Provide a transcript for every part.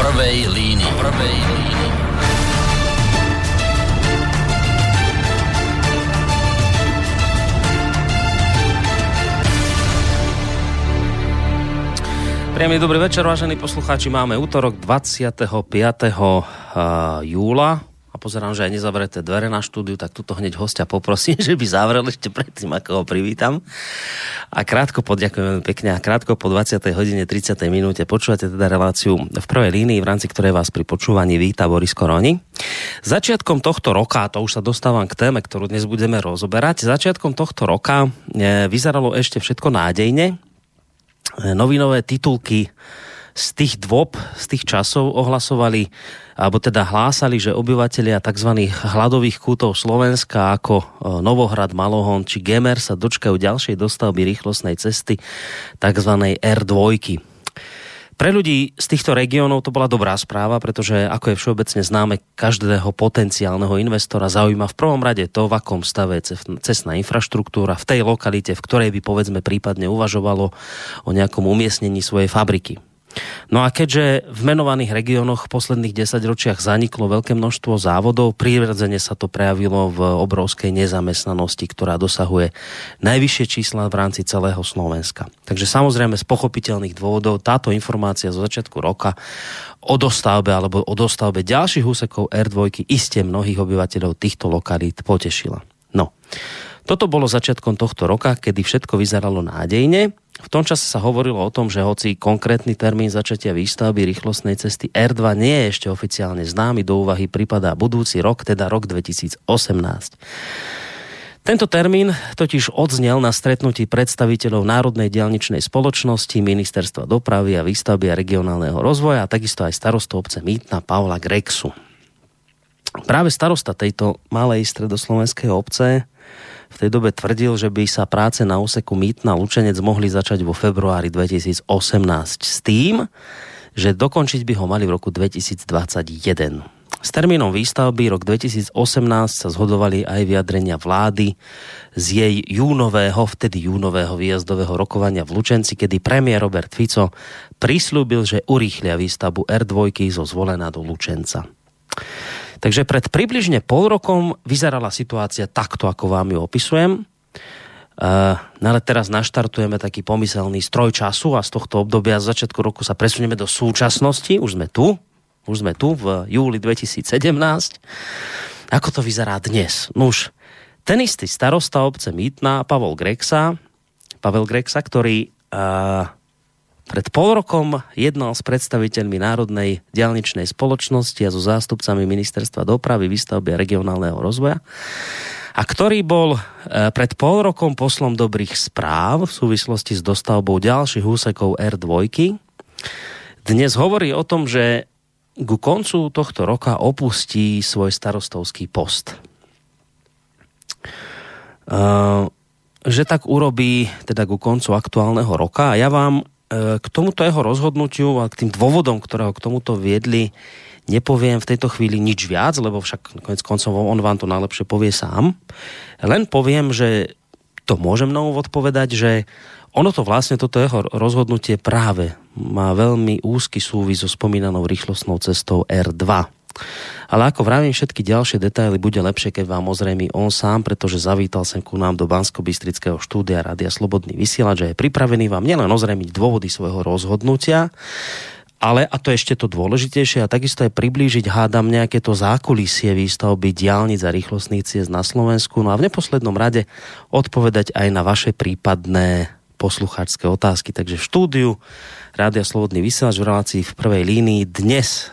prvej línii. Prvej línii. Príjemný dobrý večer, vážení poslucháči. Máme útorok 25. júla a pozerám, že aj nezavreté dvere na štúdiu, tak tuto hneď hostia poprosím, že by zavrel ešte predtým, ako ho privítam. A krátko poďakujem pekne a krátko po 20. hodine 30. minúte počúvate teda reláciu v prvej línii, v rámci ktorej vás pri počúvaní víta Boris Koroni. Začiatkom tohto roka, to už sa dostávam k téme, ktorú dnes budeme rozoberať, začiatkom tohto roka e, vyzeralo ešte všetko nádejne, novinové titulky z tých dôb, z tých časov ohlasovali, alebo teda hlásali, že obyvatelia tzv. hladových kútov Slovenska ako e, Novohrad, Malohon či Gemer sa dočkajú ďalšej dostavby rýchlostnej cesty tzv. R2. Pre ľudí z týchto regiónov to bola dobrá správa, pretože ako je všeobecne známe, každého potenciálneho investora zaujíma v prvom rade to, v akom stave je cestná infraštruktúra v tej lokalite, v ktorej by povedzme prípadne uvažovalo o nejakom umiestnení svojej fabriky. No a keďže v menovaných regiónoch v posledných desaťročiach zaniklo veľké množstvo závodov, prirodzene sa to prejavilo v obrovskej nezamestnanosti, ktorá dosahuje najvyššie čísla v rámci celého Slovenska. Takže samozrejme z pochopiteľných dôvodov táto informácia zo začiatku roka o dostavbe alebo o dostavbe ďalších úsekov R2 iste mnohých obyvateľov týchto lokalít potešila. No, toto bolo začiatkom tohto roka, kedy všetko vyzeralo nádejne v tom čase sa hovorilo o tom, že hoci konkrétny termín začatia výstavby rýchlostnej cesty R2 nie je ešte oficiálne známy, do úvahy pripadá budúci rok, teda rok 2018. Tento termín totiž odznel na stretnutí predstaviteľov Národnej dialničnej spoločnosti, Ministerstva dopravy a výstavby a regionálneho rozvoja a takisto aj starostu obce Mýtna Pavla Grexu. Práve starosta tejto malej stredoslovenskej obce v tej dobe tvrdil, že by sa práce na úseku Mýtna Lučenec mohli začať vo februári 2018 s tým, že dokončiť by ho mali v roku 2021. S termínom výstavby rok 2018 sa zhodovali aj vyjadrenia vlády z jej júnového, vtedy júnového výjazdového rokovania v Lučenci, kedy premiér Robert Fico prislúbil, že urýchlia výstavbu R2 zo zvolená do Lučenca. Takže pred približne pol rokom vyzerala situácia takto, ako vám ju opisujem. Uh, ale teraz naštartujeme taký pomyselný stroj času a z tohto obdobia z začiatku roku sa presunieme do súčasnosti. Už sme tu, už sme tu v júli 2017. Ako to vyzerá dnes? No už ten istý starosta obce Mýtna, Pavel Grexa, Pavel Grexa, ktorý uh, pred pol rokom jednal s predstaviteľmi Národnej dialničnej spoločnosti a so zástupcami Ministerstva dopravy, výstavby a regionálneho rozvoja a ktorý bol e, pred pol rokom poslom dobrých správ v súvislosti s dostavbou ďalších úsekov R2. Dnes hovorí o tom, že ku koncu tohto roka opustí svoj starostovský post. Uh, že tak urobí teda ku koncu aktuálneho roka a ja vám k tomuto jeho rozhodnutiu a k tým dôvodom, ktoré ho k tomuto viedli, nepoviem v tejto chvíli nič viac, lebo však konec koncov on vám to najlepšie povie sám. Len poviem, že to môžem na úvod že ono to vlastne, toto jeho rozhodnutie práve má veľmi úzky súvis so spomínanou rýchlostnou cestou R2 ale ako vravím, všetky ďalšie detaily bude lepšie, keď vám ozrejmi on sám, pretože zavítal sem ku nám do bansko štúdia Rádia Slobodný vysielač, že je pripravený vám nielen ozrejmiť dôvody svojho rozhodnutia, ale, a to ešte to dôležitejšie, a takisto aj priblížiť, hádam, nejaké to zákulisie výstavby diálnic a rýchlostných ciest na Slovensku, no a v neposlednom rade odpovedať aj na vaše prípadné poslucháčské otázky. Takže v štúdiu Rádia Slobodný vysielač v relácii v prvej línii dnes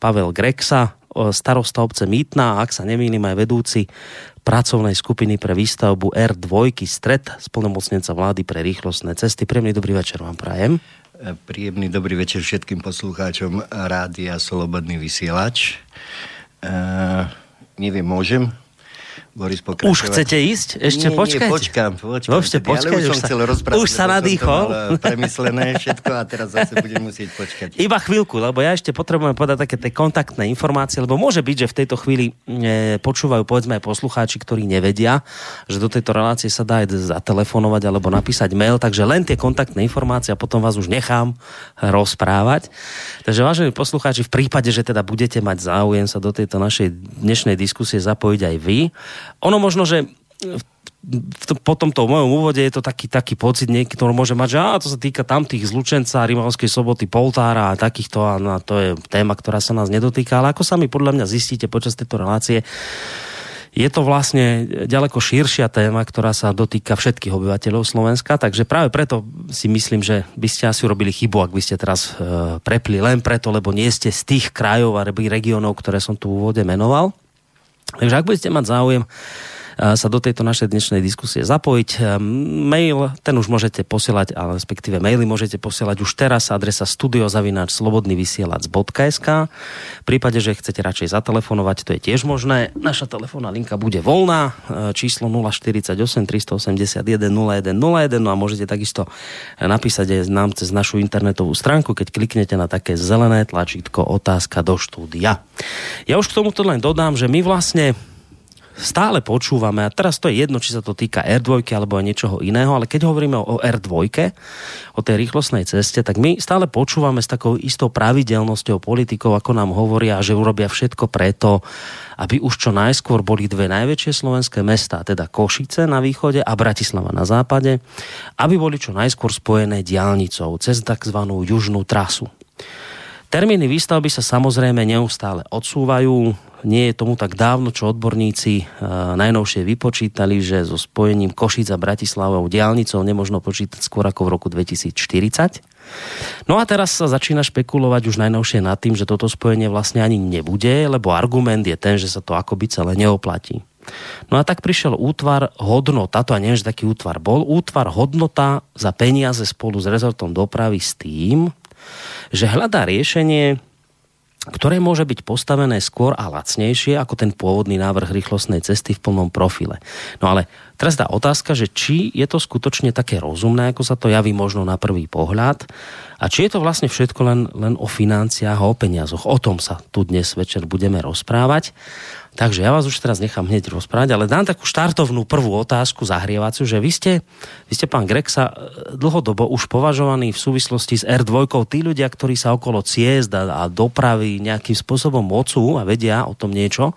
Pavel Grexa, starosta obce Mýtna a ak sa nemýlim aj vedúci pracovnej skupiny pre výstavbu R2 Stred spolnomocnenca vlády pre rýchlostné cesty. Príjemný dobrý večer vám prajem. Príjemný dobrý večer všetkým poslucháčom Rádia Slobodný vysielač. Uh, neviem, môžem? Boris pokračovať. Už chcete ísť? Ešte nie, počkajte. Nie, počkám, počkám. Ešte počkať, ale už, už som sa- chcel rozprávať. už sa nadýchol. eh, premyslené všetko a teraz zase budem musieť počkať. Iba chvíľku, lebo ja ešte potrebujem podať také tie kontaktné informácie, lebo môže byť, že v tejto chvíli e, počúvajú povedzme aj poslucháči, ktorí nevedia, že do tejto relácie sa dá aj zatelefonovať alebo napísať mail, takže len tie kontaktné informácie a potom vás už nechám rozprávať. Takže vážení poslucháči, v prípade, že teda budete mať záujem sa do tejto našej dnešnej diskusie zapojiť aj vy, ono možno, že to, po tomto mojom úvode je to taký, taký pocit, niekto môže mať, že á, to sa týka tamtých zlučenca, Rimavskej soboty, Poltára a takýchto, a no, to je téma, ktorá sa nás nedotýka, ale ako sami podľa mňa zistíte počas tejto relácie, je to vlastne ďaleko širšia téma, ktorá sa dotýka všetkých obyvateľov Slovenska, takže práve preto si myslím, že by ste asi urobili chybu, ak by ste teraz e, prepli len preto, lebo nie ste z tých krajov a regiónov, ktoré som tu v úvode menoval. Takže ak budete mať záujem sa do tejto našej dnešnej diskusie zapojiť. Mail, ten už môžete posielať, ale respektíve maily môžete posielať už teraz, adresa studiozavináč.slobodnyvysielac.sk V prípade, že chcete radšej zatelefonovať, to je tiež možné. Naša telefónna linka bude voľná, e, číslo 048 381 0101 no a môžete takisto napísať aj nám cez našu internetovú stránku, keď kliknete na také zelené tlačítko otázka do štúdia. Ja už k tomuto len dodám, že my vlastne stále počúvame, a teraz to je jedno, či sa to týka R2 alebo aj niečoho iného, ale keď hovoríme o R2, o tej rýchlostnej ceste, tak my stále počúvame s takou istou pravidelnosťou politikov, ako nám hovoria, že urobia všetko preto, aby už čo najskôr boli dve najväčšie slovenské mestá, teda Košice na východe a Bratislava na západe, aby boli čo najskôr spojené diálnicou cez tzv. južnú trasu. Termíny výstavby sa samozrejme neustále odsúvajú. Nie je tomu tak dávno, čo odborníci e, najnovšie vypočítali, že so spojením Košic a Bratislavou diálnicou nemožno počítať skôr ako v roku 2040. No a teraz sa začína špekulovať už najnovšie nad tým, že toto spojenie vlastne ani nebude, lebo argument je ten, že sa to akoby celé neoplatí. No a tak prišiel útvar hodnota, to a neviem, že taký útvar bol, útvar hodnota za peniaze spolu s rezortom dopravy s tým, že hľadá riešenie, ktoré môže byť postavené skôr a lacnejšie ako ten pôvodný návrh rýchlostnej cesty v plnom profile. No ale teraz tá otázka, že či je to skutočne také rozumné, ako sa to javí možno na prvý pohľad a či je to vlastne všetko len, len o financiách a o peniazoch. O tom sa tu dnes večer budeme rozprávať. Takže ja vás už teraz nechám hneď rozprávať, ale dám takú štartovnú prvú otázku zahrievaciu, že vy ste, vy ste pán Grexa dlhodobo už považovaný v súvislosti s R2, tí ľudia, ktorí sa okolo ciest a, a dopravy nejakým spôsobom mocú a vedia o tom niečo,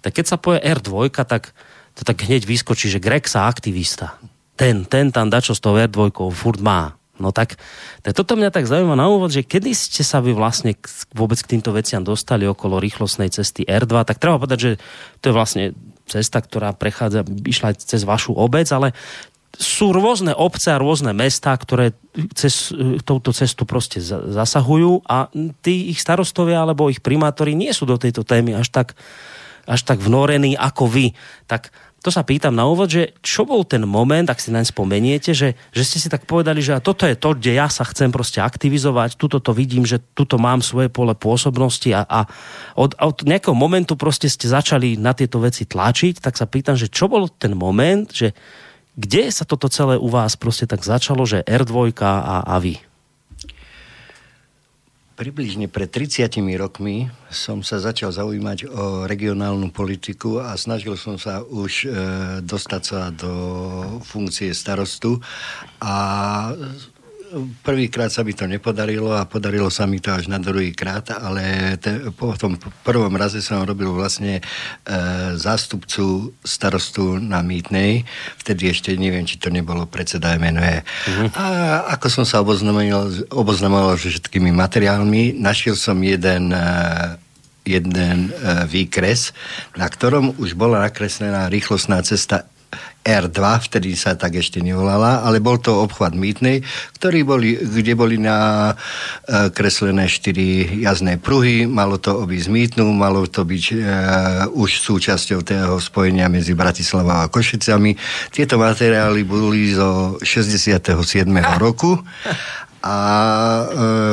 tak keď sa povie R2, tak to tak hneď vyskočí, že Grexa aktivista. Ten, ten tam dačo s tou R2 furt má. No tak, toto mňa tak zaujíma na úvod, že kedy ste sa vy vlastne vôbec k týmto veciam dostali okolo rýchlostnej cesty R2, tak treba povedať, že to je vlastne cesta, ktorá prechádza, išla cez vašu obec, ale sú rôzne obce a rôzne mestá, ktoré cez touto cestu proste zasahujú a tí ich starostovia alebo ich primátori nie sú do tejto témy až tak, až tak vnorení ako vy. Tak to sa pýtam na úvod, že čo bol ten moment, ak si naň spomeniete, že, že ste si tak povedali, že toto je to, kde ja sa chcem proste aktivizovať, tuto to vidím, že tuto mám svoje pole pôsobnosti a, a od, od nejakého momentu proste ste začali na tieto veci tlačiť, tak sa pýtam, že čo bol ten moment, že kde sa toto celé u vás proste tak začalo, že R2 a, a vy? Približne pred 30 rokmi som sa začal zaujímať o regionálnu politiku a snažil som sa už e, dostať sa do funkcie starostu. A prvýkrát sa mi to nepodarilo a podarilo sa mi to až na druhý krát, ale te, po tom prvom raze som robil vlastne e, zástupcu starostu na Mýtnej, vtedy ešte neviem, či to nebolo predseda MNV. Uh-huh. A ako som sa oboznamoval, oboznamoval so všetkými materiálmi, našiel som jeden e, jeden e, výkres, na ktorom už bola nakreslená rýchlostná cesta R2, vtedy sa tak ešte nevolala, ale bol to obchvat Mýtnej, ktorý boli, kde boli na e, kreslené štyri jazdné pruhy, malo to obísť Mýtnu, malo to byť e, už súčasťou toho spojenia medzi Bratislavou a Košicami. Tieto materiály boli zo 67. roku A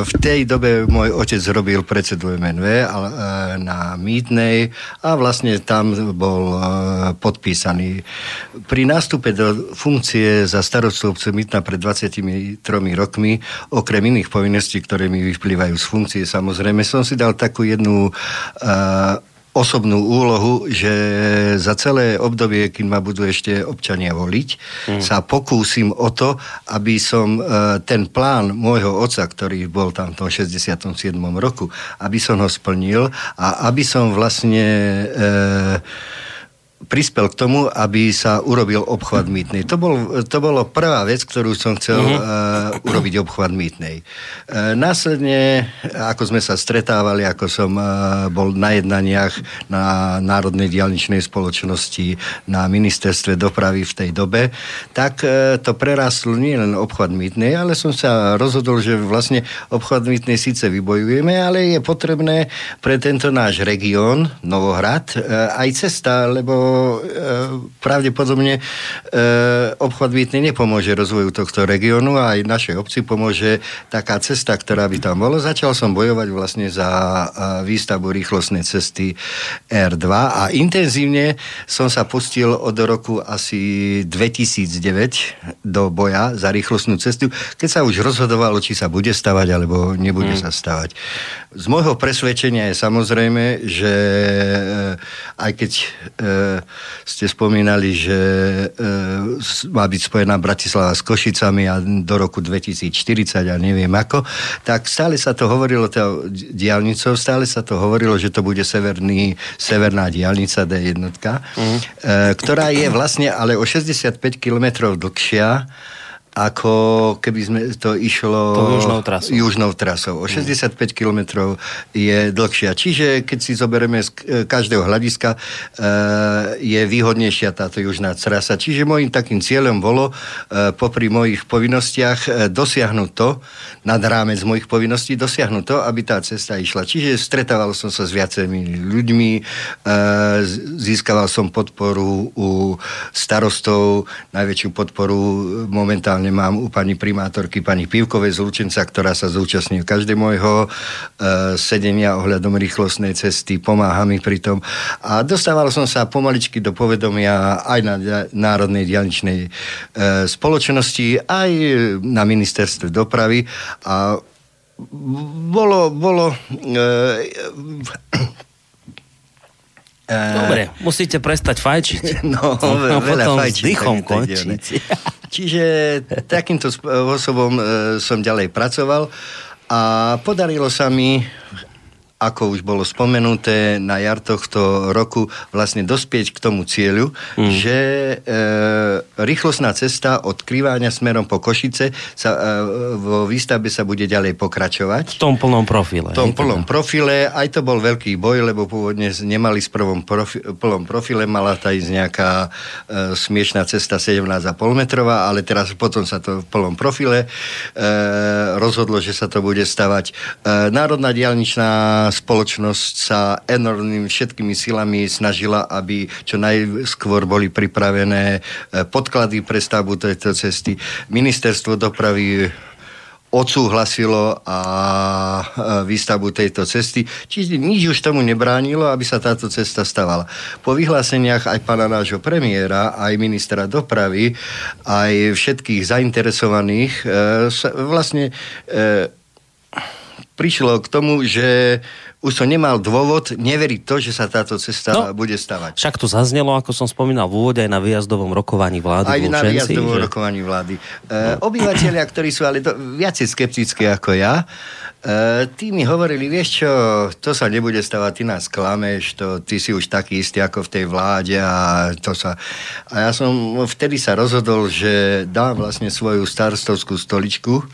v tej dobe môj otec robil predsedu MNV na Mýtnej a vlastne tam bol podpísaný. Pri nástupe do funkcie za starostov Mýtna pred 23 rokmi, okrem iných povinností, ktoré mi vyplývajú z funkcie, samozrejme, som si dal takú jednu osobnú úlohu, že za celé obdobie, kým ma budú ešte občania voliť, mm. sa pokúsim o to, aby som e, ten plán môjho otca, ktorý bol tam v tom 67. roku, aby som ho splnil a aby som vlastne e, prispel k tomu, aby sa urobil obchvat mýtnej. To, bol, to bolo prvá vec, ktorú som chcel uh-huh. uh, urobiť obchvat mýtnej. Uh, následne, ako sme sa stretávali, ako som uh, bol na jednaniach na Národnej dialničnej spoločnosti, na ministerstve dopravy v tej dobe, tak uh, to prerastlo nie len obchvat mýtnej, ale som sa rozhodol, že vlastne obchvat mýtnej síce vybojujeme, ale je potrebné pre tento náš región, Novohrad, uh, aj cesta, lebo pravdepodobne e, obchod Vítny nepomôže rozvoju tohto regiónu a aj našej obci pomôže taká cesta, ktorá by tam bola. Začal som bojovať vlastne za e, výstavbu rýchlostnej cesty R2 a intenzívne som sa pustil od roku asi 2009 do boja za rýchlostnú cestu, keď sa už rozhodovalo, či sa bude stavať alebo nebude mm. sa stavať. Z môjho presvedčenia je samozrejme, že e, aj keď e, ste spomínali, že e, má byť spojená Bratislava s Košicami a do roku 2040 a neviem ako, tak stále sa to hovorilo to diálnicou, stále sa to hovorilo, že to bude severný, severná diálnica D1, mm. e, ktorá je vlastne ale o 65 kilometrov dlhšia ako keby sme to išlo to južnou trasou. Južnou trasou. O 65 mm. km je dlhšia. Čiže keď si zoberieme z každého hľadiska, e, je výhodnejšia táto južná trasa. Čiže môjim takým cieľom bolo e, popri mojich povinnostiach e, dosiahnuť to, nad rámec mojich povinností, dosiahnuť to, aby tá cesta išla. Čiže stretával som sa s viacerými ľuďmi, získaval som podporu u starostov, najväčšiu podporu momentálne momentálne mám u pani primátorky, pani Pivkovej z Lučenca, ktorá sa zúčastní každé môjho e, sedenia ohľadom rýchlostnej cesty, pomáha mi pri tom. A dostával som sa pomaličky do povedomia aj na Národnej dialničnej e, spoločnosti, aj na ministerstve dopravy a bolo, bolo e, Dobre, musíte prestať fajčiť. No, no veľa potom fajčiť. dýchom končiť. Čiže takýmto spôsobom e, som ďalej pracoval a podarilo sa mi ako už bolo spomenuté, na jar tohto roku vlastne dospieť k tomu cieľu, mm. že e, rýchlostná cesta od Kriváňa smerom po Košice sa, e, vo výstavbe sa bude ďalej pokračovať. V tom plnom profile. V tom plnom teda. profile. Aj to bol veľký boj, lebo pôvodne nemali s prvom profi, plnom profile, mala tá ísť nejaká e, smiešná cesta 17,5 metrová, ale teraz potom sa to v plnom profile e, rozhodlo, že sa to bude stavať. E, Národná diálničná spoločnosť sa enormnými všetkými silami snažila, aby čo najskôr boli pripravené e, podklady pre stavbu tejto cesty. Ministerstvo dopravy odsúhlasilo a e, výstavbu tejto cesty. Čiže nič už tomu nebránilo, aby sa táto cesta stavala. Po vyhláseniach aj pána nášho premiéra, aj ministra dopravy, aj všetkých zainteresovaných e, vlastne prišlo k tomu, že už som nemal dôvod neveriť to, že sa táto cesta no, bude stavať. Však to zaznelo, ako som spomínal v úvode, aj na výjazdovom rokovaní vlády. Aj na výjazdovom že... rokovaní vlády. E, no. Obyvateľia, ktorí sú ale to, viacej skeptickí ako ja, e, tí mi hovorili, vieš čo, to sa nebude stavať, ty nás klameš, to, ty si už taký istý ako v tej vláde a to sa... A ja som vtedy sa rozhodol, že dám vlastne svoju starostovskú stoličku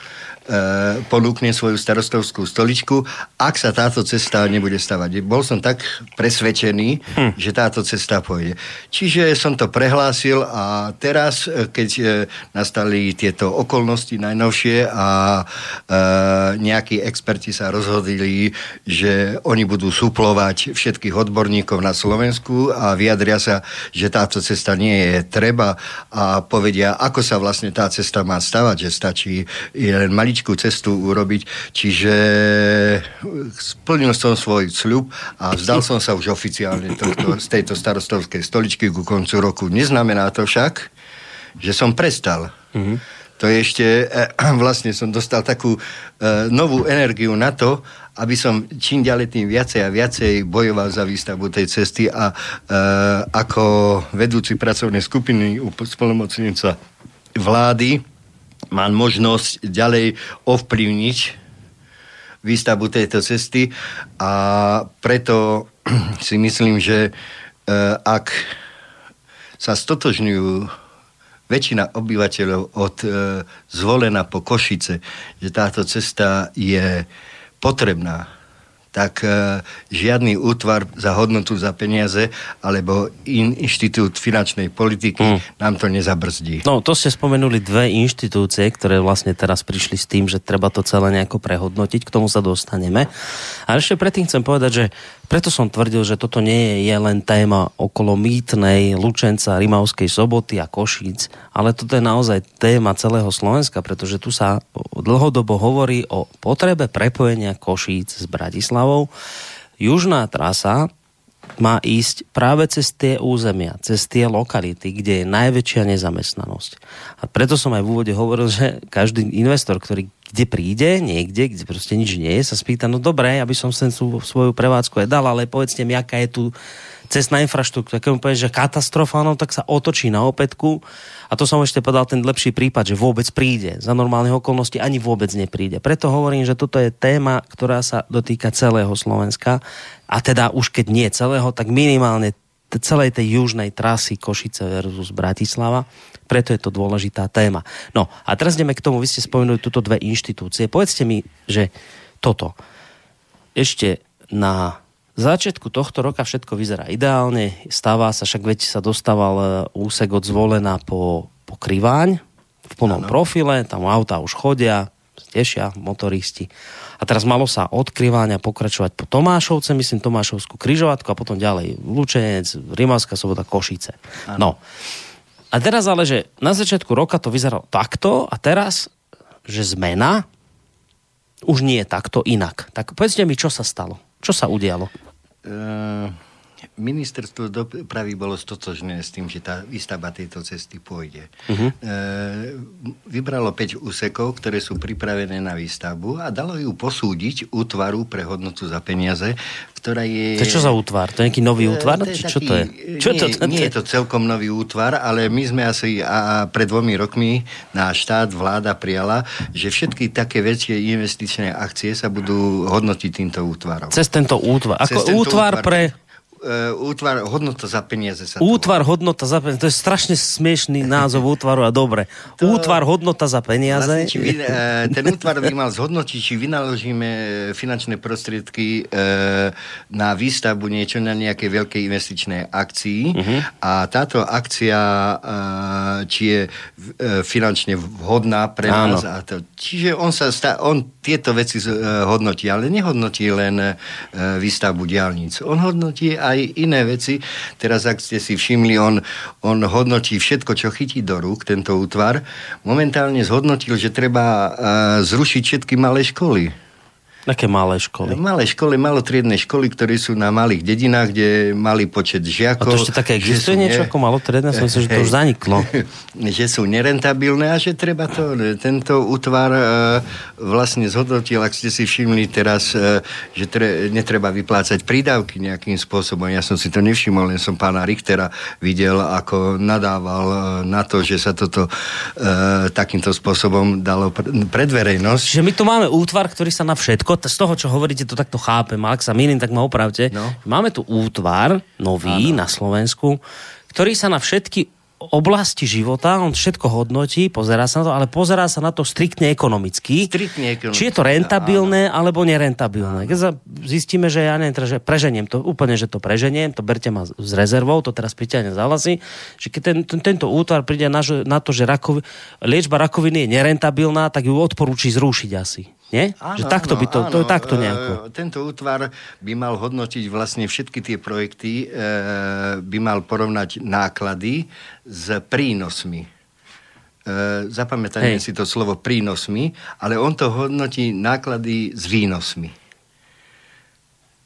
ponúkne svoju starostovskú stoličku, ak sa táto cesta nebude stavať. Bol som tak presvedčený, hm. že táto cesta pôjde. Čiže som to prehlásil a teraz, e, keď e, nastali tieto okolnosti najnovšie a e, nejakí experti sa rozhodili, že oni budú suplovať všetkých odborníkov na Slovensku a vyjadria sa, že táto cesta nie je treba a povedia, ako sa vlastne tá cesta má stavať, že stačí len maličký maličkú cestu urobiť, čiže splnil som svoj sľub a vzdal som sa už oficiálne tohto, z tejto starostovskej stoličky ku koncu roku. Neznamená to však, že som prestal. Mm-hmm. To je ešte, eh, vlastne som dostal takú eh, novú energiu na to, aby som čím ďalej tým viacej a viacej bojoval za výstavbu tej cesty a e, ako vedúci pracovnej skupiny spolomocnica vlády mám možnosť ďalej ovplyvniť výstavbu tejto cesty a preto si myslím, že e, ak sa stotožňujú väčšina obyvateľov od e, zvolená po Košice, že táto cesta je potrebná, tak e, žiadny útvar za hodnotu za peniaze alebo in, inštitút finančnej politiky mm. nám to nezabrzdí. No, to ste spomenuli dve inštitúcie, ktoré vlastne teraz prišli s tým, že treba to celé nejako prehodnotiť, k tomu sa dostaneme. A ešte predtým chcem povedať, že preto som tvrdil, že toto nie je len téma okolo mýtnej Lučenca, Rimavskej soboty a Košíc, ale toto je naozaj téma celého Slovenska, pretože tu sa dlhodobo hovorí o potrebe prepojenia Košíc s Bratislavou. Južná trasa má ísť práve cez tie územia, cez tie lokality, kde je najväčšia nezamestnanosť. A preto som aj v úvode hovoril, že každý investor, ktorý kde príde, niekde, kde proste nič nie je, sa spýta, no dobre, aby som sem svoju prevádzku aj dal, ale povedzte mi, aká je tu cestná infraštruktúra. Keď mu povie, že katastrofa, no tak sa otočí na opätku a to som ešte povedal ten lepší prípad, že vôbec príde. Za normálnych okolností ani vôbec nepríde. Preto hovorím, že toto je téma, ktorá sa dotýka celého Slovenska a teda už keď nie celého, tak minimálne celej tej južnej trasy Košice versus Bratislava preto je to dôležitá téma. No a teraz ideme k tomu, vy ste spomenuli túto dve inštitúcie. Povedzte mi, že toto. Ešte na začiatku tohto roka všetko vyzerá ideálne, stáva sa, však veď sa dostával e, úsek od zvolená po, po Kriváň v plnom ano. profile, tam auta už chodia, tešia motoristi. A teraz malo sa od Kriváňa pokračovať po Tomášovce, myslím Tomášovskú križovatku a potom ďalej Lučenec, Rimavská sobota, Košice. Ano. No. A teraz ale, že na začiatku roka to vyzeralo takto a teraz, že zmena už nie je takto inak. Tak povedzte mi, čo sa stalo? Čo sa udialo? Uh ministerstvo dopravy bolo stotožné s tým, že tá výstavba tejto cesty pôjde. Uh-huh. E, vybralo 5 úsekov, ktoré sú pripravené na výstavbu a dalo ju posúdiť útvaru pre hodnotu za peniaze, ktorá je... To je čo za útvar? To je nejaký nový e, útvar? E, to čo to je? Čo nie, to, to, nie je to celkom nový útvar, ale my sme asi a, a pred dvomi rokmi náš štát, vláda prijala, že všetky také väčšie investičné akcie sa budú hodnotiť týmto útvarom. Cez tento útvar. Ako Cez tento útvar, útvar pre útvar hodnota za peniaze sa Útvar to... hodnota za peniaze, to je strašne smiešný názov útvaru a dobre. To... Útvar hodnota za peniaze. Vlastne, vy, uh, ten útvar by mal zhodnotiť, či vynaložíme finančné prostriedky na výstavbu niečo na nejakej veľkej investičnej akcii uh-huh. a táto akcia či je finančne vhodná pre Áno. nás. A to, čiže on, sa stá, on tieto veci hodnotí, ale nehodnotí len výstavbu diálnic. On hodnotí aj iné veci. Teraz, ak ste si všimli, on, on hodnotí všetko, čo chytí do rúk, tento útvar. Momentálne zhodnotil, že treba uh, zrušiť všetky malé školy Aké malé školy? Malé školy, malotriedne školy, ktoré sú na malých dedinách, kde malý počet žiakov. A to ešte také existuje niečo ne... ako malotriedne? Som myslel, že to už zaniklo. že sú nerentabilné a že treba to, tento útvar uh, vlastne zhodnotil, ak ste si všimli teraz, uh, že tre, netreba vyplácať prídavky nejakým spôsobom. Ja som si to nevšimol, len som pána Richtera videl, ako nadával uh, na to, že sa toto takýmto spôsobom dalo pred verejnosť. Že my tu máme útvar, ktorý sa na všetko z toho, čo hovoríte, to takto chápem. Ak sa milím, tak ma opravte. No. Máme tu útvar nový ano. na Slovensku, ktorý sa na všetky oblasti života, on všetko hodnotí, pozerá sa na to, ale pozerá sa na to striktne ekonomicky. Striktne ekonomicky. Či je to rentabilné áno. alebo nerentabilné. Keď sa zistíme, že ja neviem, teda, že preženiem to, úplne, že to preženiem, to berte ma s rezervou, to teraz priťahne za hlasy, že keď ten, ten, tento útvar príde na, na to, že rakovi, liečba rakoviny je nerentabilná, tak ju odporúči zrušiť asi. Nie? Áno, že takto áno, by to, áno. to je takto e, nejako. Tento útvar by mal hodnotiť vlastne všetky tie projekty, e, by mal porovnať náklady s prínosmi. E, zapamätajme si to slovo prínosmi, ale on to hodnotí náklady s výnosmi.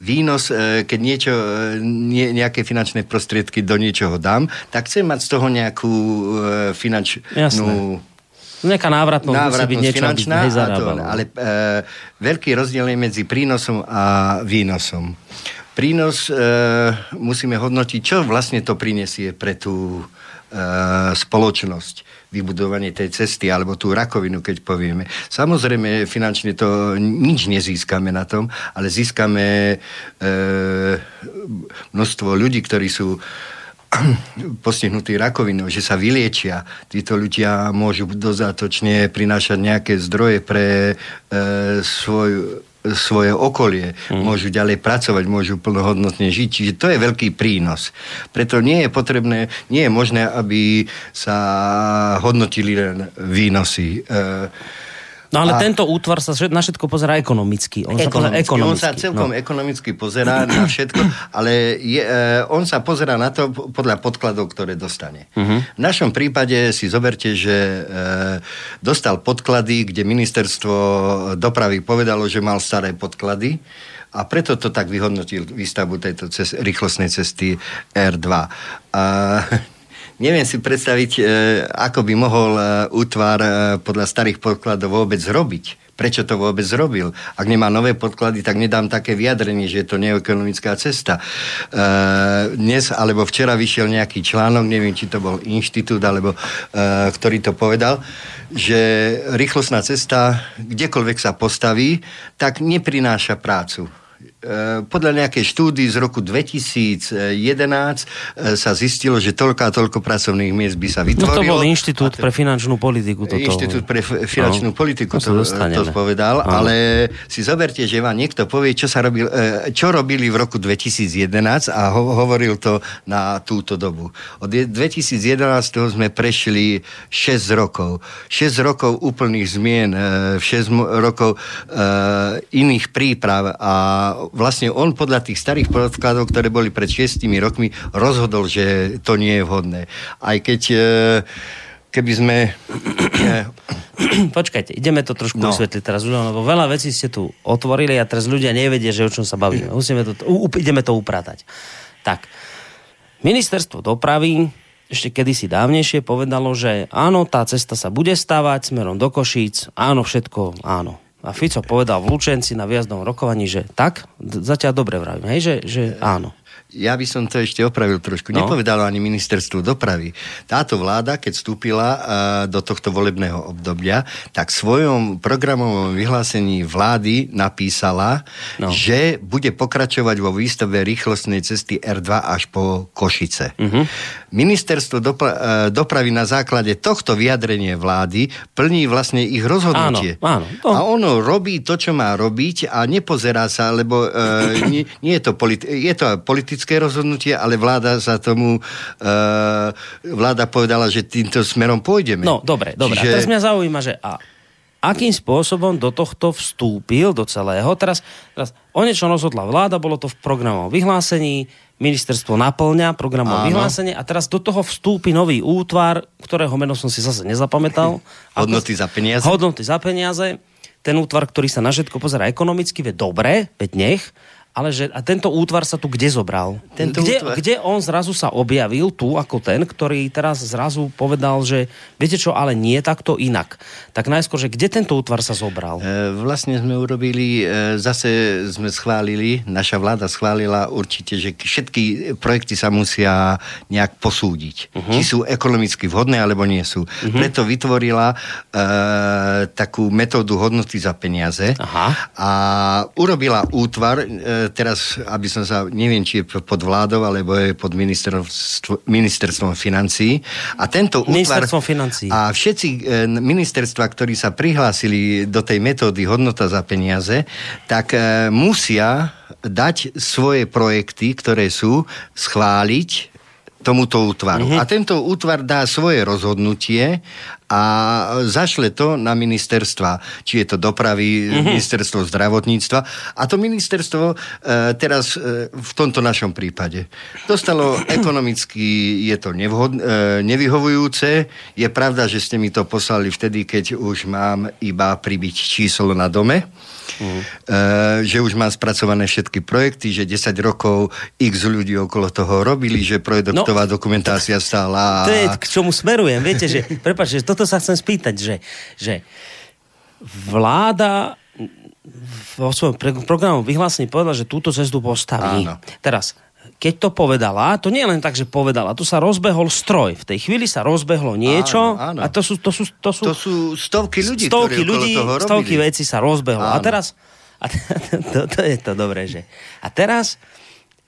Výnos, e, keď niečo, e, nie, nejaké finančné prostriedky do niečoho dám, tak chcem mať z toho nejakú e, finančnú Jasné. Nejaká návratnosť, musí byť návratnosť niečo, aby finančná, to, ale e, veľký rozdiel je medzi prínosom a výnosom. Prínos e, musíme hodnotiť, čo vlastne to prinesie pre tú e, spoločnosť vybudovanie tej cesty alebo tú rakovinu, keď povieme. Samozrejme, finančne to nič nezískame na tom, ale získame e, množstvo ľudí, ktorí sú postihnutí rakovinou, že sa vyliečia. Títo ľudia môžu dozatočne prinášať nejaké zdroje pre e, svoj, svoje okolie, mm. môžu ďalej pracovať, môžu plnohodnotne žiť. Čiže to je veľký prínos. Preto nie je potrebné, nie je možné, aby sa hodnotili len výnosy. E, No ale A- tento útvar sa na všetko pozerá ekonomicky. On sa pozerá Ekonomicky. On ekonomicky. sa celkom no. ekonomicky pozerá na všetko, ale je, e, on sa pozerá na to podľa podkladov, ktoré dostane. Mhm. V našom prípade si zoberte, že e, dostal podklady, kde ministerstvo dopravy povedalo, že mal staré podklady a preto to tak vyhodnotil výstavbu tejto cez, rýchlostnej cesty R2. A, Neviem si predstaviť, e, ako by mohol e, útvar e, podľa starých podkladov vôbec robiť. Prečo to vôbec zrobil? Ak nemá nové podklady, tak nedám také vyjadrenie, že je to neekonomická cesta. E, dnes alebo včera vyšiel nejaký článok, neviem, či to bol inštitút, alebo e, ktorý to povedal, že rýchlostná cesta, kdekoľvek sa postaví, tak neprináša prácu. E, podľa nejakej štúdii z roku 2011 e, sa zistilo, že toľko a toľko pracovných miest by sa No vytvorilo. to bol Inštitút to- pre finančnú politiku. Toto. Inštitút pre finančnú No, politiku to to, povedal, Áno. ale si zoberte, že vám niekto povie, čo, sa robil, e, čo robili v roku 2011 a ho, hovoril to na túto dobu. Od je- 2011 sme prešli 6 rokov. 6 rokov úplných zmien, e, 6 mo- rokov iných príprav a vlastne on podľa tých starých podkladov, ktoré boli pred 6 rokmi, rozhodol, že to nie je vhodné. Aj keď e, keby sme... Počkajte, ideme to trošku no. Vysvetliť teraz, lebo veľa vecí ste tu otvorili a teraz ľudia nevedia, že o čom sa bavíme. Musíme to, u, u- ideme to upratať. Tak, ministerstvo dopravy ešte kedysi dávnejšie povedalo, že áno, tá cesta sa bude stavať smerom do Košíc, áno, všetko, áno. A Fico povedal v Lučenci na výjazdnom rokovaní, že tak, zatiaľ dobre vravím, hej, že, že áno. Ja by som to ešte opravil trošku. No. Nepovedalo ani ministerstvo dopravy. Táto vláda, keď vstúpila uh, do tohto volebného obdobia, tak v svojom programovom vyhlásení vlády napísala, No. že bude pokračovať vo výstave rýchlostnej cesty R2 až po Košice. Uh-huh. Ministerstvo dopra- uh, dopravy na základe tohto vyjadrenia vlády plní vlastne ich rozhodnutie. Áno, áno. To- A ono robí to, čo má robiť a nepozerá sa, lebo uh, nie, nie je to, politi- je to politické rozhodnutie, ale vláda sa tomu uh, vláda povedala, že týmto smerom pôjdeme. No, dobre, dobre. Čiže... A teraz mňa zaujíma, že a akým spôsobom do tohto vstúpil, do celého. Teraz, teraz o niečom rozhodla vláda, bolo to v programovom vyhlásení, ministerstvo naplňa programové vyhlásenie a teraz do toho vstúpi nový útvar, ktorého meno som si zase nezapamätal. Hodnoty za peniaze. Hodnoty za peniaze. Ten útvar, ktorý sa na všetko pozera ekonomicky, vie dobre, veď nech, ale že, a tento útvar sa tu kde zobral? Tento kde, útvar- kde on zrazu sa objavil tu ako ten, ktorý teraz zrazu povedal, že viete čo, ale nie takto inak. Tak najskôr, že kde tento útvar sa zobral? E, Vlastne sme urobili, e, zase sme schválili, naša vláda schválila určite, že všetky projekty sa musia nejak posúdiť. Uh-huh. Či sú ekonomicky vhodné, alebo nie sú. Uh-huh. Preto vytvorila e, takú metódu hodnoty za peniaze Aha. a urobila útvar, e, teraz, aby som sa, neviem, či je pod vládou, alebo je pod ministerstv, ministerstvom financí. A tento útvar... Financií. A všetci e, ministerstva, ktorí sa prihlásili do tej metódy hodnota za peniaze, tak e, musia dať svoje projekty, ktoré sú, schváliť tomuto útvaru. Mhm. Uh-huh. A tento útvar dá svoje rozhodnutie a zašle to na ministerstva, či je to dopravy, mm-hmm. ministerstvo zdravotníctva a to ministerstvo e, teraz e, v tomto našom prípade dostalo ekonomicky, je to nevhod, e, nevyhovujúce. Je pravda, že ste mi to poslali vtedy, keď už mám iba pribiť číslo na dome. Mm. že už mám spracované všetky projekty, že 10 rokov x ľudí okolo toho robili, že projektová no, dokumentácia stála. To je k čomu smerujem. Viete, že, prepáč, že toto sa chcem spýtať, že, že vláda vo svojom programu vyhlásení povedala, že túto cestu postaví. Áno. Teraz, keď to povedala, to nie je len tak, že povedala, tu sa rozbehol stroj. V tej chvíli sa rozbehlo niečo áno, áno. a to sú, to sú, to sú, to sú stovky ľudí, stovky ľudí, toho stovky vecí sa rozbehlo. Áno. A teraz, a to, to je to dobré, že a teraz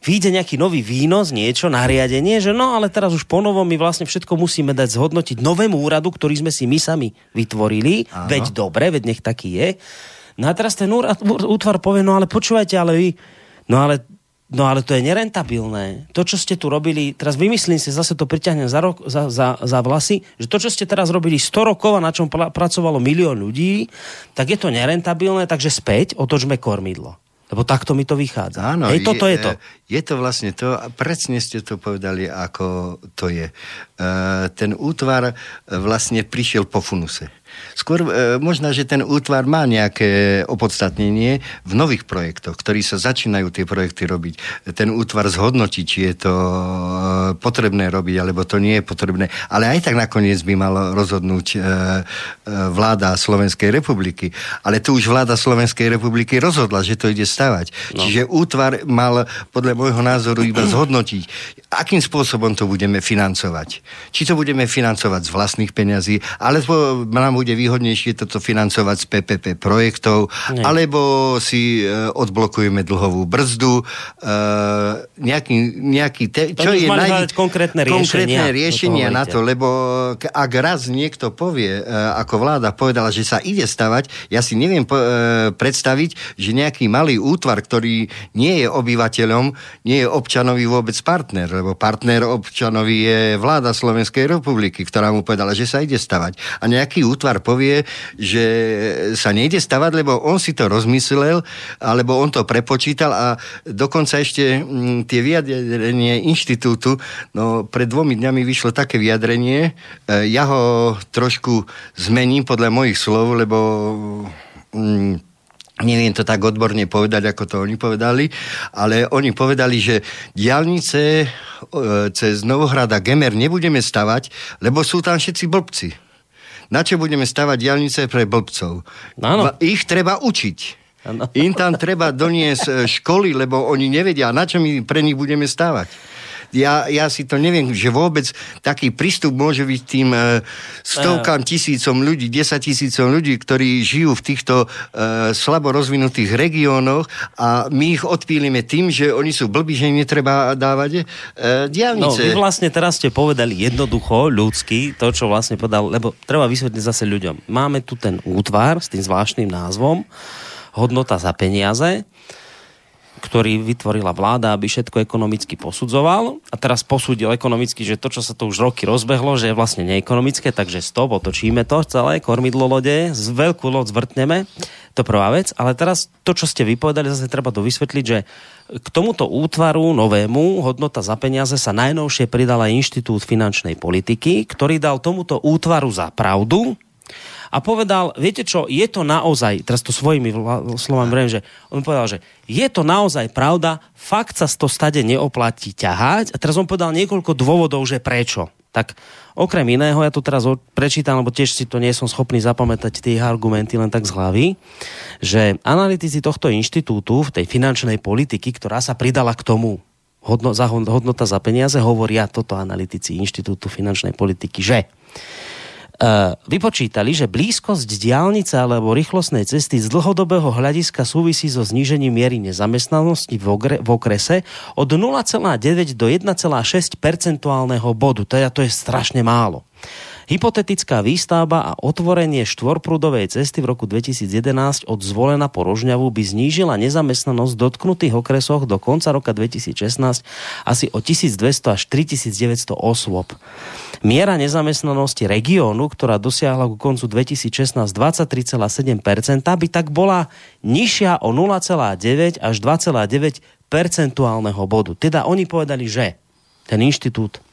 vyjde nejaký nový výnos, niečo, nariadenie, že no, ale teraz už ponovo my vlastne všetko musíme dať zhodnotiť novému úradu, ktorý sme si my sami vytvorili, Áno. veď dobre, veď nech taký je. No a teraz ten úrad, útvar povie, no ale počúvajte, ale vy, no ale No ale to je nerentabilné. To, čo ste tu robili, teraz vymyslím si, zase to priťahnem za, rok, za, za, za vlasy, že to, čo ste teraz robili 100 rokov a na čom pracovalo milión ľudí, tak je to nerentabilné, takže späť otočme kormidlo. Lebo takto mi to vychádza. Áno, Hej, toto je, je to. Je to vlastne to, a presne ste to povedali, ako to je. E, ten útvar vlastne prišiel po funuse. Skôr e, možno, že ten útvar má nejaké opodstatnenie v nových projektoch, ktorí sa začínajú tie projekty robiť. Ten útvar zhodnotí, či je to e, potrebné robiť, alebo to nie je potrebné. Ale aj tak nakoniec by mal rozhodnúť e, e, vláda Slovenskej republiky. Ale tu už vláda Slovenskej republiky rozhodla, že to ide stavať. No. Čiže útvar mal podľa môjho názoru iba zhodnotiť, akým spôsobom to budeme financovať. Či to budeme financovať z vlastných peňazí, alebo nám bude výhodnejšie toto financovať z PPP projektov, Nie. alebo si e, odblokujeme dlhovú brzdu, e, nejaký, nejaký te, čo je naj... konkrétne riešenia, konkrétne riešenia to na to, lebo ak raz niekto povie, e, ako vláda povedala, že sa ide stavať, ja si neviem po, e, predstaviť, že nejaký malý útvar, ktorý nie je obyvateľom, nie je občanovi vôbec partner, lebo partner občanovi je vláda Slovenskej republiky, ktorá mu povedala, že sa ide stavať. A nejaký útvar novinár povie, že sa nejde stavať, lebo on si to rozmyslel, alebo on to prepočítal a dokonca ešte mm, tie vyjadrenie inštitútu, no pred dvomi dňami vyšlo také vyjadrenie, e, ja ho trošku zmením podľa mojich slov, lebo mm, neviem to tak odborne povedať, ako to oni povedali, ale oni povedali, že diálnice e, cez Novohrada Gemer nebudeme stavať, lebo sú tam všetci blbci. Na čo budeme stavať diálnice pre blbcov? Áno. Ich treba učiť. Ano. Im tam treba doniesť e, školy, lebo oni nevedia, na čo my pre nich budeme stávať ja, ja si to neviem, že vôbec taký prístup môže byť tým uh, stovkám tisícom ľudí, desať tisícom ľudí, ktorí žijú v týchto uh, slabo rozvinutých regiónoch a my ich odpílime tým, že oni sú blbí, že im netreba dávať uh, diálnice. No, vy vlastne teraz ste povedali jednoducho, ľudský, to, čo vlastne povedal, lebo treba vysvetliť zase ľuďom. Máme tu ten útvar s tým zvláštnym názvom, hodnota za peniaze, ktorý vytvorila vláda, aby všetko ekonomicky posudzoval. A teraz posúdil ekonomicky, že to, čo sa to už roky rozbehlo, že je vlastne neekonomické, takže stop, otočíme to celé, kormidlo lode, z veľkú loď zvrtneme, to prvá vec, ale teraz to, čo ste vypovedali, zase treba to vysvetliť, že k tomuto útvaru novému hodnota za peniaze sa najnovšie pridala Inštitút finančnej politiky, ktorý dal tomuto útvaru za pravdu, a povedal, viete čo, je to naozaj, teraz to svojimi slovami vrem, že on povedal, že je to naozaj pravda, fakt sa to stade neoplatí ťahať a teraz on povedal niekoľko dôvodov, že prečo. Tak okrem iného, ja to teraz prečítam, lebo tiež si to nie som schopný zapamätať tie argumenty len tak z hlavy, že analytici tohto inštitútu v tej finančnej politiky, ktorá sa pridala k tomu hodno, za, hodnota za peniaze, hovoria toto analytici Inštitútu finančnej politiky, že vypočítali, že blízkosť diálnice alebo rýchlostnej cesty z dlhodobého hľadiska súvisí so znížením miery nezamestnanosti v, v okrese od 0,9 do 1,6 percentuálneho bodu. Teda to je strašne málo. Hypotetická výstavba a otvorenie štvorprúdovej cesty v roku 2011 od zvolena po Rožňavu by znížila nezamestnanosť v dotknutých okresoch do konca roka 2016 asi o 1200 až 3900 osôb. Miera nezamestnanosti regiónu, ktorá dosiahla ku koncu 2016 23,7%, by tak bola nižšia o 0,9 až 2,9 percentuálneho bodu. Teda oni povedali, že ten inštitút,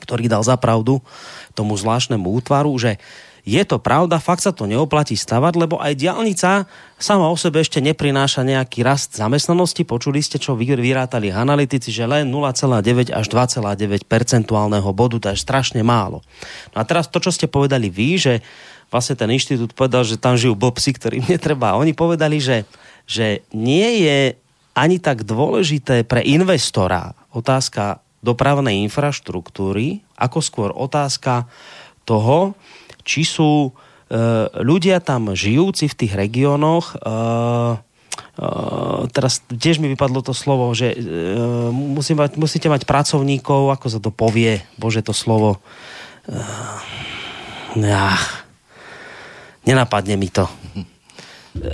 ktorý dal za pravdu, tomu zvláštnemu útvaru, že je to pravda, fakt sa to neoplatí stavať, lebo aj diálnica sama o sebe ešte neprináša nejaký rast zamestnanosti. Počuli ste, čo vyrátali analytici, že len 0,9 až 2,9 percentuálneho bodu, to je strašne málo. No a teraz to, čo ste povedali vy, že vlastne ten inštitút povedal, že tam žijú bobsy, ktorým netreba. Oni povedali, že, že nie je ani tak dôležité pre investora otázka dopravnej infraštruktúry, ako skôr otázka toho, či sú e, ľudia tam žijúci v tých regiónoch, e, e, teraz tiež mi vypadlo to slovo, že e, musí mať, musíte mať pracovníkov, ako sa to povie, bože to slovo, e, ja, nenapadne mi to. E,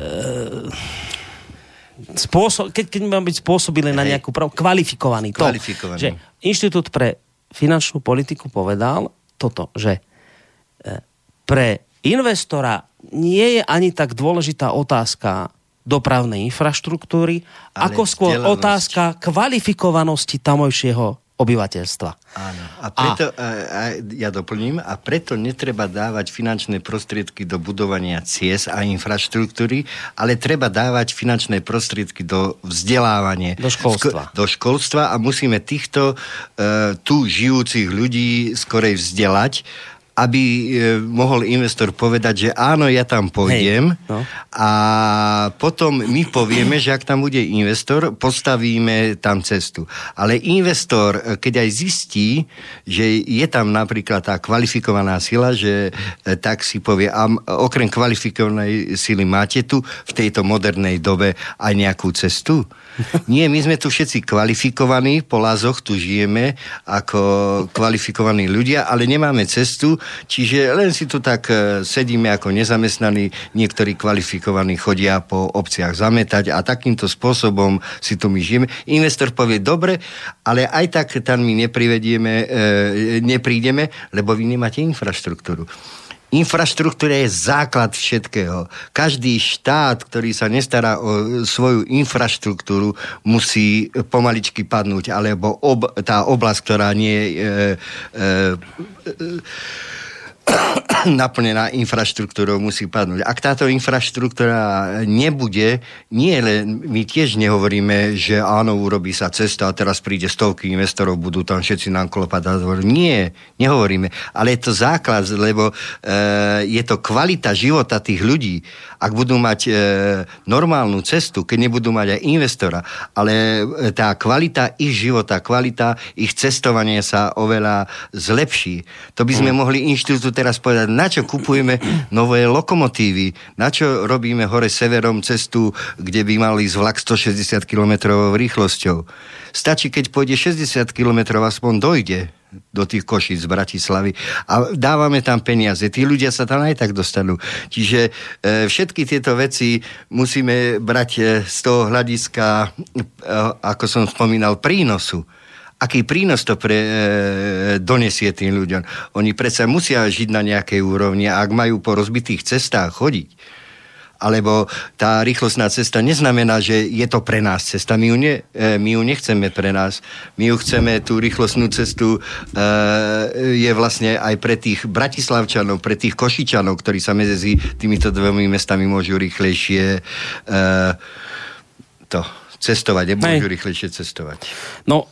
spôsob, keď, keď mám byť spôsobilé na nejakú prav, kvalifikovaný. To, kvalifikovaný. že Inštitút pre finančnú politiku povedal toto, že e, pre investora nie je ani tak dôležitá otázka dopravnej infraštruktúry, Ale ako skôr otázka kvalifikovanosti tamojšieho obyvateľstva. Áno. A preto, a... Ja doplním, a preto netreba dávať finančné prostriedky do budovania ciest a infraštruktúry, ale treba dávať finančné prostriedky do vzdelávania. Do školstva. do školstva a musíme týchto uh, tu žijúcich ľudí skorej vzdelať, aby e, mohol investor povedať, že áno, ja tam pôjdem Hej, no. a potom my povieme, že ak tam bude investor, postavíme tam cestu. Ale investor, e, keď aj zistí, že je tam napríklad tá kvalifikovaná sila, že e, tak si povie, a okrem kvalifikovanej sily máte tu v tejto modernej dobe aj nejakú cestu? Nie, my sme tu všetci kvalifikovaní, po lázoch tu žijeme ako kvalifikovaní ľudia, ale nemáme cestu, čiže len si tu tak e, sedíme ako nezamestnaní, niektorí kvalifikovaní chodia po obciach zametať a takýmto spôsobom si tu my žijeme. Investor povie, dobre, ale aj tak tam my neprivedieme, e, neprídeme, lebo vy nemáte infraštruktúru. Infraštruktúra je základ všetkého. Každý štát, ktorý sa nestará o svoju infraštruktúru, musí pomaličky padnúť, alebo ob, tá oblasť, ktorá nie je e, e, e, naplnená infraštruktúrou musí padnúť. Ak táto infraštruktúra nebude, nie len, my tiež nehovoríme, že áno, urobí sa cesta a teraz príde stovky investorov, budú tam všetci nám klopať. Nie, nehovoríme. Ale je to základ, lebo e, je to kvalita života tých ľudí. Ak budú mať e, normálnu cestu, keď nebudú mať aj investora, ale e, tá kvalita ich života, kvalita ich cestovania sa oveľa zlepší. To by sme mm. mohli inštitút teraz povedať, na čo kupujeme nové lokomotívy, na čo robíme hore severom cestu, kde by mali ísť vlak 160 km rýchlosťou. Stačí, keď pôjde 60 km, aspoň dojde do tých košíc z Bratislavy a dávame tam peniaze. Tí ľudia sa tam aj tak dostanú. Čiže e, všetky tieto veci musíme brať e, z toho hľadiska, e, ako som spomínal, prínosu aký prínos to pre, e, donesie tým ľuďom. Oni predsa musia žiť na nejakej úrovni a ak majú po rozbitých cestách chodiť, alebo tá rýchlostná cesta neznamená, že je to pre nás cesta. My ju, ne, e, my ju nechceme pre nás. My ju chceme, tú rýchlostnú cestu e, je vlastne aj pre tých Bratislavčanov, pre tých Košičanov, ktorí sa medzi týmito dvomi mestami môžu rýchlejšie e, to cestovať, môžu rýchlejšie cestovať. No,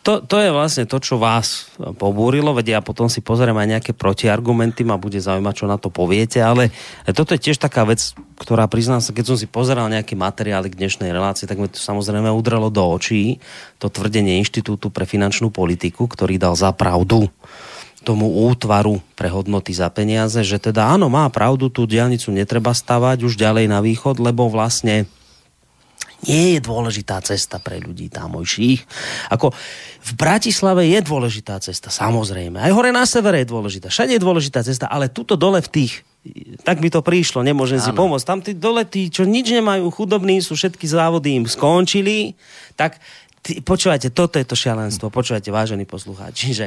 to, to je vlastne to, čo vás pobúrilo, vedia ja potom si pozriem aj nejaké protiargumenty, ma bude zaujímať, čo na to poviete, ale toto je tiež taká vec, ktorá priznám sa, keď som si pozeral nejaké materiály k dnešnej relácii, tak mi to samozrejme udrelo do očí to tvrdenie Inštitútu pre finančnú politiku, ktorý dal za pravdu tomu útvaru pre hodnoty za peniaze, že teda áno, má pravdu, tú diálnicu netreba stavať už ďalej na východ, lebo vlastne Nie je dôležitá cesta pre ľudí tamojších. Ako v Bratislave je dôležitá cesta, samozrejme. Aj hore na severe je dôležitá. Všade je dôležitá cesta, ale tuto dole v tých tak by to prišlo, nemôžem ano. si pomôcť. Tam tí dole, tí, čo nič nemajú, chudobní sú, všetky závody im skončili, tak Ty, počúvajte, toto je to šialenstvo, počúvajte, vážení poslucháči, že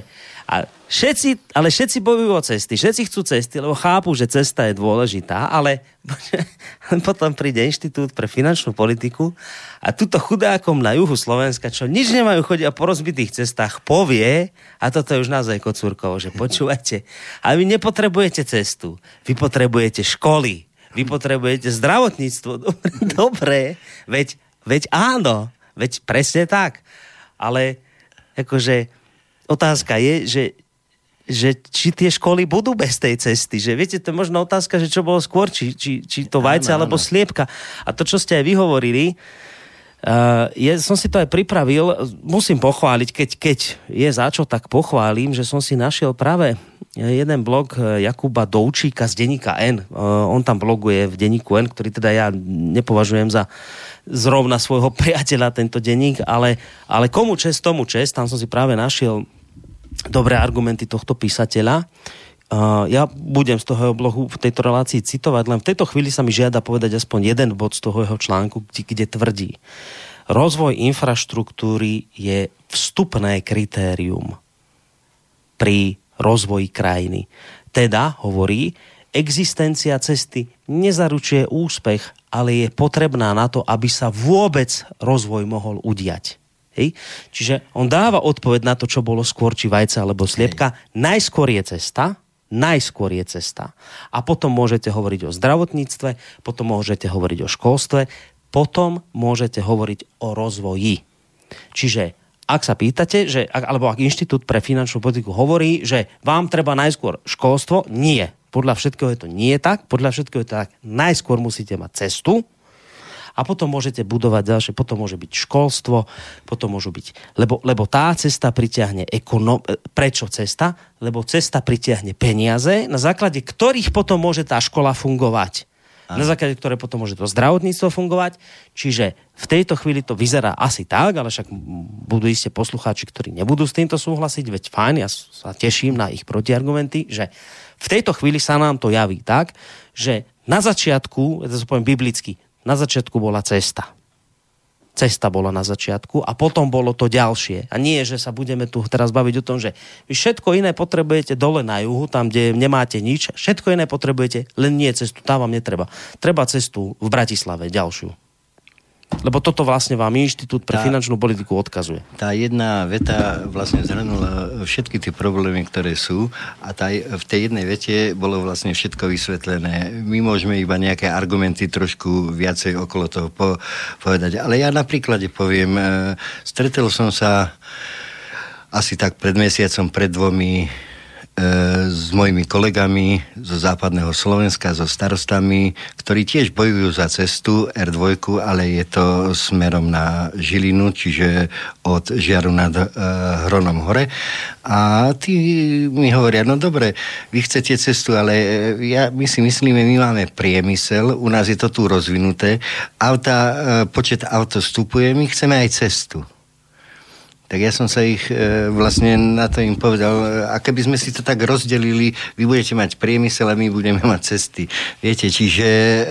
a všetci, ale všetci bojujú o cesty, všetci chcú cesty, lebo chápu, že cesta je dôležitá, ale potom príde Inštitút pre finančnú politiku a tuto chudákom na juhu Slovenska, čo nič nemajú chodia po rozbitých cestách, povie, a toto je už naozaj kocúrkovo, že počúvajte, a vy nepotrebujete cestu, vy potrebujete školy, vy potrebujete zdravotníctvo, dobre, dobre veď, veď áno, Veď presne tak. Ale akože otázka je, že, že či tie školy budú bez tej cesty. Že viete, to je možno otázka, že čo bolo skôr, či, či, či to vajce áno, alebo áno. sliepka. A to, čo ste aj vyhovorili, Uh, je, som si to aj pripravil, musím pochváliť, keď, keď je za čo, tak pochválim, že som si našiel práve jeden blog eh, Jakuba Doučíka z denníka N. Uh, on tam bloguje v denníku N, ktorý teda ja nepovažujem za zrovna svojho priateľa tento denník, ale, ale komu čest, tomu čest, tam som si práve našiel dobré argumenty tohto písateľa. Uh, ja budem z toho blogu v tejto relácii citovať, len v tejto chvíli sa mi žiada povedať aspoň jeden bod z toho jeho článku, kde, kde tvrdí. Rozvoj infraštruktúry je vstupné kritérium pri rozvoji krajiny. Teda, hovorí, existencia cesty nezaručuje úspech, ale je potrebná na to, aby sa vôbec rozvoj mohol udiať. Hej? Čiže on dáva odpoveď na to, čo bolo skôr, či vajce alebo sliepka. Hej. Najskôr je cesta, najskôr je cesta. A potom môžete hovoriť o zdravotníctve, potom môžete hovoriť o školstve, potom môžete hovoriť o rozvoji. Čiže ak sa pýtate, že, alebo ak Inštitút pre finančnú politiku hovorí, že vám treba najskôr školstvo, nie. Podľa všetkého je to nie tak. Podľa všetkého je to tak. Najskôr musíte mať cestu, a potom môžete budovať ďalšie, potom môže byť školstvo, potom môžu byť, lebo, lebo tá cesta pritiahne ekonom, e, prečo cesta? Lebo cesta pritiahne peniaze, na základe ktorých potom môže tá škola fungovať. Aha. Na základe ktoré potom môže to zdravotníctvo fungovať. Čiže v tejto chvíli to vyzerá asi tak, ale však budú iste poslucháči, ktorí nebudú s týmto súhlasiť, veď fajn, ja sa teším na ich protiargumenty, že v tejto chvíli sa nám to javí tak, že na začiatku, ja to poviem biblicky, na začiatku bola cesta. Cesta bola na začiatku a potom bolo to ďalšie. A nie, že sa budeme tu teraz baviť o tom, že vy všetko iné potrebujete dole na juhu, tam, kde nemáte nič. Všetko iné potrebujete, len nie cestu, tam vám netreba. Treba cestu v Bratislave, ďalšiu. Lebo toto vlastne vám Inštitút pre tá, finančnú politiku odkazuje. Tá jedna veta vlastne zhrnula všetky tie problémy, ktoré sú a tá, v tej jednej vete bolo vlastne všetko vysvetlené. My môžeme iba nejaké argumenty trošku viacej okolo toho po, povedať. Ale ja napríklad poviem, e, stretol som sa asi tak pred mesiacom, pred dvomi E, s mojimi kolegami zo západného Slovenska, so starostami, ktorí tiež bojujú za cestu R2, ale je to smerom na Žilinu, čiže od Žiaru nad uh, Hronom hore. A tí mi hovoria, no dobre, vy chcete cestu, ale ja, my si myslíme, my máme priemysel, u nás je to tu rozvinuté, auta, uh, počet auto vstupuje, my chceme aj cestu tak ja som sa ich e, vlastne na to im povedal, a keby sme si to tak rozdelili, vy budete mať priemysel a my budeme mať cesty. Viete, čiže e,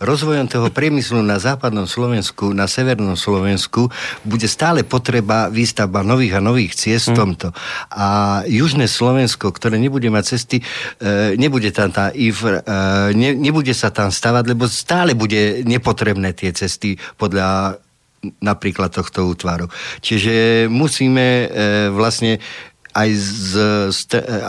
rozvojom toho priemyslu na západnom Slovensku, na severnom Slovensku bude stále potreba výstavba nových a nových ciest v hm. tomto. A južné Slovensko, ktoré nebude mať cesty, e, nebude tam tá IF, e, ne, nebude sa tam stavať, lebo stále bude nepotrebné tie cesty podľa napríklad tohto útvaru. Čiže musíme e, vlastne aj z, z,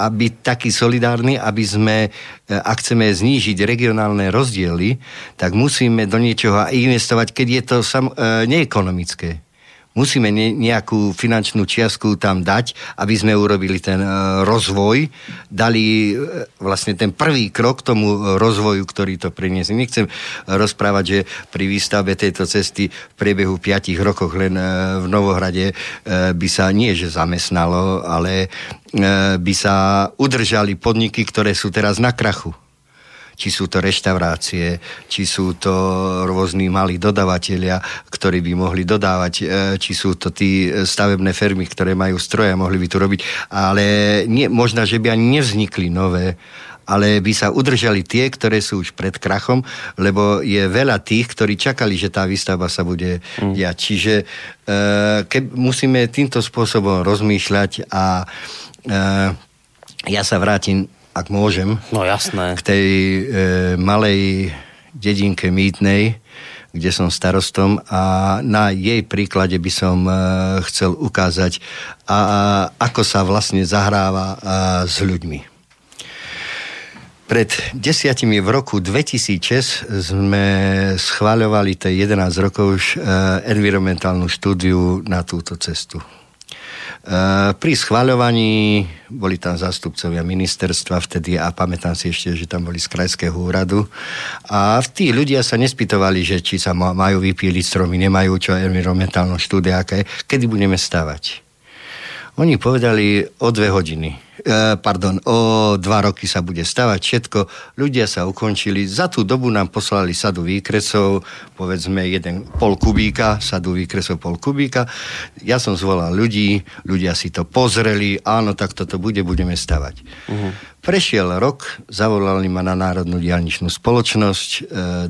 aby taký solidárny, aby sme, e, ak chceme znížiť regionálne rozdiely, tak musíme do niečoho investovať, keď je to sam, e, neekonomické musíme ne, nejakú finančnú čiastku tam dať, aby sme urobili ten uh, rozvoj, dali uh, vlastne ten prvý krok k tomu rozvoju, ktorý to priniesie. Nechcem rozprávať, že pri výstavbe tejto cesty v priebehu 5 rokoch len uh, v Novohrade by sa nie že zamestnalo, ale by sa udržali podniky, ktoré sú teraz na krachu. Či sú to reštaurácie, či sú to rôzni malí dodavatelia, ktorí by mohli dodávať, e, či sú to tí stavebné firmy, ktoré majú stroje a mohli by tu robiť. Ale nie, možno, že by ani nevznikli nové ale by sa udržali tie, ktoré sú už pred krachom, lebo je veľa tých, ktorí čakali, že tá výstavba sa bude mm. diať. Čiže e, ke, musíme týmto spôsobom rozmýšľať a e, ja sa vrátim, ak môžem, no, jasné. k tej e, malej dedinke Mýtnej, kde som starostom a na jej príklade by som e, chcel ukázať, a, a, ako sa vlastne zahráva a, s ľuďmi. Pred desiatimi v roku 2006 sme schváľovali tej 11 rokov už uh, environmentálnu štúdiu na túto cestu. Uh, pri schváľovaní boli tam zástupcovia ministerstva vtedy a pamätám si ešte, že tam boli z krajského úradu. A tí ľudia sa nespýtovali, že či sa majú vypíliť stromy, nemajú čo environmentálnu štúdiu, aké, kedy budeme stavať. Oni povedali o dve hodiny. E, pardon, o dva roky sa bude stavať všetko. Ľudia sa ukončili. Za tú dobu nám poslali sadu výkresov, povedzme jeden pol kubíka, sadu výkresov pol kubíka. Ja som zvolal ľudí, ľudia si to pozreli, áno, tak toto bude, budeme stavať. Uh-huh. Prešiel rok, zavolali ma na Národnú diálničnú spoločnosť e,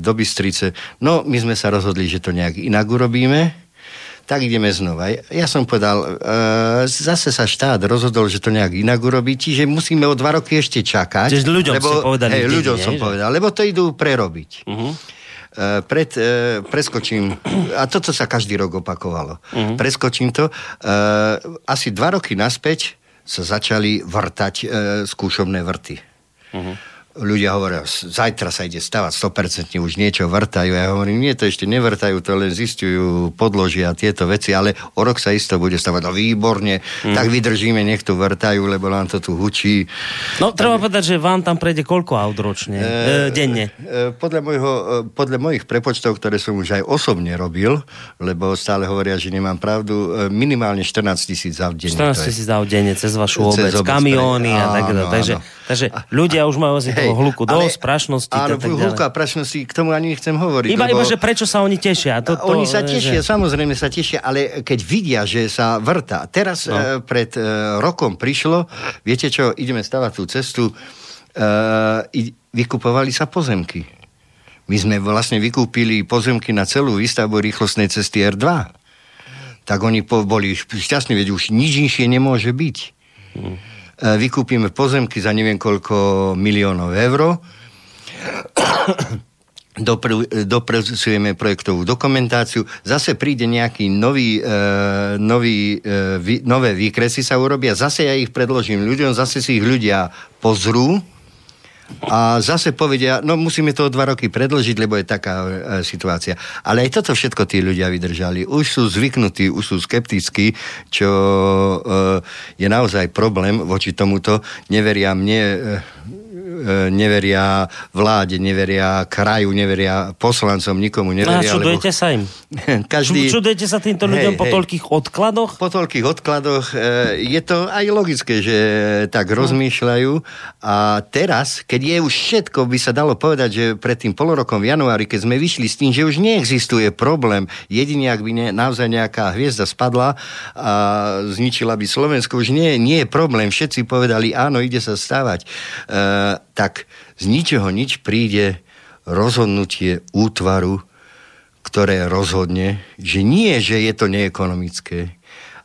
do Bystrice. No, my sme sa rozhodli, že to nejak inak urobíme tak ideme znova. Ja som povedal, e, zase sa štát rozhodol, že to nejak inak urobí, čiže musíme o dva roky ešte čakať. Čiže ľuďom lebo, povedali. Hej, ľuďom som že? povedal, lebo to idú prerobiť. Uh-huh. Uh, pred, uh, preskočím, a toto sa každý rok opakovalo, uh-huh. preskočím to, uh, asi dva roky naspäť sa začali vrtať uh, skúšobné vrty. Uh-huh ľudia hovoria, zajtra sa ide stavať, 100% už niečo vrtajú. Ja hovorím, nie, to ešte nevrtajú, to len zistujú, podložia tieto veci, ale o rok sa isto bude stavať. No výborne, mm. tak vydržíme, nech tu vrtajú, lebo nám to tu hučí. No, treba tak... povedať, že vám tam prejde koľko aut ročne, e, e, denne? E, podľa, môjho, e, podľa mojich prepočtov, ktoré som už aj osobne robil, lebo stále hovoria, že nemám pravdu, e, minimálne 14 tisíc aut denne. 14 tisíc aut denne, cez vašu obec, cez kamióny a tak Takže, takže ľudia už majú asi toho hluku dosť, prašnosti. Áno, tak hluku a prašnosti, k tomu ani nechcem hovoriť. Iba, lebo, iba že prečo sa oni tešia. To, to, oni sa tešia, že... samozrejme sa tešia, ale keď vidia, že sa vrta. Teraz no. uh, pred uh, rokom prišlo, viete čo, ideme stavať tú cestu, uh, vykupovali sa pozemky. My sme vlastne vykúpili pozemky na celú výstavbu rýchlostnej cesty R2. Tak oni boli šťastní, veď už nič inšie nemôže byť. E, vykúpime pozemky za neviem koľko miliónov eur, dopr- dopracujeme projektovú dokumentáciu, zase príde nejaký nový, e, nový, e, vy, nové výkresy sa urobia, zase ja ich predložím ľuďom, zase si ich ľudia pozrú, a zase povedia, no musíme to o dva roky predlžiť, lebo je taká e, situácia. Ale aj toto všetko tí ľudia vydržali. Už sú zvyknutí, už sú skeptickí, čo e, je naozaj problém voči tomuto. Neveria mne, e, neveria vláde, neveria kraju, neveria poslancom, nikomu neveria. No a čudujete lebo... sa im? Každý... Čudujete sa týmto ľuďom hej, po hej. toľkých odkladoch? Po toľkých odkladoch. E, je to aj logické, že tak no. rozmýšľajú. A teraz, keď je už všetko, by sa dalo povedať, že pred tým polorokom v januári, keď sme vyšli s tým, že už neexistuje problém, jedine ak by ne, naozaj nejaká hviezda spadla a zničila by Slovensko, už nie, nie je problém. Všetci povedali, áno, ide sa stávať. E, tak z ničoho nič príde rozhodnutie útvaru, ktoré rozhodne, že nie, že je to neekonomické,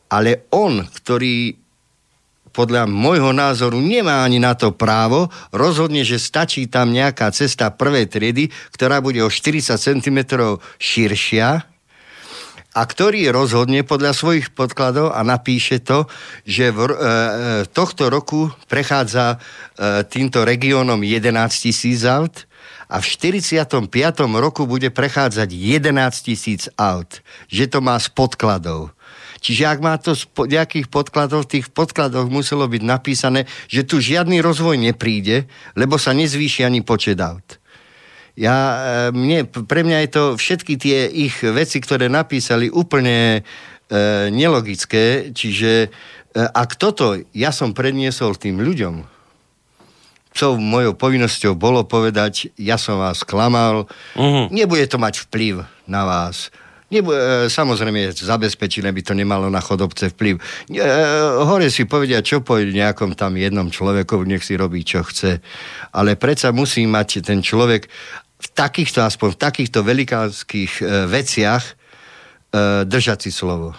ale on, ktorý podľa môjho názoru nemá ani na to právo, rozhodne, že stačí tam nejaká cesta prvej triedy, ktorá bude o 40 cm širšia, a ktorý rozhodne podľa svojich podkladov a napíše to, že v, e, e tohto roku prechádza e, týmto regiónom 11 tisíc aut a v 45. roku bude prechádzať 11 tisíc aut. Že to má z podkladov. Čiže ak má to z nejakých podkladov, v tých podkladoch muselo byť napísané, že tu žiadny rozvoj nepríde, lebo sa nezvýši ani počet aut. Ja, e, mne, pre mňa je to všetky tie ich veci, ktoré napísali, úplne e, nelogické, čiže e, ak toto ja som predniesol tým ľuďom, co mojou povinnosťou bolo povedať, ja som vás klamal, uh-huh. nebude to mať vplyv na vás. Nebo, e, samozrejme, zabezpečené by to nemalo na chodobce vplyv. E, hore si povedia, čo po nejakom tam jednom človeku, nech si robí, čo chce. Ale predsa musí mať ten človek v takýchto, aspoň v takýchto velikánskych e, veciach e, držať si slovo.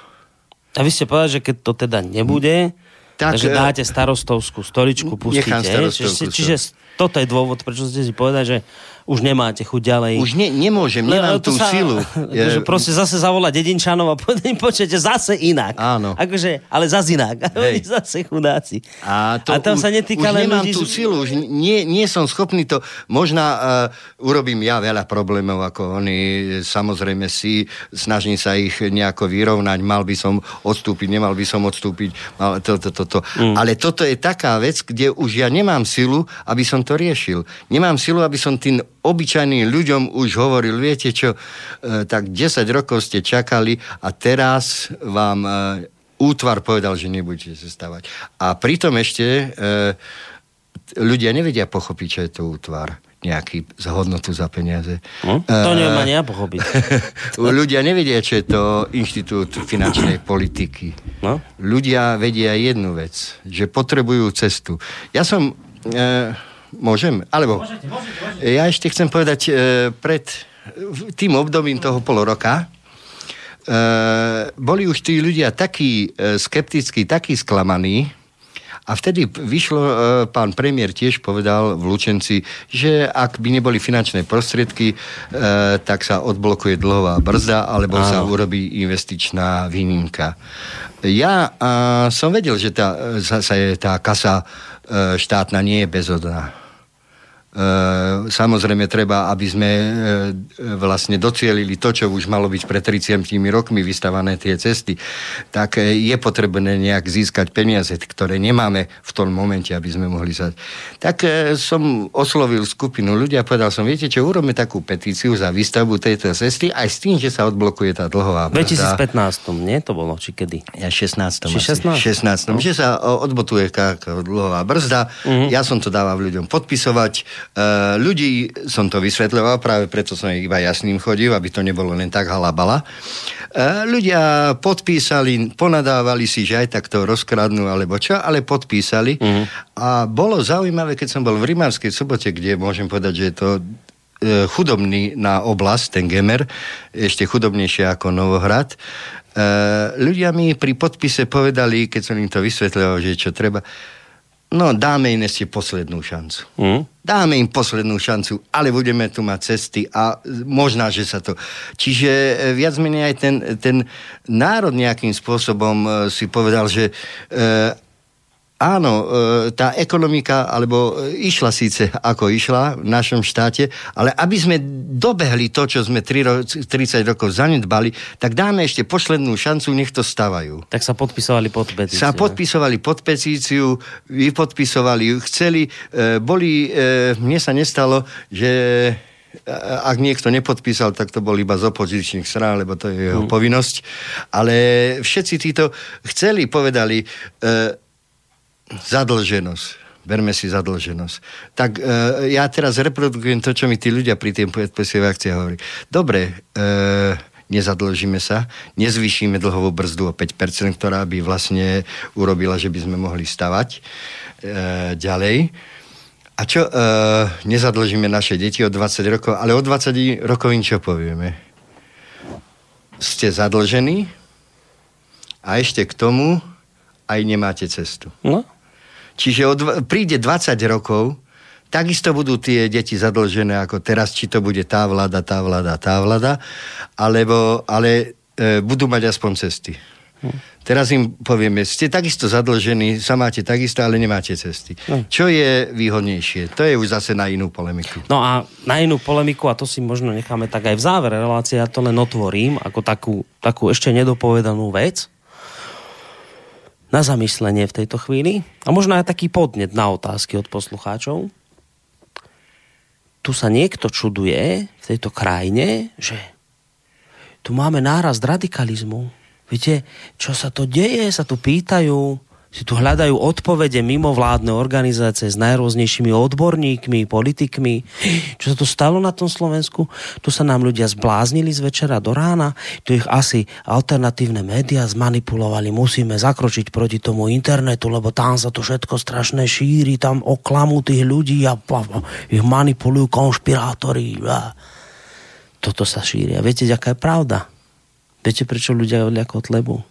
A vy ste povedali, že keď to teda nebude, tak, takže e, dáte starostovskú stoličku, pustíte. Čiže, čiže toto je dôvod, prečo ste si povedali, že už nemáte chuť ďalej. Už ne, nemôžem, nemám tú sa, silu. Je... proste zase zavolať dedinčanov a počujete zase inak. Áno. Akože, ale zase inak. Oni zase chudáci. A, to a tam už, sa netýka už len nemám ľudí, tú silu, už nie, nie som schopný to, možná uh, urobím ja veľa problémov, ako oni, samozrejme si, snažím sa ich nejako vyrovnať, mal by som odstúpiť, nemal by som odstúpiť, mal to, to, to, to. Mm. Ale toto je taká vec, kde už ja nemám silu, aby som to riešil. Nemám silu, aby som tým obyčajným ľuďom už hovoril, viete čo, e, tak 10 rokov ste čakali a teraz vám e, útvar povedal, že nebudete sa stávať. A pritom ešte e, ľudia nevedia pochopiť, čo je to útvar nejaký za hodnotu za peniaze. No, to neviem ani ja pochopiť. ľudia nevedia, čo je to inštitút finančnej politiky. No? Ľudia vedia jednu vec, že potrebujú cestu. Ja som... E, Môžem? Alebo... Môžete, môžete, môžete. Ja ešte chcem povedať, e, pred tým obdobím toho pol roka, e, boli už tí ľudia takí e, skeptickí, takí sklamaní, a vtedy vyšlo, e, pán premiér tiež povedal v Lučenci, že ak by neboli finančné prostriedky, e, tak sa odblokuje dlhová brzda, alebo Áno. sa urobí investičná výnimka. Ja som vedel, že tá, zase tá kasa E, štátna nie je bezodná. E, samozrejme treba, aby sme e, vlastne docielili to, čo už malo byť pred 30 rokmi vystavané tie cesty, tak je potrebné nejak získať peniaze, ktoré nemáme v tom momente, aby sme mohli sa... Tak som oslovil skupinu ľudí a povedal som, viete čo, urobme takú petíciu za výstavbu tejto cesty aj s tým, že sa odblokuje tá dlhová V 2015, nie? To bolo, či kedy? Ja 16. Či 16? 16. No. Že sa odbotuje dlhová brzda. Uh-huh. Ja som to dával ľuďom podpisovať ľudí som to vysvetľoval, práve preto som iba jasným chodil, aby to nebolo len tak halabala. Uh, ľudia podpísali, ponadávali si, že aj tak to rozkradnú, alebo čo, ale podpísali. Uh-huh. A bolo zaujímavé, keď som bol v Rimavskej sobote, kde môžem povedať, že je to e, chudobný na oblasť, ten Gemer, ešte chudobnejšie ako Novohrad. ľudia mi pri podpise povedali, keď som im to vysvetlil, že čo treba, No, dáme im ešte poslednú šancu. Mm. Dáme im poslednú šancu, ale budeme tu mať cesty a možná, že sa to... Čiže e, viac menej aj ten, ten národ nejakým spôsobom e, si povedal, že e, áno, e, tá ekonomika, alebo e, išla síce ako išla v našom štáte, ale aby sme dobehli to, čo sme 30 rokov zanedbali, tak dáme ešte poslednú šancu, nech to stavajú. Tak sa podpisovali pod petíciu. Sa podpisovali pod petíciu, vypodpisovali, chceli, e, boli, mne sa nestalo, že ak niekto nepodpísal, tak to bol iba z opozičných strán, lebo to je jeho hmm. povinnosť. Ale všetci títo chceli, povedali, zadlženosť. Berme si zadlženosť. Tak e, ja teraz reprodukujem to, čo mi tí ľudia pri tým podpisových akciách hovorí. Dobre, e, nezadlžíme sa, nezvýšime dlhovú brzdu o 5%, ktorá by vlastne urobila, že by sme mohli stavať e, ďalej. A čo, e, nezadlžíme naše deti o 20 rokov, ale o 20 rokov im čo povieme? Ste zadlžení a ešte k tomu aj nemáte cestu. No. Čiže od, príde 20 rokov, takisto budú tie deti zadlžené ako teraz, či to bude tá vláda, tá vláda, tá vláda, alebo, ale e, budú mať aspoň cesty. Hm. Teraz im povieme, ste takisto zadlžení, sa máte takisto, ale nemáte cesty. Hm. Čo je výhodnejšie? To je už zase na inú polemiku. No a na inú polemiku, a to si možno necháme tak aj v závere relácie, ja to len otvorím ako takú, takú ešte nedopovedanú vec na zamyslenie v tejto chvíli a možno aj taký podnet na otázky od poslucháčov. Tu sa niekto čuduje v tejto krajine, že tu máme nárast radikalizmu. Viete, čo sa to deje, sa tu pýtajú si tu hľadajú odpovede mimovládne organizácie s najrôznejšími odborníkmi, politikmi. Čo sa to stalo na tom Slovensku? Tu sa nám ľudia zbláznili z večera do rána, tu ich asi alternatívne médiá zmanipulovali, musíme zakročiť proti tomu internetu, lebo tam sa to všetko strašné šíri, tam oklamú tých ľudí a, ich manipulujú konšpirátori. Toto sa šíri. A viete, aká je pravda? Viete, prečo ľudia odľa Kotlebu?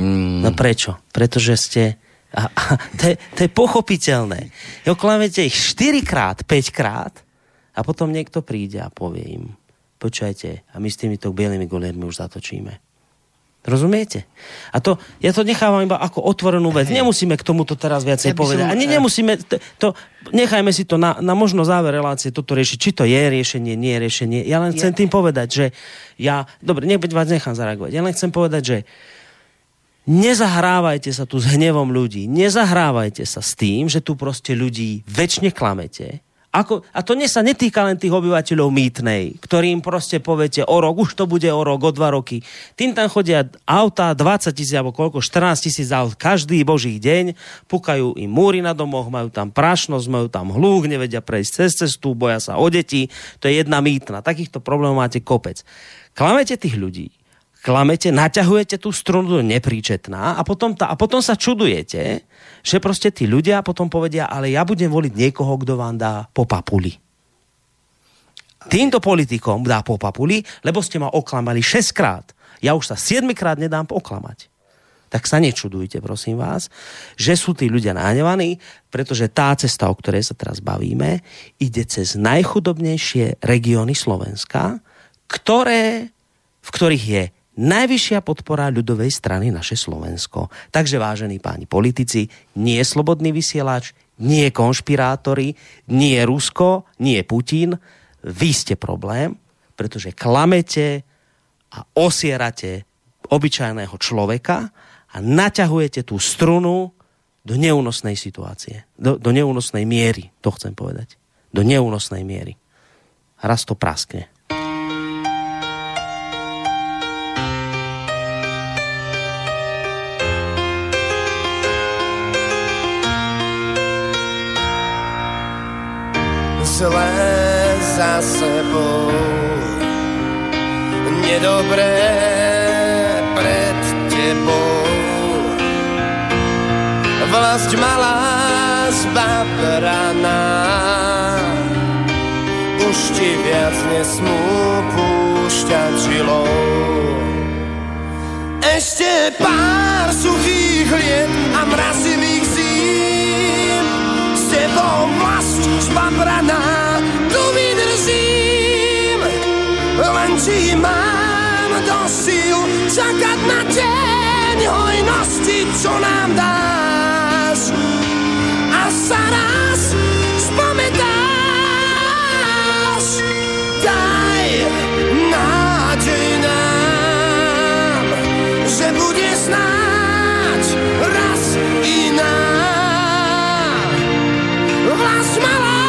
Mm. No prečo? Pretože ste... A, a, to, je, to je pochopiteľné. Oklamete ich 4 krát, 5 krát a potom niekto príde a povie im počujete, a my s týmito bielými goliermi už zatočíme. Rozumiete? A to, ja to nechávam iba ako otvorenú vec. Nemusíme k tomuto teraz viacej ja povedať. Som... Ani nemusíme, to, to, nechajme si to na, na možno záver relácie toto riešiť. Či to je riešenie, nie je riešenie. Ja len chcem je. tým povedať, že ja, dobre, nech vás nechám zareagovať. Ja len chcem povedať, že Nezahrávajte sa tu s hnevom ľudí. Nezahrávajte sa s tým, že tu proste ľudí väčšine klamete. Ako, a to nie sa netýka len tých obyvateľov mýtnej, ktorým proste poviete o rok, už to bude o rok, o dva roky. Tým tam chodia auta, 20 tisíc alebo koľko, 14 tisíc aut každý boží deň, pukajú im múry na domoch, majú tam prašnosť, majú tam hlúk, nevedia prejsť cez cestu, boja sa o deti. To je jedna mýtna. Takýchto problémov máte kopec. Klamete tých ľudí klamete, naťahujete tú strunu nepríčetná a potom, tá, a potom sa čudujete, že proste tí ľudia potom povedia, ale ja budem voliť niekoho, kto vám dá po papuli. Týmto politikom dá po papuli, lebo ste ma oklamali 6 krát. Ja už sa 7 krát nedám oklamať. Tak sa nečudujte, prosím vás, že sú tí ľudia nahnevaní, pretože tá cesta, o ktorej sa teraz bavíme, ide cez najchudobnejšie regióny Slovenska, ktoré, v ktorých je najvyššia podpora ľudovej strany naše Slovensko. Takže vážení páni politici, nie slobodný vysielač, nie konšpirátori, nie Rusko, nie Putin. Vy ste problém, pretože klamete a osierate obyčajného človeka a naťahujete tú strunu do neúnosnej situácie. Do, do neúnosnej miery, to chcem povedať. Do neúnosnej miery. Raz to praskne. Za sebou, nedobré pred tebou. Vlast malá zbabraná, už ti viac nesmú púšťať žilou. Ešte pár suchých liet a mrazivých zím s tebou vlast zbabraná len či mám do síl čakať na deň hojnosti, čo nám dáš. A sa raz spometáš, daj nádej nám, že bude snáď raz iná. Vlast malá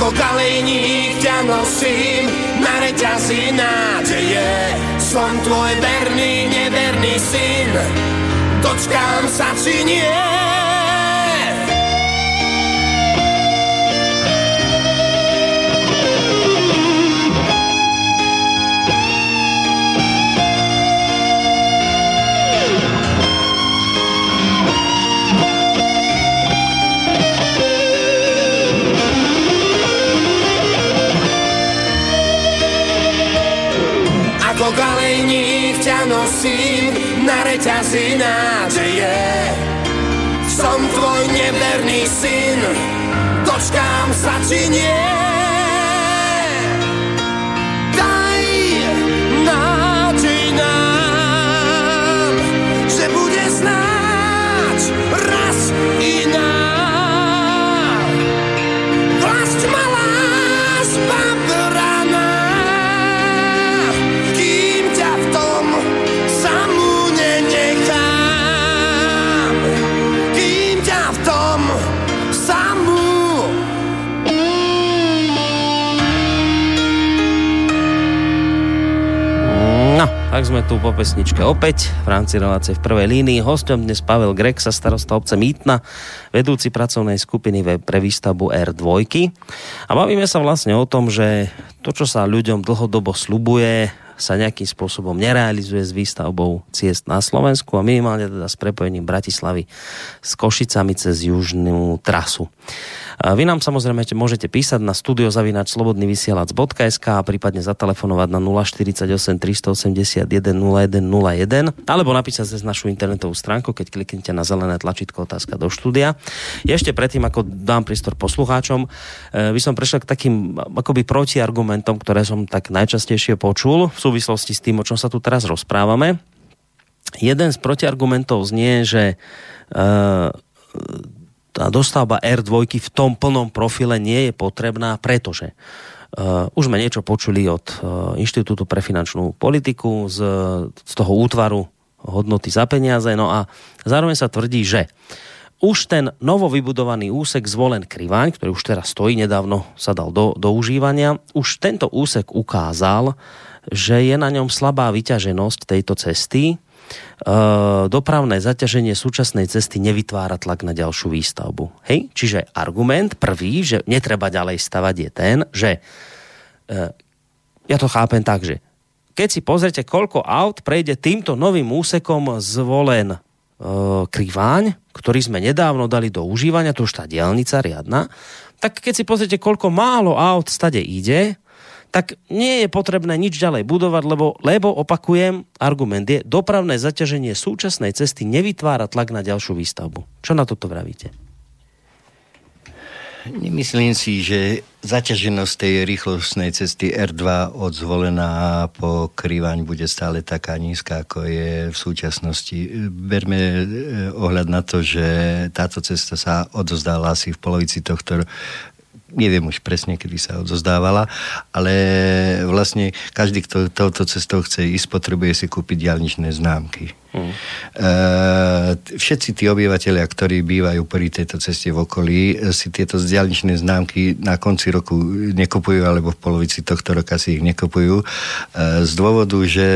zbabera kalejník ťa nosím na reťazi nádeje. Som tvoj verný, neverný syn, dočkám sa či nie. Na reťazi nádeje Som tvoj neverný syn, dočkám sa či nie. Daj nádej nám, že bude snáď raz iná tak sme tu po pesničke opäť v rámci relácie v prvej línii. Hostom dnes Pavel Grek sa starosta obce Mýtna, vedúci pracovnej skupiny pre výstavbu R2. A bavíme sa vlastne o tom, že to, čo sa ľuďom dlhodobo slubuje, sa nejakým spôsobom nerealizuje s výstavbou ciest na Slovensku a minimálne teda s prepojením Bratislavy s Košicami cez južnú trasu. Vy nám samozrejme môžete písať na studiozavinač.slobodnyvysielac.sk a prípadne zatelefonovať na 048 381 0101 alebo napísať cez našu internetovú stránku, keď kliknete na zelené tlačítko otázka do štúdia. Ešte predtým, ako dám prístor poslucháčom, e, by som prešiel k takým akoby protiargumentom, ktoré som tak najčastejšie počul v súvislosti s tým, o čom sa tu teraz rozprávame. Jeden z protiargumentov znie, že uh, tá dostavba R2 v tom plnom profile nie je potrebná, pretože Uh, už sme niečo počuli od uh, Inštitútu pre finančnú politiku z, z toho útvaru hodnoty za peniaze. No a zároveň sa tvrdí, že už ten novo vybudovaný úsek zvolen Kriváň, ktorý už teraz stojí, nedávno sa dal do, do užívania, už tento úsek ukázal, že je na ňom slabá vyťaženosť tejto cesty, dopravné zaťaženie súčasnej cesty nevytvára tlak na ďalšiu výstavbu. Hej? Čiže argument prvý, že netreba ďalej stavať je ten, že uh, ja to chápem tak, že keď si pozrite, koľko aut prejde týmto novým úsekom zvolen uh, Kriváň, ktorý sme nedávno dali do užívania, to už tá dielnica riadna, tak keď si pozrite, koľko málo aut stade ide, tak nie je potrebné nič ďalej budovať, lebo, lebo opakujem, argument je, dopravné zaťaženie súčasnej cesty nevytvára tlak na ďalšiu výstavbu. Čo na toto vravíte? Nemyslím si, že zaťaženosť tej rýchlostnej cesty R2 od zvolená po Kryvaň bude stále taká nízka, ako je v súčasnosti. Berme eh, ohľad na to, že táto cesta sa odozdála asi v polovici tohto neviem už presne, kedy sa odzozdávala, ale vlastne každý, kto touto cestou chce ísť, potrebuje si kúpiť diálničné známky. Hmm. Uh, všetci tí obyvateľia, ktorí bývajú pri tejto ceste v okolí, si tieto diálničné známky na konci roku nekupujú, alebo v polovici tohto roka si ich nekupujú. Uh, z dôvodu, že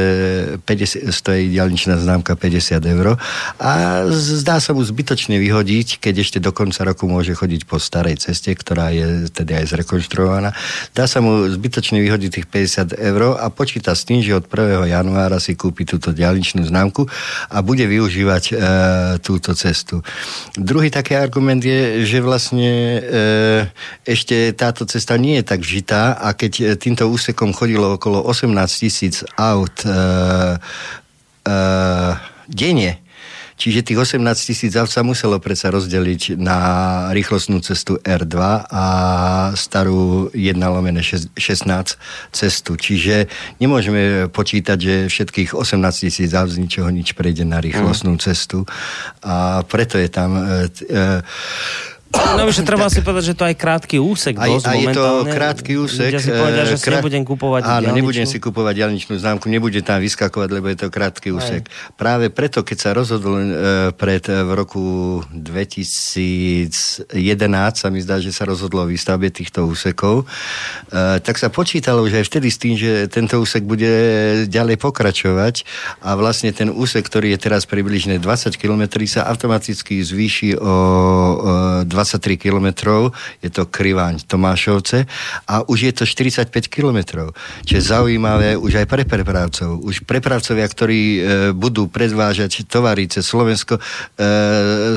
50, stojí diálničná známka 50 eur a zdá sa mu zbytočne vyhodiť, keď ešte do konca roku môže chodiť po starej ceste, ktorá je teda aj zrekonštruovaná. Dá sa mu zbytočne vyhodiť tých 50 eur a počíta s tým, že od 1. januára si kúpi túto diálničnú známku a bude využívať e, túto cestu. Druhý taký argument je, že vlastne e, ešte táto cesta nie je tak vžitá a keď týmto úsekom chodilo okolo 18 tisíc aut e, e, denne, Čiže tých 18 tisíc aut sa muselo predsa rozdeliť na rýchlostnú cestu R2 a starú 1 lomene 16 cestu. Čiže nemôžeme počítať, že všetkých 18 tisíc aut z ničoho nič prejde na rýchlostnú mm. cestu. A preto je tam... E, e, No že treba si povedať, že to aj krátky úsek aj, dosť aj je to krátky úsek. Ja si povedať, že si krát... nebudem kupovať Áno, dialničnú. nebudem si kupovať dialničnú známku, nebude tam vyskakovať, lebo je to krátky úsek. Aj. Práve preto, keď sa rozhodol uh, pred uh, v roku 2011, sa mi zdá, že sa rozhodlo o výstavbe týchto úsekov, tak sa počítalo že aj vtedy s tým, že tento úsek bude ďalej pokračovať a vlastne ten úsek, ktorý je teraz približne 20 km, sa automaticky zvýši o uh, 20 23 kilometrov, je to Kriváň Tomášovce a už je to 45 kilometrov, čo je zaujímavé už aj pre prepravcov. Už prepravcovia, ktorí e, budú predvážať tovary cez Slovensko, e,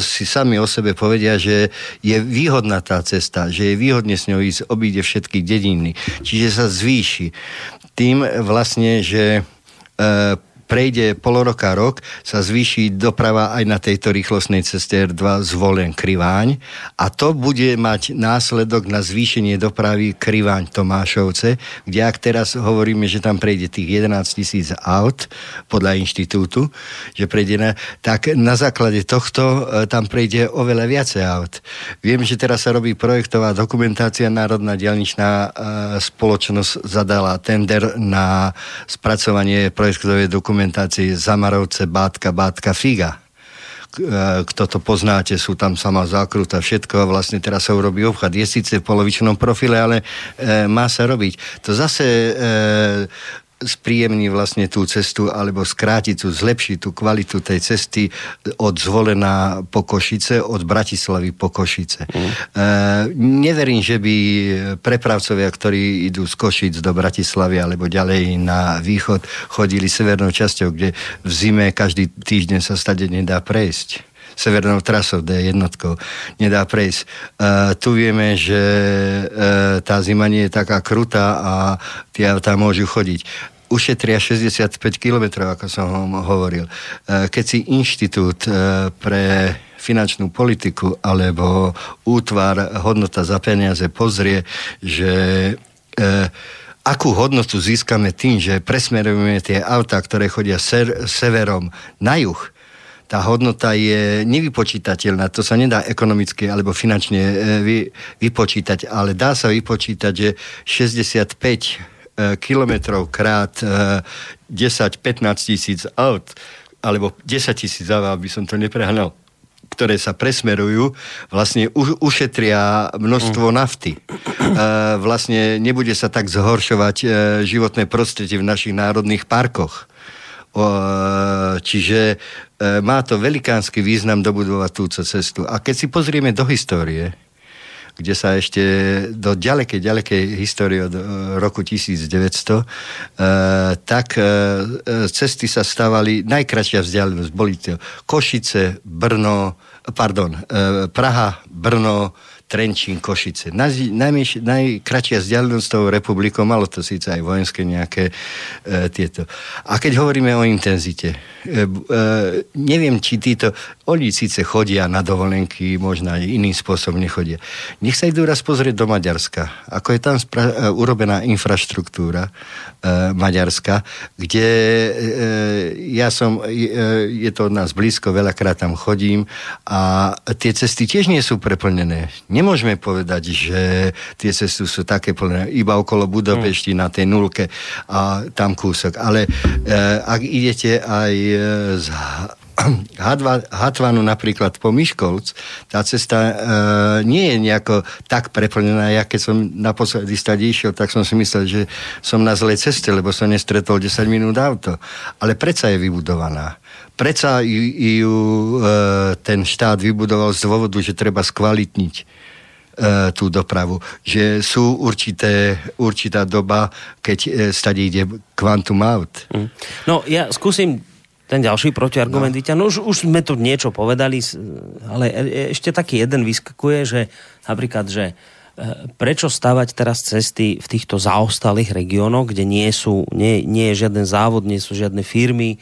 si sami o sebe povedia, že je výhodná tá cesta, že je výhodne s ňou ísť, obíde všetky dediny. Čiže sa zvýši. Tým vlastne, že e, prejde pol roka, rok, sa zvýši doprava aj na tejto rýchlostnej ceste R2 zvolen Kriváň a to bude mať následok na zvýšenie dopravy Kriváň Tomášovce, kde ak teraz hovoríme, že tam prejde tých 11 tisíc aut podľa inštitútu, že prejde na, tak na základe tohto e, tam prejde oveľa viacej aut. Viem, že teraz sa robí projektová dokumentácia, Národná dialničná e, spoločnosť zadala tender na spracovanie projektovej dokumentácie dokumentácii Zamarovce, Bátka, Bátka, Figa e, kto to poznáte, sú tam sama zákruta, všetko a vlastne teraz sa urobí obchod. Je síce v polovičnom profile, ale e, má sa robiť. To zase e, spríjemní vlastne tú cestu alebo skrátiť tú, zlepšiť tú kvalitu tej cesty od zvolená po Košice, od Bratislavy po Košice. Mm. E, neverím, že by prepravcovia, ktorí idú z Košic do Bratislavy alebo ďalej na východ, chodili severnou časťou, kde v zime každý týždeň sa stade nedá prejsť severnou trasou D1 nedá prejsť. Uh, tu vieme, že uh, tá zima nie je taká krutá a tie autá môžu chodiť ušetria 65 km, ako som hovoril. Keď si inštitút pre finančnú politiku alebo útvar hodnota za peniaze pozrie, že akú hodnotu získame tým, že presmerujeme tie autá, ktoré chodia ser, severom na juh, tá hodnota je nevypočítateľná. To sa nedá ekonomicky alebo finančne e, vy, vypočítať, ale dá sa vypočítať, že 65 e, kilometrov krát 10-15 e, tisíc aut, alebo 10 tisíc aut, aby som to neprehnal, ktoré sa presmerujú, vlastne ušetria množstvo mm. nafty. Vlastne nebude sa tak zhoršovať životné prostredie v našich národných parkoch. Čiže má to velikánsky význam dobudovať túto cestu. A keď si pozrieme do histórie, kde sa ešte do ďalekej, ďalekej histórie od e, roku 1900, e, tak cesty sa stávali, najkračšia vzdialenosť, boli to Košice, Brno, pardon, Praha, Brno, Trenčín, Košice. Najkračšia vzdialenosť tou republikou, malo to síce aj vojenské nejaké e, tieto. A keď hovoríme o intenzite, e, e, neviem, či títo, oni síce chodia na dovolenky, možno aj iným spôsobom nechodia. Nech sa idú raz pozrieť do Maďarska, ako je tam spra- e, urobená infraštruktúra Maďarska, kde e, ja som, e, je to od nás blízko, veľakrát tam chodím a tie cesty tiež nie sú preplnené Nemôžeme povedať, že tie cesty sú také plné, iba okolo Budapešti na tej nulke a tam kúsok. Ale e, ak idete aj e, z Hatvanu napríklad po Miškolc, tá cesta e, nie je nejako tak preplnená, ja keď som naposledy stade išiel, tak som si myslel, že som na zlej ceste, lebo som nestretol 10 minút auto. Ale predsa je vybudovaná. Predsa ju, ju e, ten štát vybudoval z dôvodu, že treba skvalitniť E, tú dopravu. Že sú určité, určitá doba, keď e, stade ide kvantum aut. Mm. No ja skúsim ten ďalší protiargument no. vyťahnuť. Už, už sme tu niečo povedali, ale e, ešte taký jeden vyskakuje, že napríklad, že prečo stavať teraz cesty v týchto zaostalých regiónoch, kde nie, sú, nie, nie je žiaden závod, nie sú žiadne firmy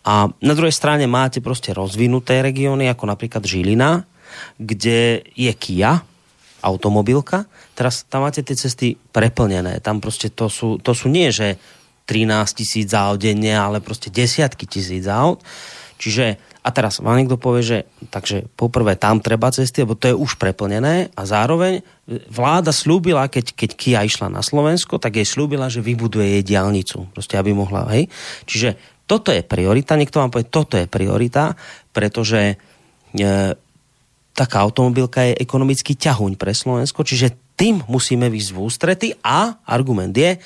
a na druhej strane máte proste rozvinuté regióny, ako napríklad Žilina, kde je Kia, automobilka. Teraz tam máte tie cesty preplnené. Tam proste to sú, to sú nie, že 13 tisíc aut denne, ale proste desiatky tisíc aut. Čiže, a teraz vám niekto povie, že takže poprvé tam treba cesty, lebo to je už preplnené a zároveň vláda slúbila, keď, keď Kia išla na Slovensko, tak jej slúbila, že vybuduje jej diálnicu, proste aby mohla, hej. Čiže toto je priorita, niekto vám povie, toto je priorita, pretože e, taká automobilka je ekonomický ťahuň pre Slovensko, čiže tým musíme výsť v ústrety a argument je,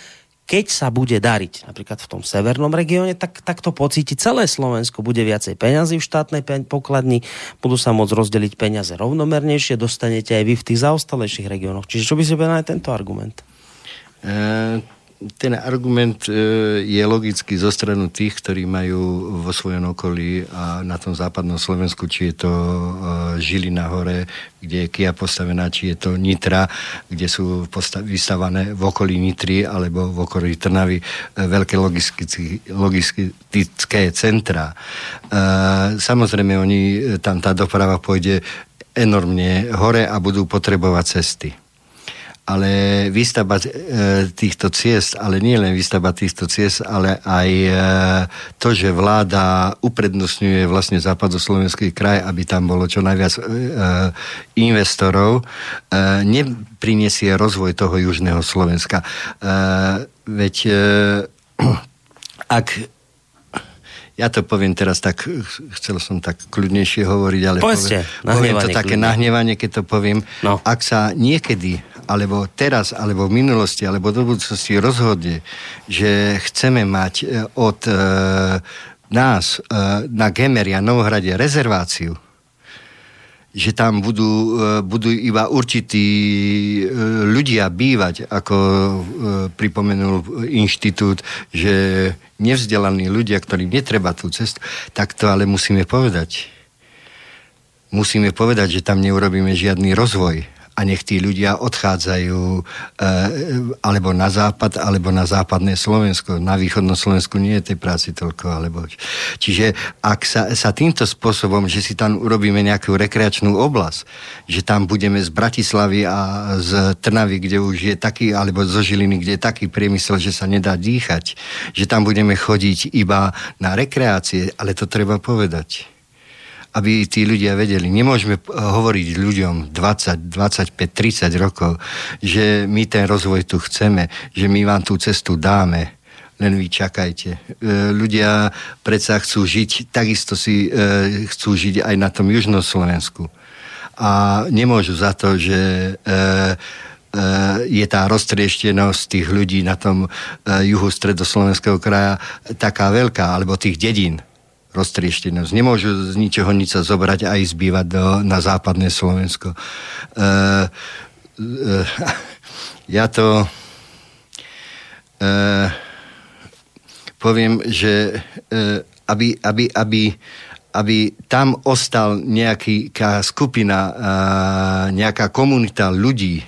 keď sa bude dariť napríklad v tom severnom regióne, tak, tak to pocíti celé Slovensko. Bude viacej peňazí v štátnej pokladni, budú sa môcť rozdeliť peniaze rovnomernejšie, dostanete aj vy v tých zaostalejších regiónoch. Čiže čo by si povedal tento argument? E, ten argument e, je logicky zo stranu tých, ktorí majú vo svojom okolí a na tom západnom Slovensku, či je to e, Žilina hore, kde je Kia postavená, či je to Nitra, kde sú vystavané v okolí Nitry alebo v okolí Trnavy e, veľké logistické centra. Samozrejme, oni, tam tá doprava pôjde enormne hore a budú potrebovať cesty ale výstavba e, týchto ciest, ale nie len výstavba týchto ciest, ale aj e, to, že vláda uprednostňuje vlastne západoslovenský kraj, aby tam bolo čo najviac e, investorov, nepriniesie rozvoj toho južného Slovenska. Veď ak ja to poviem teraz tak, chcel som tak kľudnejšie hovoriť, ale poviem, poviem to také kľudne. nahnevanie, keď to poviem. No. Ak sa niekedy, alebo teraz, alebo v minulosti, alebo do budúcnosti rozhodne, že chceme mať e, od e, nás e, na Gemeria Novohrade rezerváciu, že tam budú, e, budú iba určití e, ľudia bývať, ako pripomenul inštitút, že nevzdelaní ľudia, ktorým netreba tú cestu, tak to ale musíme povedať. Musíme povedať, že tam neurobíme žiadny rozvoj a nech tí ľudia odchádzajú e, alebo na západ, alebo na západné Slovensko. Na východnom Slovensku nie je tej práci toľko. Alebo... Čiže ak sa, sa týmto spôsobom, že si tam urobíme nejakú rekreačnú oblasť, že tam budeme z Bratislavy a z Trnavy, kde už je taký, alebo zo Žiliny, kde je taký priemysel, že sa nedá dýchať, že tam budeme chodiť iba na rekreácie, ale to treba povedať aby tí ľudia vedeli. Nemôžeme hovoriť ľuďom 20, 25, 30 rokov, že my ten rozvoj tu chceme, že my vám tú cestu dáme len vy čakajte. E, ľudia predsa chcú žiť, takisto si e, chcú žiť aj na tom južnom Slovensku. A nemôžu za to, že je tá roztrieštenosť tých ľudí na tom juhu stredoslovenského kraja taká veľká, alebo tých dedín roztrieštenosť. Nemôžu z ničoho nič sa zobrať a ísť bývať do, na západné Slovensko. Uh, uh, ja to uh, poviem, že uh, aby, aby, aby, aby tam ostal nejaká skupina, uh, nejaká komunita ľudí,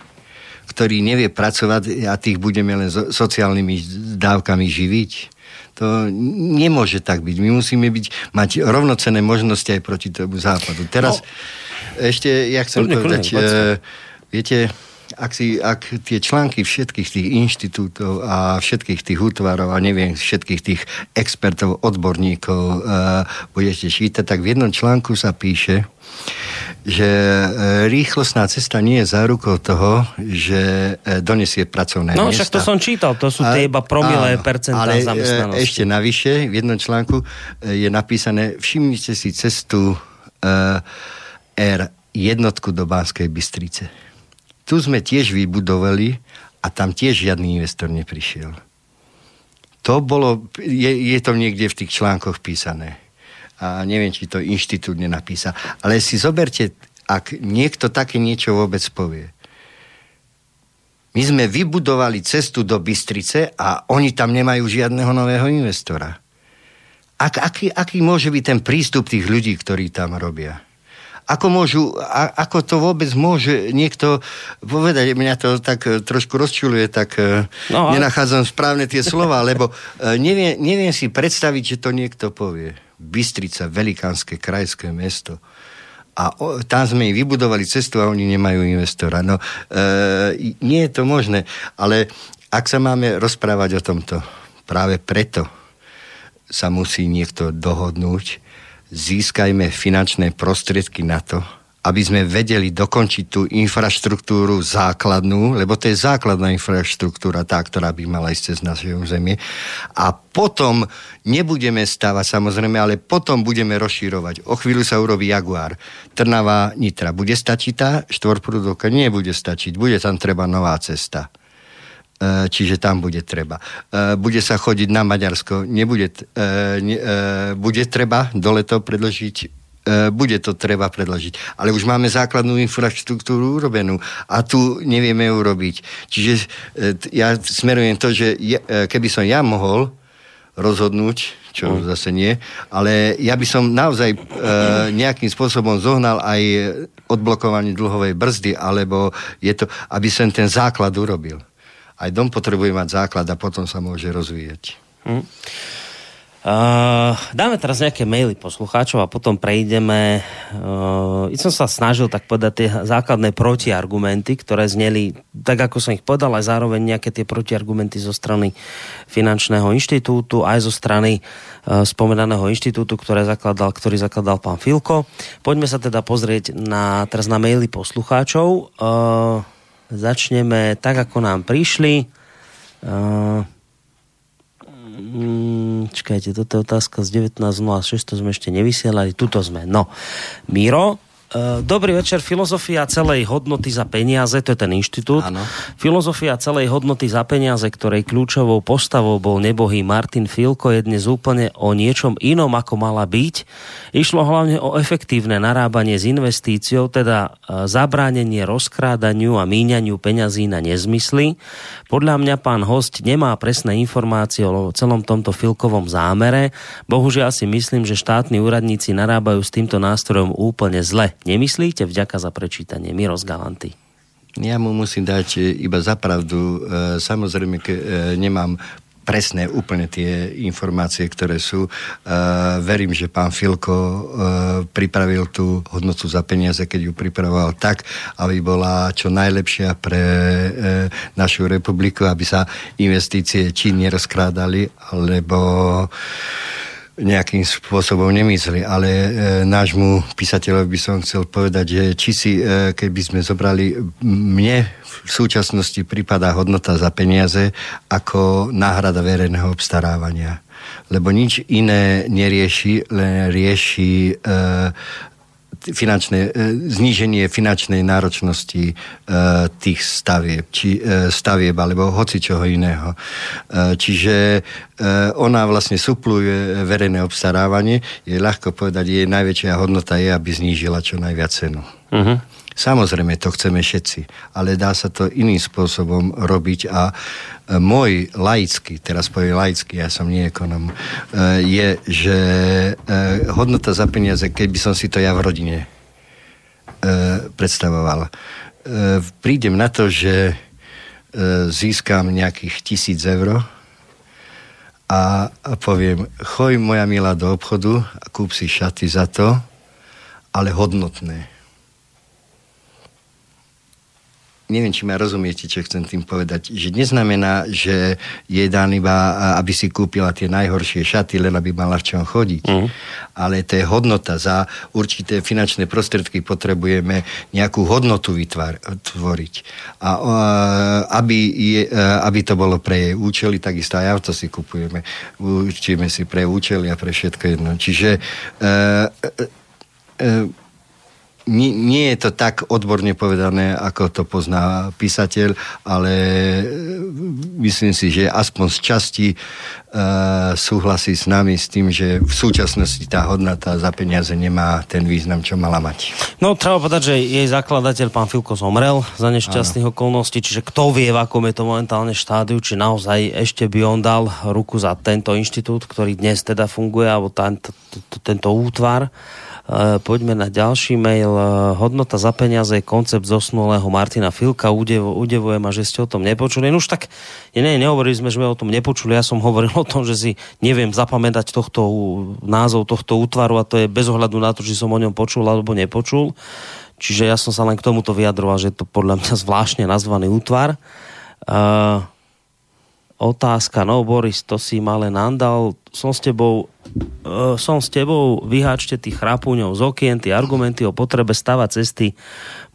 ktorí nevie pracovať a tých budeme len so, sociálnymi dávkami živiť to nemôže tak byť. My musíme byť, mať rovnocené možnosti aj proti tomu západu. Teraz no. ešte, ja chcem kľudne, povedať, kľudne, viete, ak, si, ak tie články všetkých tých inštitútov a všetkých tých útvarov a neviem, všetkých tých expertov, odborníkov uh, budete čítať, tak v jednom článku sa píše, že e, rýchlostná cesta nie je zárukou toho, že e, donesie pracovné no, miesta. Však to som čítal, to sú tie iba promilé percentá ale zamestnanosti. ešte navyše, v jednom článku je napísané, všimnite si cestu R jednotku do Banskej Bystrice. Tu sme tiež vybudovali a tam tiež žiadny investor neprišiel. To bolo, je, je to niekde v tých článkoch písané a neviem, či to inštitút nenapísa. Ale si zoberte, ak niekto také niečo vôbec povie. My sme vybudovali cestu do Bystrice a oni tam nemajú žiadneho nového investora. Ak, aký, aký môže byť ten prístup tých ľudí, ktorí tam robia? Ako, môžu, a, ako to vôbec môže niekto povedať? Mňa to tak e, trošku rozčuluje, tak e, no, ale... nenachádzam správne tie slova, lebo e, neviem, neviem si predstaviť, že to niekto povie. Bystrica, velikánske krajské mesto. A o, tam sme im vybudovali cestu a oni nemajú investora. No, e, nie je to možné, ale ak sa máme rozprávať o tomto, práve preto sa musí niekto dohodnúť, získajme finančné prostriedky na to, aby sme vedeli dokončiť tú infraštruktúru základnú, lebo to je základná infraštruktúra, tá, ktorá by mala ísť cez naše územie. A potom nebudeme stávať samozrejme, ale potom budeme rozširovať. O chvíľu sa urobí Jaguar. Trnava, Nitra. Bude stačiť tá štvorprúdovka? Nie bude stačiť. Bude tam treba nová cesta čiže tam bude treba. E, bude sa chodiť na Maďarsko, nebude, e, bude treba dole to predložiť bude to treba predložiť. Ale už máme základnú infraštruktúru urobenú a tu nevieme urobiť. Čiže ja smerujem to, že keby som ja mohol rozhodnúť, čo mm. zase nie, ale ja by som naozaj e, nejakým spôsobom zohnal aj odblokovanie dlhovej brzdy, alebo je to, aby som ten základ urobil. Aj dom potrebuje mať základ a potom sa môže rozvíjať. Mm. Uh, dáme teraz nejaké maily poslucháčov a potom prejdeme. Uh, som sa snažil tak povedať tie základné protiargumenty, ktoré zneli, tak ako som ich povedal, aj zároveň nejaké tie protiargumenty zo strany finančného inštitútu, aj zo strany uh, spomenaného inštitútu, ktoré zakladal, ktorý zakladal pán Filko. Poďme sa teda pozrieť na, teraz na maily poslucháčov. Uh, začneme tak, ako nám prišli. Uh, Mm, čakajte, toto je otázka z 19.06, to sme ešte nevysielali, tuto sme. No, Miro dobrý večer. Filozofia celej hodnoty za peniaze, to je ten inštitút. Áno. Filozofia celej hodnoty za peniaze, ktorej kľúčovou postavou bol nebohý Martin Filko, je dnes úplne o niečom inom, ako mala byť. Išlo hlavne o efektívne narábanie s investíciou, teda uh, zabránenie rozkrádaniu a míňaniu peňazí na nezmysly. Podľa mňa pán host nemá presné informácie o celom tomto Filkovom zámere. Bohužiaľ si myslím, že štátni úradníci narábajú s týmto nástrojom úplne zle. Nemyslíte? Vďaka za prečítanie. Miros Galanty. Ja mu musím dať e, iba za pravdu. E, Samozrejme, ke, e, nemám presné úplne tie informácie, ktoré sú. Uh, verím, že pán Filko uh, pripravil tú hodnotu za peniaze, keď ju pripravoval tak, aby bola čo najlepšia pre uh, našu republiku, aby sa investície či nerozkrádali, alebo nejakým spôsobom nemyslí, ale e, nášmu písateľovi by som chcel povedať, že či si, e, keby sme zobrali, mne v súčasnosti prípada hodnota za peniaze ako náhrada verejného obstarávania. Lebo nič iné nerieši, len rieši e, finančné, e, zníženie finančnej náročnosti e, tých stavieb, či e, stavieb, alebo hoci čoho iného. Čiže ona vlastne supluje verejné obstarávanie. Je ľahko povedať, jej najväčšia hodnota je, aby znížila čo najviac cenu. Uh-huh. Samozrejme, to chceme všetci, ale dá sa to iným spôsobom robiť a e, môj laický, teraz poviem laický, ja som nie ekonom, e, je, že e, hodnota za peniaze, keby som si to ja v rodine predstavoval. Prídem na to, že získam nejakých tisíc eur a poviem, choj moja milá do obchodu a kúp si šaty za to, ale hodnotné neviem, či ma rozumiete, čo chcem tým povedať, že neznamená, že je dan iba, aby si kúpila tie najhoršie šaty, len aby mala v čom chodiť. Mm. Ale to je hodnota. Za určité finančné prostriedky potrebujeme nejakú hodnotu vytvoriť. A aby, je, aby to bolo pre jej účely, takisto aj auto si kupujeme. Učíme si pre účely a pre všetko jedno. Čiže uh, uh, uh, nie, nie je to tak odborne povedané, ako to pozná písateľ, ale e, myslím si, že aspoň z časti uh, súhlasí s nami s tým, že v súčasnosti tá hodnota za peniaze nemá ten význam, čo mala mať. No, treba povedať, že jej zakladateľ, pán Filko, zomrel za nešťastných okolností, čiže kto vie, v akom je to momentálne štádiu, či naozaj ešte by on dal ruku za tento inštitút, ktorý dnes teda funguje, alebo tento, tento útvar. Eh, poďme na ďalší mail. Eh, hodnota za peniaze je koncept zosnulého Martina Filka. Udev, udevuje ma, že ste o tom nepočuli. No už tak, nie, nehovorili sme, že sme o tom nepočuli. Ja som hovoril o tom, že si neviem zapamätať tohto, názov tohto útvaru a to je bez ohľadu na to, či som o ňom počul alebo nepočul. Čiže ja som sa len k tomuto vyjadroval, že je to podľa mňa zvláštne nazvaný útvar. Uh, otázka, no Boris, to si ma len nandal, som s tebou som s tebou, vyháčte tých chrápuňov z okien, tie argumenty o potrebe stavať cesty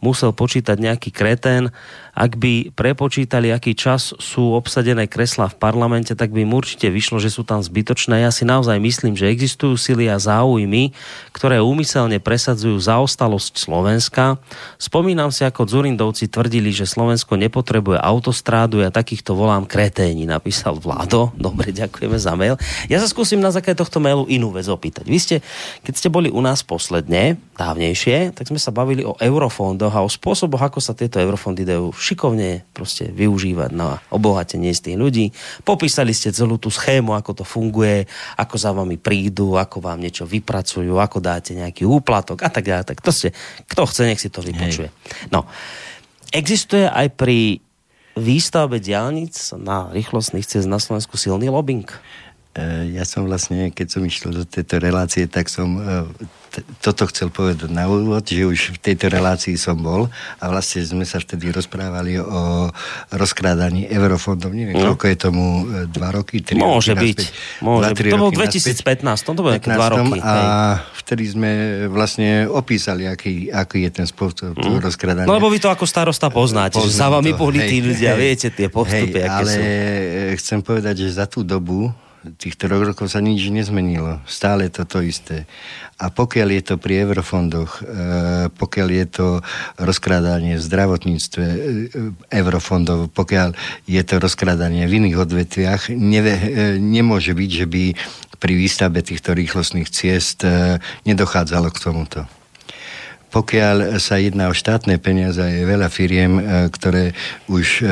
musel počítať nejaký kretén. Ak by prepočítali, aký čas sú obsadené kreslá v parlamente, tak by im určite vyšlo, že sú tam zbytočné. Ja si naozaj myslím, že existujú sily a záujmy, ktoré úmyselne presadzujú zaostalosť Slovenska. Spomínam si, ako Zurindovci tvrdili, že Slovensko nepotrebuje autostrádu, ja takýchto volám kreténi, napísal Vlado. Dobre, ďakujeme za mail. Ja sa skúsim na základe tohto mailu inú vec opýtať. Vy ste, keď ste boli u nás posledne, dávnejšie, tak sme sa bavili o eurofondoch a o spôsoboch, ako sa tieto eurofondy dajú šikovne proste využívať na obohatenie z tých ľudí. Popísali ste celú tú schému, ako to funguje, ako za vami prídu, ako vám niečo vypracujú, ako dáte nejaký úplatok a tak ďalej. Tak to ste, kto chce, nech si to vypočuje. Hej. No, existuje aj pri výstavbe diálnic na rýchlostných cest na Slovensku silný lobbying? E, ja som vlastne, keď som išiel do tejto relácie, tak som e, toto chcel povedať na úvod, že už v tejto relácii som bol a vlastne sme sa vtedy rozprávali o rozkrádaní eurofondov. Neviem, mm. koľko je tomu, e, dva roky, tri Môže roky byť. Môže byť. To bol 2015, to bolo dva roky. A hej. vtedy sme vlastne opísali, aký, aký je ten spôsob mm. rozkradania. No lebo vy to ako starosta poznáte, Poznám že sa vami boli tí ľudia, hej, viete tie postupy, hej, aké ale sú. chcem povedať, že za tú dobu Tých troch rokov sa nič nezmenilo. Stále to to isté. A pokiaľ je to pri eurofondoch, e, pokiaľ je to rozkrádanie v zdravotníctve e, eurofondov, pokiaľ je to rozkrádanie v iných odvetviach, neve, e, nemôže byť, že by pri výstavbe týchto rýchlostných ciest nedochádzalo k tomuto pokiaľ sa jedná o štátne peniaze, je veľa firiem, e, ktoré už, e,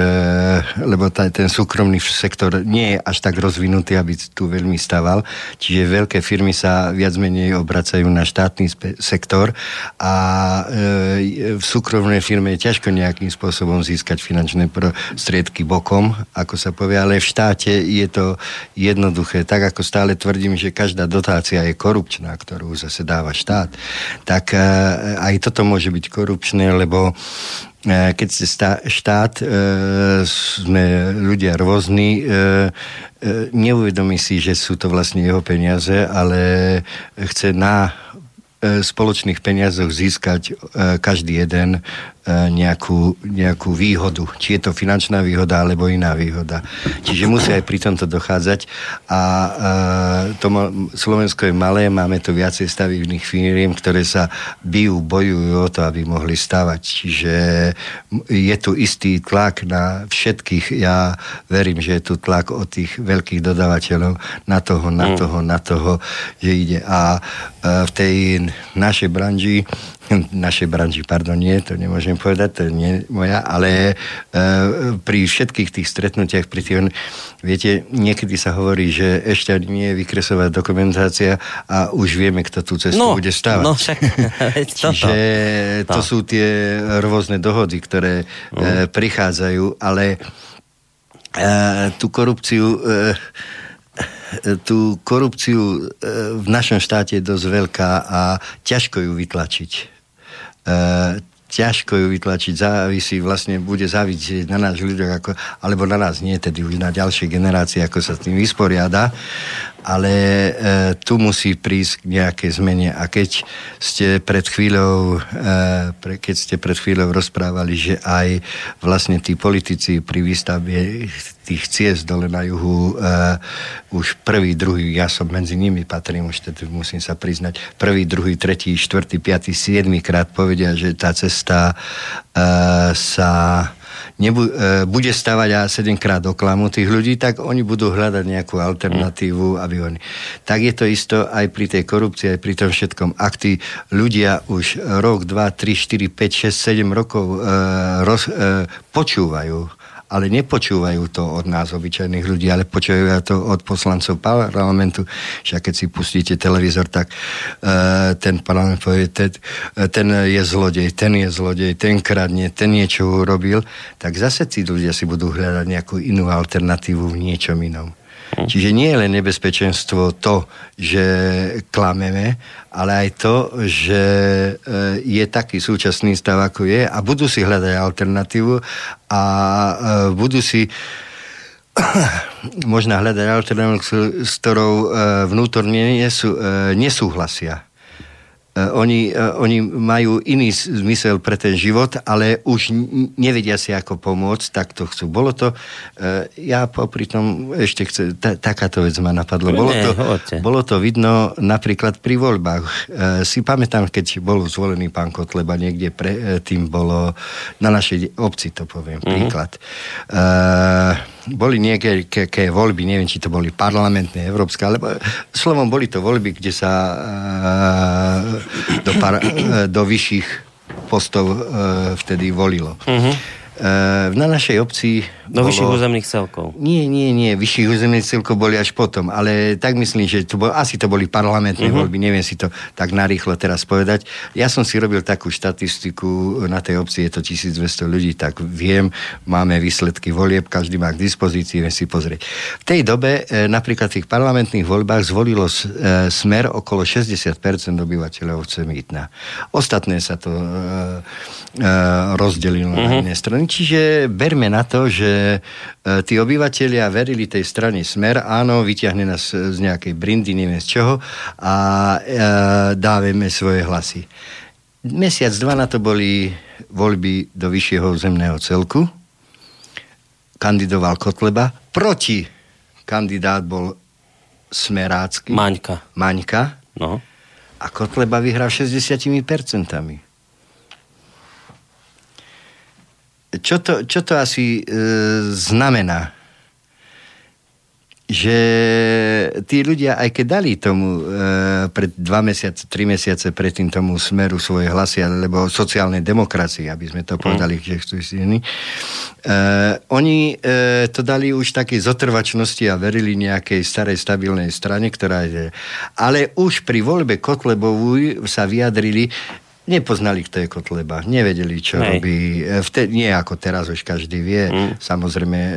lebo ten súkromný sektor nie je až tak rozvinutý, aby tu veľmi staval, čiže veľké firmy sa viac menej obracajú na štátny sektor a e, v súkromnej firme je ťažko nejakým spôsobom získať finančné prostriedky bokom, ako sa povie, ale v štáte je to jednoduché. Tak ako stále tvrdím, že každá dotácia je korupčná, ktorú zase dáva štát, tak aj aj toto môže byť korupčné, lebo e, keď ste štát, e, sme ľudia rôzni, e, neuvedomí si, že sú to vlastne jeho peniaze, ale chce na spoločných peniazoch získať každý jeden nejakú, nejakú výhodu. Či je to finančná výhoda, alebo iná výhoda. Čiže musí aj pri tomto dochádzať. A e, to Slovensko je malé, máme tu viacej stavivných firiem, ktoré sa bijú, bojujú o to, aby mohli stavať. Čiže je tu istý tlak na všetkých. Ja verím, že je tu tlak od tých veľkých dodávateľov na toho, na mm. toho, na toho, že ide. A e, v tej našej branži našej branži, pardon, nie, to nemôžem povedať, to nie moja, ale e, pri všetkých tých stretnutiach, pri tých, viete, niekedy sa hovorí, že ešte nie je vykresová dokumentácia a už vieme, kto tú cestu no, bude stavať. No, však, Čiže to no. sú tie rôzne dohody, ktoré no. e, prichádzajú, ale e, tú korupciu e, tú korupciu e, v našom štáte je dosť veľká a ťažko ju vytlačiť. E, ťažko ju vytlačiť, závisí, vlastne bude závisieť na nás ľuďoch, ako, alebo na nás nie, tedy už na ďalšie generácie, ako sa s tým vysporiada ale e, tu musí prísť k nejakej zmene. A keď ste pred chvíľou, e, pre, keď ste pred chvíľou rozprávali, že aj vlastne tí politici pri výstavbe tých ciest dole na juhu e, už prvý, druhý, ja som medzi nimi patrím, už tedy musím sa priznať, prvý, druhý, tretí, štvrtý, piatý, siedmy krát povedia, že tá cesta e, sa nebu, e, bude stavať a 7 krát oklamu tých ľudí, tak oni budú hľadať nejakú alternatívu, aby oni... Tak je to isto aj pri tej korupcii, aj pri tom všetkom. Ak tí ľudia už rok, dva, tri, štyri, 5, 6, 7 rokov e, roz, e, počúvajú ale nepočúvajú to od nás, obyčajných ľudí, ale počúvajú to od poslancov parlamentu. Však keď si pustíte televízor, tak uh, ten parlament povie, ten, ten je zlodej, ten je zlodej, ten kradne, ten niečo urobil, tak zase tí ľudia si budú hľadať nejakú inú alternatívu v niečom inom. Čiže nie je len nebezpečenstvo to, že klameme, ale aj to, že e, je taký súčasný stav, ako je a budú si hľadať alternatívu a e, budú si možno hľadať alternatívu, s ktorou e, vnútorne nesú, nesúhlasia. E, oni, e, oni majú iný zmysel pre ten život, ale už nevedia si ako pomôcť, tak to chcú. Bolo to, e, ja popri tom ešte chce, ta, takáto vec ma napadlo. Bolo to, bolo to vidno napríklad pri voľbách. Si pamätám, keď bol zvolený pán Kotleba, niekde pre, tým bolo, na našej obci to poviem, mm-hmm. príklad. Uh, boli nejaké voľby, neviem, či to boli parlamentné, európske, alebo slovom boli to voľby, kde sa uh, do, par, uh, do vyšších postov uh, vtedy volilo. Uh-huh. Uh, na našej obci do bolo... vyšších územných celkov. Nie, nie, nie. Vyšších územných celkov boli až potom. Ale tak myslím, že to bol, asi to boli parlamentné uh-huh. voľby. Neviem si to tak narýchlo teraz povedať. Ja som si robil takú štatistiku. Na tej obci je to 1200 ľudí, tak viem. Máme výsledky volieb, každý má k dispozícii, viem si pozrieť. V tej dobe e, napríklad v tých parlamentných voľbách zvolilo smer okolo 60% obyvateľov obce Mýtna. Ostatné sa to e, e, rozdelilo uh-huh. na mhm. iné strany. Čiže berme na to, že E, tí obyvateľia verili tej strane Smer, áno, vyťahne nás z nejakej brindy, neviem z čoho a e, dávame svoje hlasy. Mesiac, dva na to boli voľby do vyššieho zemného celku. Kandidoval Kotleba. Proti kandidát bol smerácky. Maňka. Maňka. No. A Kotleba vyhral 60%. Čo to, čo to asi e, znamená? že tí ľudia, aj keď dali tomu e, pred dva mesiace, tri mesiace predtým tomu smeru svoje hlasy, alebo sociálnej demokracii, aby sme to povedali, mm. že chcú si e, oni e, to dali už také zotrvačnosti a verili nejakej starej stabilnej strane, ktorá je... Ale už pri voľbe Kotlebovú sa vyjadrili, nepoznali, kto je Kotleba, nevedeli, čo Nej. robí. E, Vtedy, nie ako teraz, už každý vie, mm. samozrejme e,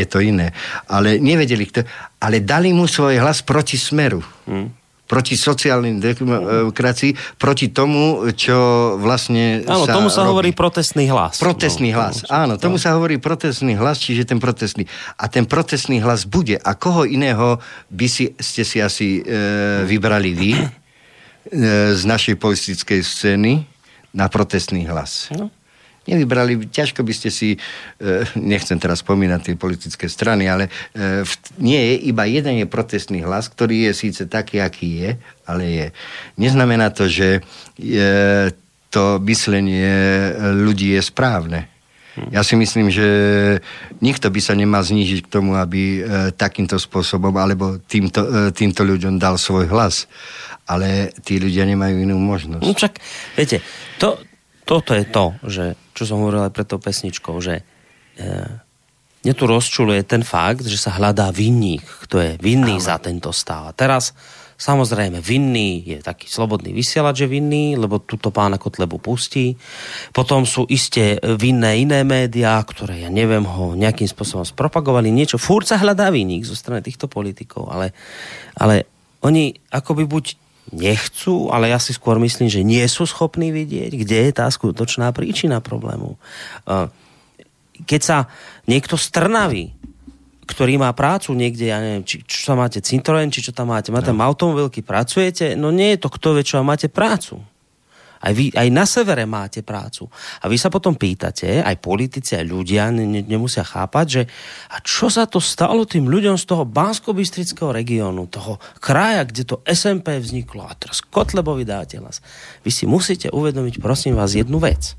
je to iné. Ale nevedeli, kto... Ale dali mu svoj hlas proti smeru. Mm proti sociálnej demokracii, proti tomu, čo vlastne Áno, sa tomu sa robí. hovorí protestný hlas. Protestný no, hlas, áno, tomu sa hovorí protestný hlas, čiže ten protestný. A ten protestný hlas bude. A koho iného by si, ste si asi e, vybrali vy? E, z našej politickej scény na protestný hlas. No. Nevybrali, ťažko by ste si, e, nechcem teraz spomínať tie politické strany, ale e, nie je, iba jeden je protestný hlas, ktorý je síce taký, aký je, ale je. Neznamená to, že to myslenie ľudí je správne. Ja si myslím, že nikto by sa nemal znížiť k tomu, aby takýmto spôsobom alebo týmto, týmto ľuďom dal svoj hlas ale tí ľudia nemajú inú možnosť. No však, viete, to, toto je to, že, čo som hovoril aj pred tou pesničkou, že e, mne tu rozčuluje ten fakt, že sa hľadá vinník, kto je vinný Ale. za tento stav. A teraz, samozrejme, vinný je taký slobodný vysielač, že vinný, lebo túto pána Kotlebu pustí. Potom sú iste vinné iné médiá, ktoré, ja neviem, ho nejakým spôsobom spropagovali, niečo. Fúr sa hľadá vinník zo strany týchto politikov, ale, ale oni akoby buď nechcú, ale ja si skôr myslím, že nie sú schopní vidieť, kde je tá skutočná príčina problému. Keď sa niekto strnaví, ktorý má prácu niekde, ja neviem, či, čo sa máte Citroen, či čo tam máte, máte no. automobilky, pracujete, no nie je to kto vie, čo máte prácu. Aj, vy, aj na severe máte prácu. A vy sa potom pýtate, aj politici, aj ľudia ne, ne, nemusia chápať, že a čo sa to stalo tým ľuďom z toho bansko regiónu, toho kraja, kde to SMP vzniklo a teraz Kotlebovi dáte hlas. Vy si musíte uvedomiť, prosím vás, jednu vec.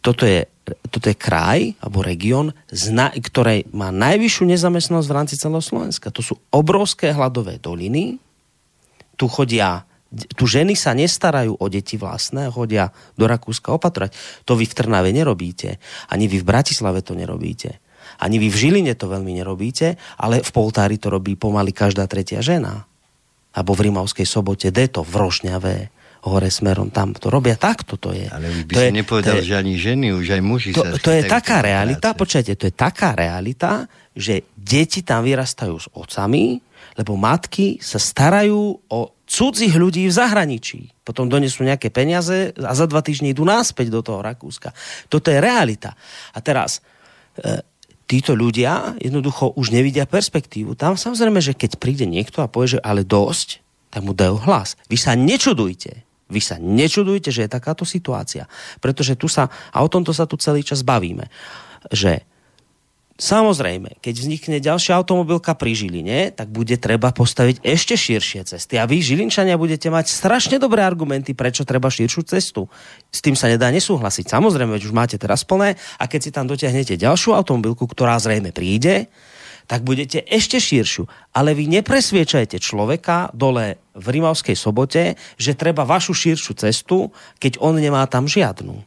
Toto je, toto je kraj alebo región, ktorej má najvyššiu nezamestnanosť v rámci celého Slovenska. To sú obrovské hladové doliny, tu chodia tu ženy sa nestarajú o deti vlastné, chodia do Rakúska opatrať. To vy v Trnave nerobíte. Ani vy v Bratislave to nerobíte. Ani vy v Žiline to veľmi nerobíte, ale v Poltári to robí pomaly každá tretia žena. Alebo v Rimavskej sobote, to v Rošňave, hore smerom tam to robia takto to je. Ale by to si je, nepovedal, je, že ani ženy, už aj muži to, sa... To je taká realita, počujete, to je taká realita, že deti tam vyrastajú s otcami, lebo matky sa starajú o cudzích ľudí v zahraničí. Potom donesú nejaké peniaze a za dva týždne idú náspäť do toho Rakúska. Toto je realita. A teraz, e, títo ľudia jednoducho už nevidia perspektívu. Tam samozrejme, že keď príde niekto a povie, že ale dosť, tak mu dajú hlas. Vy sa nečudujte. Vy sa nečudujte, že je takáto situácia. Pretože tu sa, a o tomto sa tu celý čas bavíme, že Samozrejme, keď vznikne ďalšia automobilka pri Žiline, tak bude treba postaviť ešte širšie cesty. A vy, Žilinčania, budete mať strašne dobré argumenty, prečo treba širšiu cestu. S tým sa nedá nesúhlasiť. Samozrejme, veď už máte teraz plné a keď si tam dotiahnete ďalšiu automobilku, ktorá zrejme príde, tak budete ešte širšiu. Ale vy nepresviečajte človeka dole v Rimavskej sobote, že treba vašu širšiu cestu, keď on nemá tam žiadnu.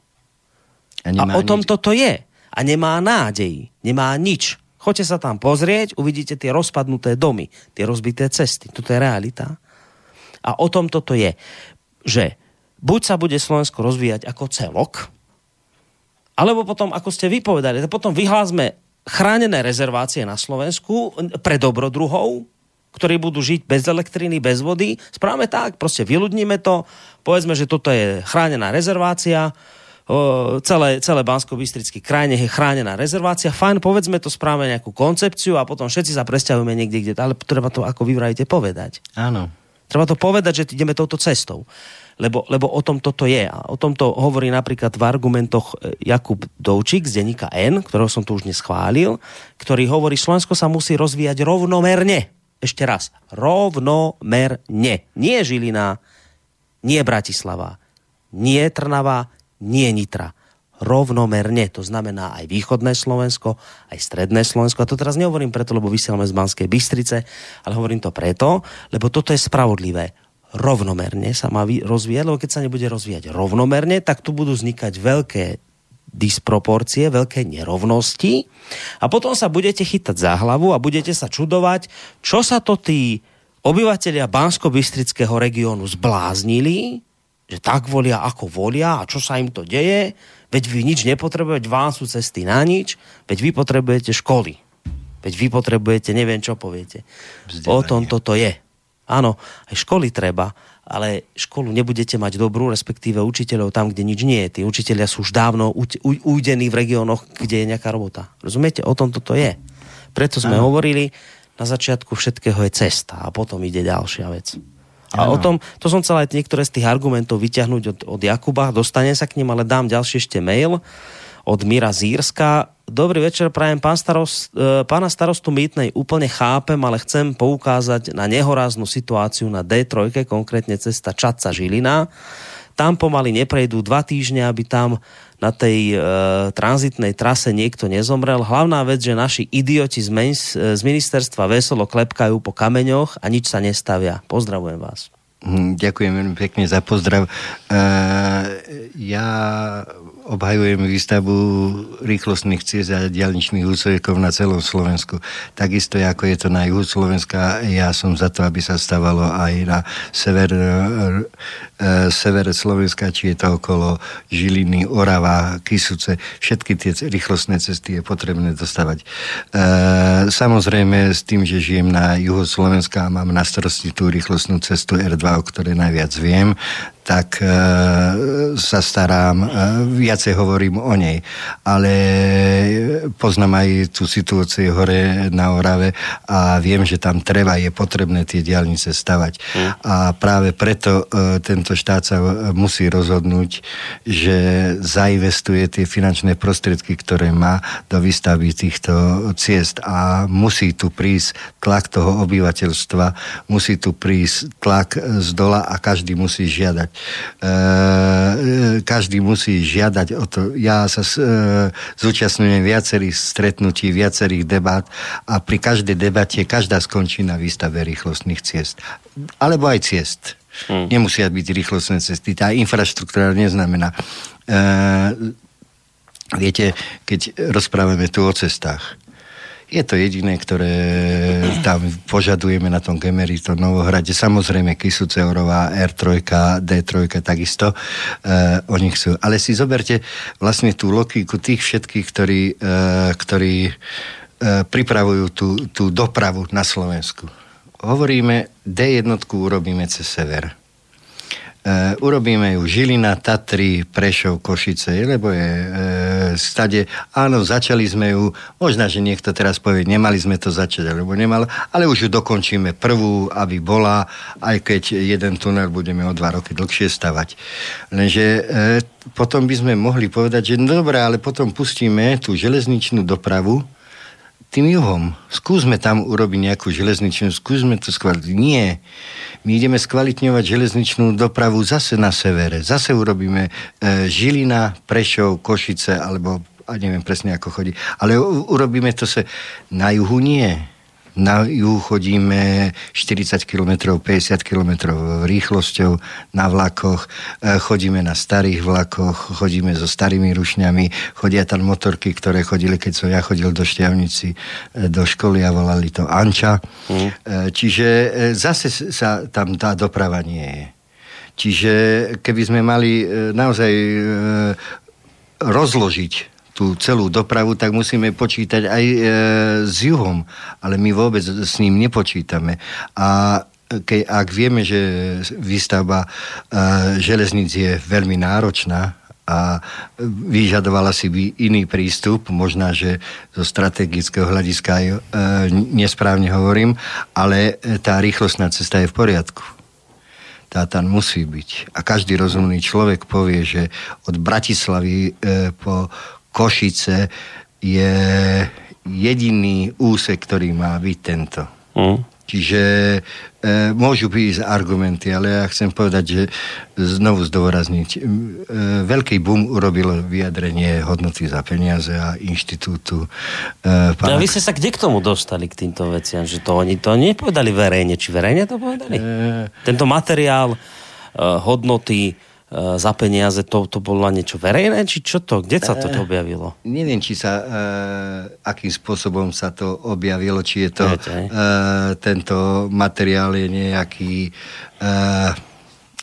A, a o tom nič. toto je a nemá nádej, nemá nič. Choďte sa tam pozrieť, uvidíte tie rozpadnuté domy, tie rozbité cesty. Toto je realita. A o tom toto je, že buď sa bude Slovensko rozvíjať ako celok, alebo potom, ako ste vypovedali, potom vyhlásme chránené rezervácie na Slovensku pre dobrodruhov, ktorí budú žiť bez elektriny, bez vody. Správame tak, proste vyľudníme to, povedzme, že toto je chránená rezervácia, celé, celé bansko bystrický kraj, nech je chránená rezervácia. Fajn, povedzme to, správame nejakú koncepciu a potom všetci sa presťahujeme niekde, kde, ale treba to, ako vy vrajíte, povedať. Áno. Treba to povedať, že ideme touto cestou. Lebo, lebo o tom toto je. A o tomto hovorí napríklad v argumentoch e, Jakub Doučík z denníka N, ktorého som tu už neschválil, ktorý hovorí, Slovensko sa musí rozvíjať rovnomerne ešte raz, rovnomerne. Nie Žilina, nie Bratislava, nie Trnava, nie Nitra rovnomerne. To znamená aj východné Slovensko, aj stredné Slovensko. A to teraz nehovorím preto, lebo vysielame z Banskej Bystrice, ale hovorím to preto, lebo toto je spravodlivé. Rovnomerne sa má rozvíjať, lebo keď sa nebude rozvíjať rovnomerne, tak tu budú vznikať veľké disproporcie, veľké nerovnosti a potom sa budete chytať za hlavu a budete sa čudovať, čo sa to tí obyvateľia Bansko-Bystrického regiónu zbláznili, že tak volia, ako volia a čo sa im to deje Veď vy nič nepotrebujete, vám sú cesty na nič, veď vy potrebujete školy. Veď vy potrebujete, neviem čo poviete. Vzdelanie. O tom toto je. Áno, aj školy treba, ale školu nebudete mať dobrú, respektíve učiteľov tam, kde nič nie je. Tí učiteľia sú už dávno ujdení v regiónoch, kde je nejaká robota. Rozumiete? O tom toto je. Preto sme Áno. hovorili, na začiatku všetkého je cesta a potom ide ďalšia vec. A ano. o tom, to som chcel aj niektoré z tých argumentov vyťahnuť od, od Jakuba, dostane sa k ním, ale dám ďalší ešte mail od Mira Zírska. Dobrý večer, prajem pán starost, e, pána starostu Mýtnej úplne chápem, ale chcem poukázať na nehoráznú situáciu na D3, konkrétne cesta Čaca Žilina. Tam pomaly neprejdú dva týždne, aby tam na tej e, tranzitnej trase niekto nezomrel. Hlavná vec, že naši idioti z, men- z ministerstva veselo klepkajú po kameňoch a nič sa nestavia. Pozdravujem vás. Hm, ďakujem veľmi pekne za pozdrav. Uh, ja obhajujem výstavbu rýchlostných ciest a dialničných úsevkov na celom Slovensku. Takisto ako je to na juhu Slovenska, ja som za to, aby sa stavalo aj na sever, e, sever Slovenska, či je to okolo Žiliny, Orava, Kisuce. Všetky tie rýchlostné cesty je potrebné dostavať. E, samozrejme s tým, že žijem na juhu Slovenska a mám na starosti tú rýchlostnú cestu R2, o ktorej najviac viem, tak e, sa starám, e, viacej hovorím o nej, ale poznám aj tú situáciu hore na Orave a viem, že tam treba, je potrebné tie diálnice stavať. Mm. A práve preto e, tento štát sa musí rozhodnúť, že zainvestuje tie finančné prostriedky, ktoré má do výstavby týchto ciest a musí tu prísť tlak toho obyvateľstva, musí tu prísť tlak z dola a každý musí žiadať. E, každý musí žiadať o to. Ja sa e, zúčastňujem viacerých stretnutí, viacerých debat a pri každej debate každá skončí na výstave rýchlostných ciest. Alebo aj ciest. Hmm. Nemusia byť rýchlostné cesty. Tá infraštruktúra neznamená. E, viete, keď rozprávame tu o cestách, je to jediné, ktoré tam požadujeme na tom Gemerito Novohrade. Samozrejme Kisuceurová, R3, D3 takisto. Uh, oni chcú. Ale si zoberte vlastne tú logiku tých všetkých, ktorí, uh, ktorí uh, pripravujú tú, tú dopravu na Slovensku. Hovoríme, D1 urobíme cez sever Uh, urobíme ju Žilina, Tatry, Prešov, Košice, lebo je uh, stade. Áno, začali sme ju, možno, že niekto teraz povie, nemali sme to začať, alebo nemal, ale už ju dokončíme prvú, aby bola, aj keď jeden tunel budeme o dva roky dlhšie stavať. Lenže uh, potom by sme mohli povedať, že no dobré, ale potom pustíme tú železničnú dopravu, tým juhom. Skúsme tam urobiť nejakú železničnú, skúsme to skvalitniť. Nie. My ideme skvalitňovať železničnú dopravu zase na severe. Zase urobíme e, Žilina, Prešov, Košice, alebo a neviem presne ako chodí. Ale urobíme to sa na juhu nie na juhu chodíme 40 km, 50 km rýchlosťou na vlakoch, e, chodíme na starých vlakoch, chodíme so starými rušňami, chodia tam motorky, ktoré chodili, keď som ja chodil do Šťavnici, e, do školy a volali to Anča. Mm. Čiže zase sa tam tá doprava nie je. Čiže keby sme mali naozaj rozložiť tú celú dopravu, tak musíme počítať aj e, s juhom. Ale my vôbec s ním nepočítame. A ke, ak vieme, že výstavba e, železnic je veľmi náročná, a vyžadovala si by iný prístup, možná, že zo strategického hľadiska aj e, nesprávne hovorím, ale tá rýchlostná cesta je v poriadku. Tá tam musí byť. A každý rozumný človek povie, že od Bratislavy e, po Košice je jediný úsek, ktorý má byť tento. Mm. Čiže e, môžu byť argumenty, ale ja chcem povedať, že znovu zdôrazniť, e, veľký boom urobilo vyjadrenie hodnoty za peniaze a inštitútu. E, pána... A vy ste sa kde k tomu dostali, k týmto veciam? Že to oni to nepovedali verejne. Či verejne to povedali? E... Tento materiál e, hodnoty za peniaze, to, to bolo niečo verejné, či čo to, kde sa to uh, objavilo? Neviem, či sa, uh, akým spôsobom sa to objavilo, či je to, uh, tento materiál je nejaký... Uh,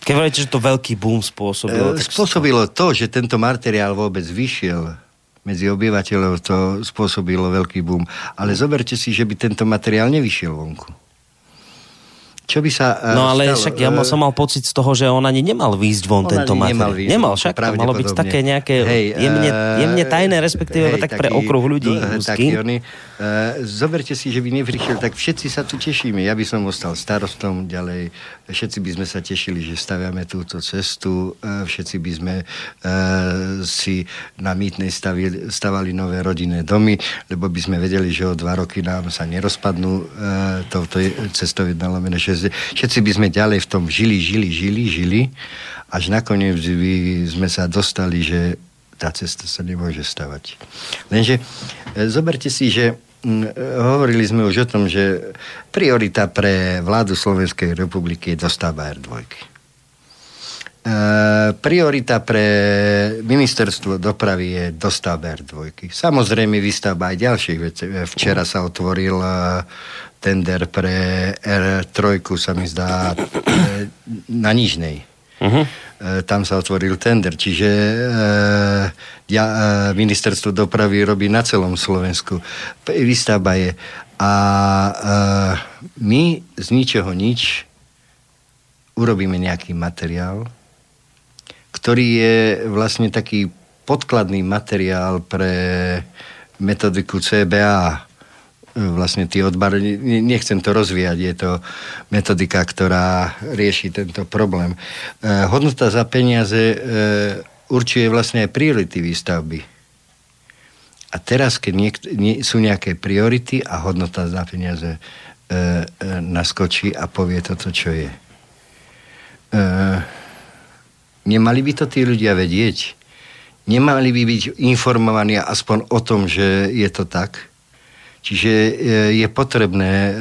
Keď hovoríte, že to veľký boom spôsobilo... Uh, spôsobilo to, že tento materiál vôbec vyšiel medzi obyvateľov, to spôsobilo veľký boom. Ale zoberte si, že by tento materiál nevyšiel vonku čo by sa uh, No ale stalo? však ja som mal pocit z toho, že on ani nemal výjsť von on tento materiál. Nemal, výjsť, nemal však, to malo byť také nejaké hej, jemne, jemne tajné, respektíve hej, tak taký, pre okruh ľudí. Taký, oni, uh, zoberte si, že by neprišiel, tak všetci sa tu tešíme. Ja by som ostal starostom ďalej. Všetci by sme sa tešili, že staviame túto cestu. Uh, všetci by sme uh, si na mýtnej stavali nové rodinné domy, lebo by sme vedeli, že o dva roky nám sa nerozpadnú uh, touto cestou jedna lomené 6 všetci by sme ďalej v tom žili, žili, žili, žili, až nakoniec by sme sa dostali, že tá cesta sa nemôže stavať. Lenže e, zoberte si, že hovorili sme už o tom, že priorita pre vládu Slovenskej republiky je dostavba R2. E, priorita pre ministerstvo dopravy je dostavba R2. Samozrejme výstavba aj ďalších vecí. Včera sa otvoril e, tender pre R3 sa mi zdá e, na Nižnej. Uh-huh. Tam sa otvoril tender, čiže ja, ministerstvo dopravy robí na celom Slovensku. Výstavba je. A my z ničoho nič urobíme nejaký materiál, ktorý je vlastne taký podkladný materiál pre metodiku CBA, vlastne tí odbar, nechcem to rozvíjať, je to metodika, ktorá rieši tento problém. E, hodnota za peniaze e, určuje vlastne aj priority výstavby. A teraz, keď niek- nie, sú nejaké priority a hodnota za peniaze e, e, naskočí a povie toto, čo je. E, nemali by to tí ľudia vedieť? Nemali by byť informovaní aspoň o tom, že je to tak? Čiže e, je potrebné, e,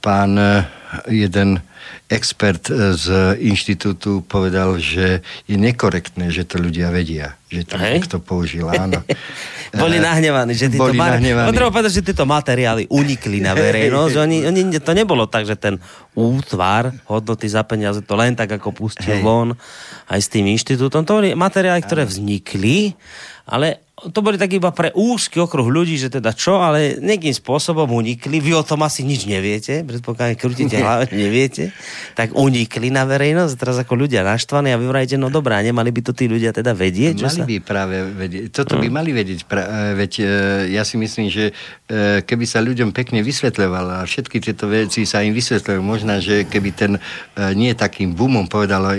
pán e, jeden expert z inštitútu povedal, že je nekorektné, že to ľudia vedia, že to Hej. niekto použil, áno. Boli nahnevaní, že títo Boli mar... nahnevaní. Treba povedať, že tieto materiály unikli na verejnosť. oni, oni, to nebolo tak, že ten útvar hodnoty za peniaze to len tak ako pustil Hej. von aj s tým inštitútom. To boli materiály, ktoré vznikli, ale to boli tak iba pre úzky okruh ľudí, že teda čo, ale nejakým spôsobom unikli. Vy o tom asi nič neviete, predpokladne krútite hlave, neviete. Tak unikli na verejnosť, teraz ako ľudia naštvaní a vy vrajete, no dobrá, nemali by to tí ľudia teda vedieť? Mali sa... by práve vedieť, toto by hm. mali vedieť, pra, e, veď e, ja si myslím, že e, keby sa ľuďom pekne vysvetľovalo a všetky tieto veci sa im vysvetľujú, možno, že keby ten nie takým boomom povedal,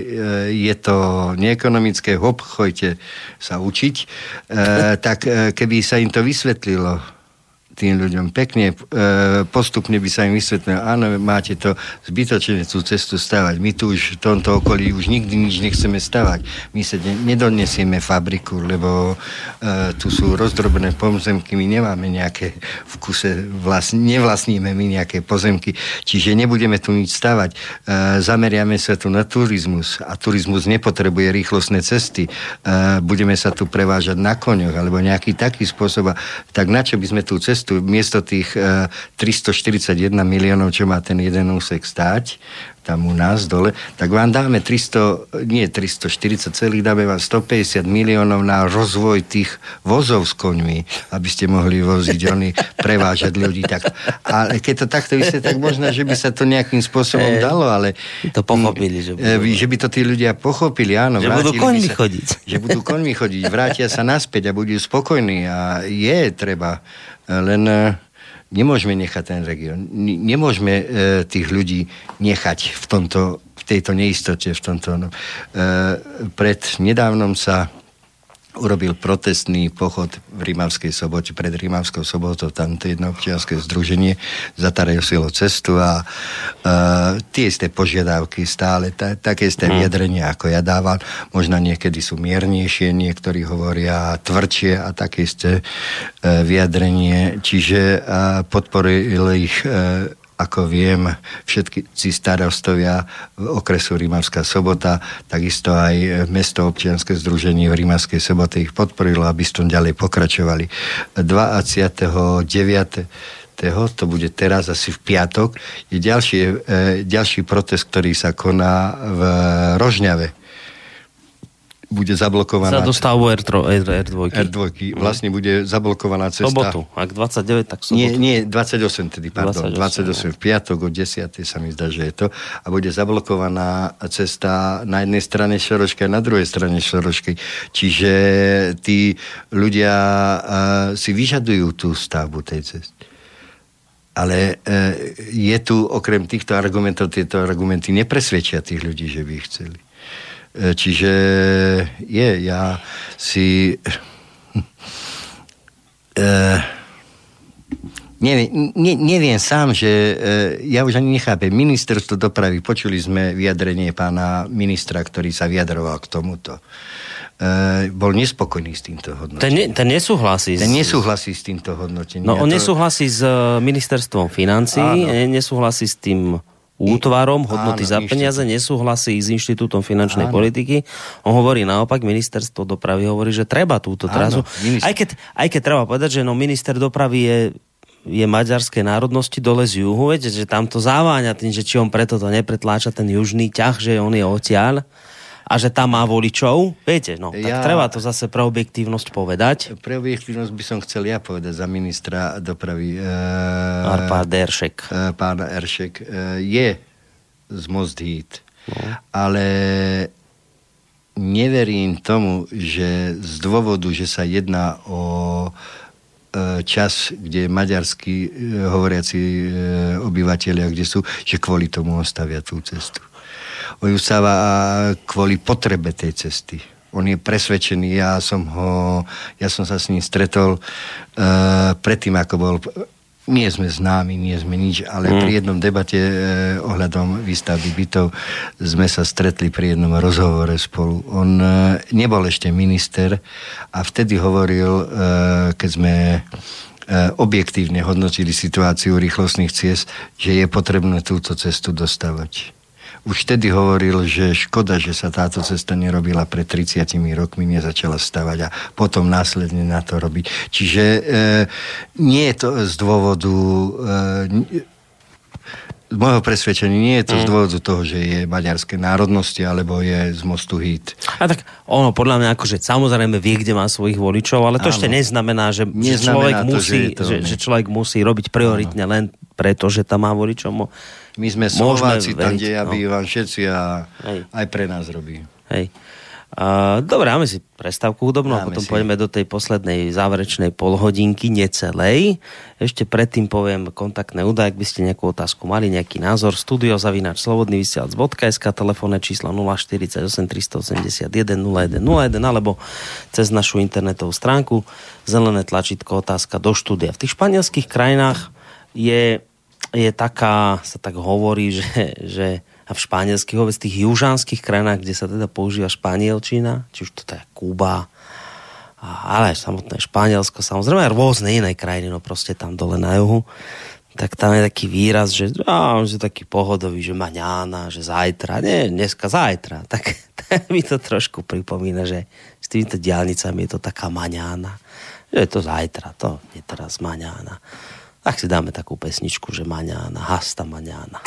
je to neekonomické, hop, sa učiť, tak e, keby sa im to vysvetlilo, tým ľuďom pekne, e, postupne by sa im vysvetlilo, áno, máte to zbytočne tú cestu stavať. My tu už v tomto okolí už nikdy nič nechceme stavať. My sa nedonesieme fabriku, lebo e, tu sú rozdrobené pozemky, my nemáme nejaké v kuse, vlastn- nevlastníme my nejaké pozemky, čiže nebudeme tu nič stavať. E, zameriame sa tu na turizmus a turizmus nepotrebuje rýchlostné cesty. E, budeme sa tu prevážať na koňoch alebo nejaký taký spôsob. Tak na čo by sme tú cestu cestu miesto tých 341 e, miliónov, čo má ten jeden úsek stáť, tam u nás dole, tak vám dáme 300, nie 340 celých, dáme vám 150 miliónov na rozvoj tých vozov s koňmi, aby ste mohli voziť oni, prevážať ľudí. Tak. Ale keď to takto vysvetlí, tak možno, že by sa to nejakým spôsobom e, dalo, ale... To pochopili, že budú... E, že by to tí ľudia pochopili, áno. Že budú koňmi chodiť. Že budú koňmi chodiť, vrátia sa naspäť a budú spokojní a je treba len e, nemôžeme nechať ten región. Nemôžeme e, tých ľudí nechať v, tomto, v tejto neistote. V tomto, no. e, pred nedávnom sa urobil protestný pochod v Rímavskej sobote, pred Rímavskou sobotou, tam to jedno občianské združenie zatarosilo cestu a uh, tie isté požiadavky stále, ta, také isté hmm. vyjadrenia, ako ja dával, možno niekedy sú miernejšie, niektorí hovoria tvrdšie a také isté uh, vyjadrenie, čiže uh, podporili ich uh, ako viem, všetci starostovia okresu Rímavská sobota, takisto aj mesto občianske združenie v Rímavskej sobote ich podporilo, aby s tom ďalej pokračovali. 29 to bude teraz asi v piatok, je ďalší, e, ďalší protest, ktorý sa koná v Rožňave bude zablokovaná... Za dostavu R3, R2. R2. Vlastne bude zablokovaná cesta... Sobotu. Ak 29, tak sobotu. Nie, nie 28 tedy, pardon. 28, 28 v piatok o 10. sa mi zdá, že je to. A bude zablokovaná cesta na jednej strane Šorošky a na druhej strane Šorošky. Čiže tí ľudia uh, si vyžadujú tú stavbu tej cesty. Ale uh, je tu okrem týchto argumentov, tieto argumenty nepresvedčia tých ľudí, že by ich chceli. E, čiže je, ja si... Uh, neviem, ne, neviem sám, že uh, ja už ani nechápem. Ministerstvo dopravy, počuli sme vyjadrenie pána ministra, ktorý sa vyjadroval k tomuto. Uh, bol nespokojný s týmto hodnotením. Ten, ne, ten nesúhlasí. Ten nesúhlasí s týmto hodnotením. No on to... nesúhlasí s ministerstvom financí, nesúhlasí s tým útvarom hodnoty Áno, za peniaze, nesúhlasí s Inštitútom finančnej Áno. politiky. On hovorí naopak, ministerstvo dopravy hovorí, že treba túto trasu. Minister... Aj, keď, aj keď treba povedať, že no minister dopravy je je maďarskej národnosti dole z juhu, viete, že tam to záváňa tým, že či on preto to nepretláča ten južný ťah, že on je odtiaľ a že tam má voličov, viete, no, tak ja, treba to zase pre objektívnosť povedať. Pre objektívnosť by som chcel ja povedať za ministra dopravy. Uh, Arpád Eršek. Uh, pán Eršek uh, je z Most Heat, no. ale neverím tomu, že z dôvodu, že sa jedná o čas, kde maďarskí hovoriaci obyvateľia, kde sú, že kvôli tomu ostavia tú cestu stáva kvôli potrebe tej cesty. On je presvedčený, ja som ho, ja som sa s ním stretol uh, predtým, ako bol nie sme známi, nie sme nič, ale mm. pri jednom debate e, ohľadom výstavby bytov sme sa stretli pri jednom rozhovore spolu. On e, nebol ešte minister a vtedy hovoril, e, keď sme e, objektívne hodnotili situáciu rýchlostných ciest, že je potrebné túto cestu dostávať už vtedy hovoril, že škoda, že sa táto cesta nerobila pred 30 rokmi, nezačala stavať a potom následne na to robiť. Čiže e, nie je to z dôvodu e, z môjho presvedčenia nie je to mm. z dôvodu toho, že je maďarské národnosti, alebo je z mostu hit. A tak ono podľa mňa akože samozrejme vie, kde má svojich voličov, ale to Áno. ešte neznamená, že, neznamená človek to, musí, že, to, že, že človek musí robiť prioritne Áno. len preto, že tam má voličov. My sme Slováci, tam, kde ja no. bývam všetci a Hej. aj pre nás robí. Hej. Uh, dobre, máme si prestávku hudobnú a potom si. poďme do tej poslednej záverečnej polhodinky, necelej. Ešte predtým poviem kontaktné údaje, ak by ste nejakú otázku mali, nejaký názor. Studio zavinač slobodný vysielač.sk, telefónne číslo 048 381 0101 alebo cez našu internetovú stránku zelené tlačítko otázka do štúdia. V tých španielských krajinách je je taká, sa tak hovorí, že, že a v španielských, vôbec tých južanských krajinách, kde sa teda používa španielčina, či už to je Kuba, ale aj samotné Španielsko, samozrejme aj rôzne iné krajiny, no proste tam dole na juhu, tak tam je taký výraz, že, á, že taký pohodový, že maňána, že zajtra, nie, dneska zajtra, tak, tak mi to trošku pripomína, že s týmito diálnicami je to taká maňána, že je to zajtra, to je teraz maňána tak si dáme takú pesničku, že Maňána, Hasta Maňána.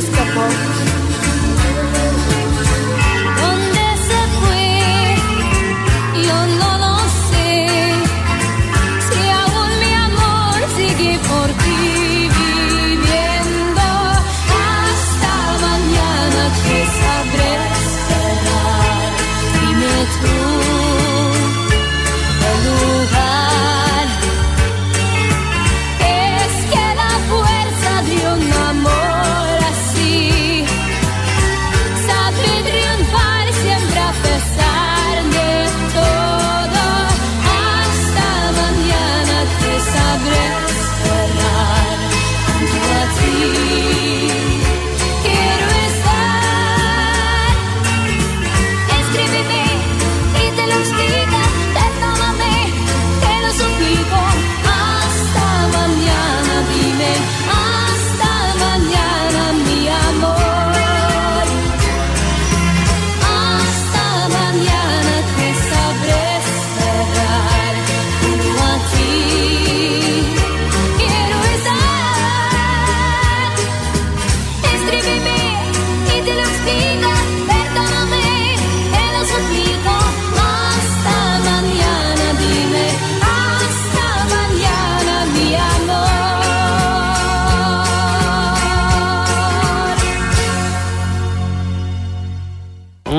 this couple.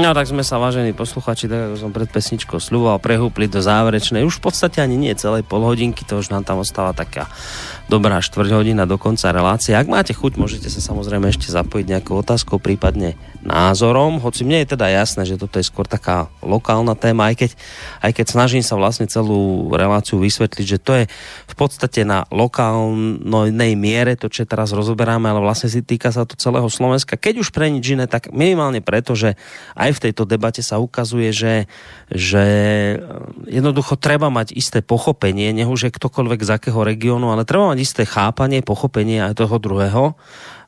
No tak sme sa, vážení posluchači, tak ako som pred pesničkou sľuboval, prehúpli do záverečnej. Už v podstate ani nie celej pol hodinky, to už nám tam ostáva taká dobrá štvrť hodina do konca relácie. Ak máte chuť, môžete sa samozrejme ešte zapojiť nejakou otázkou, prípadne názorom, hoci mne je teda jasné, že toto je skôr taká lokálna téma, aj keď, aj keď snažím sa vlastne celú reláciu vysvetliť, že to je v podstate na lokálnej miere to, čo teraz rozoberáme, ale vlastne si týka sa to celého Slovenska. Keď už pre nič iné, tak minimálne preto, že aj v tejto debate sa ukazuje, že, že jednoducho treba mať isté pochopenie, nech už je ktokoľvek z akého regiónu, ale treba mať mať isté chápanie, pochopenie aj toho druhého.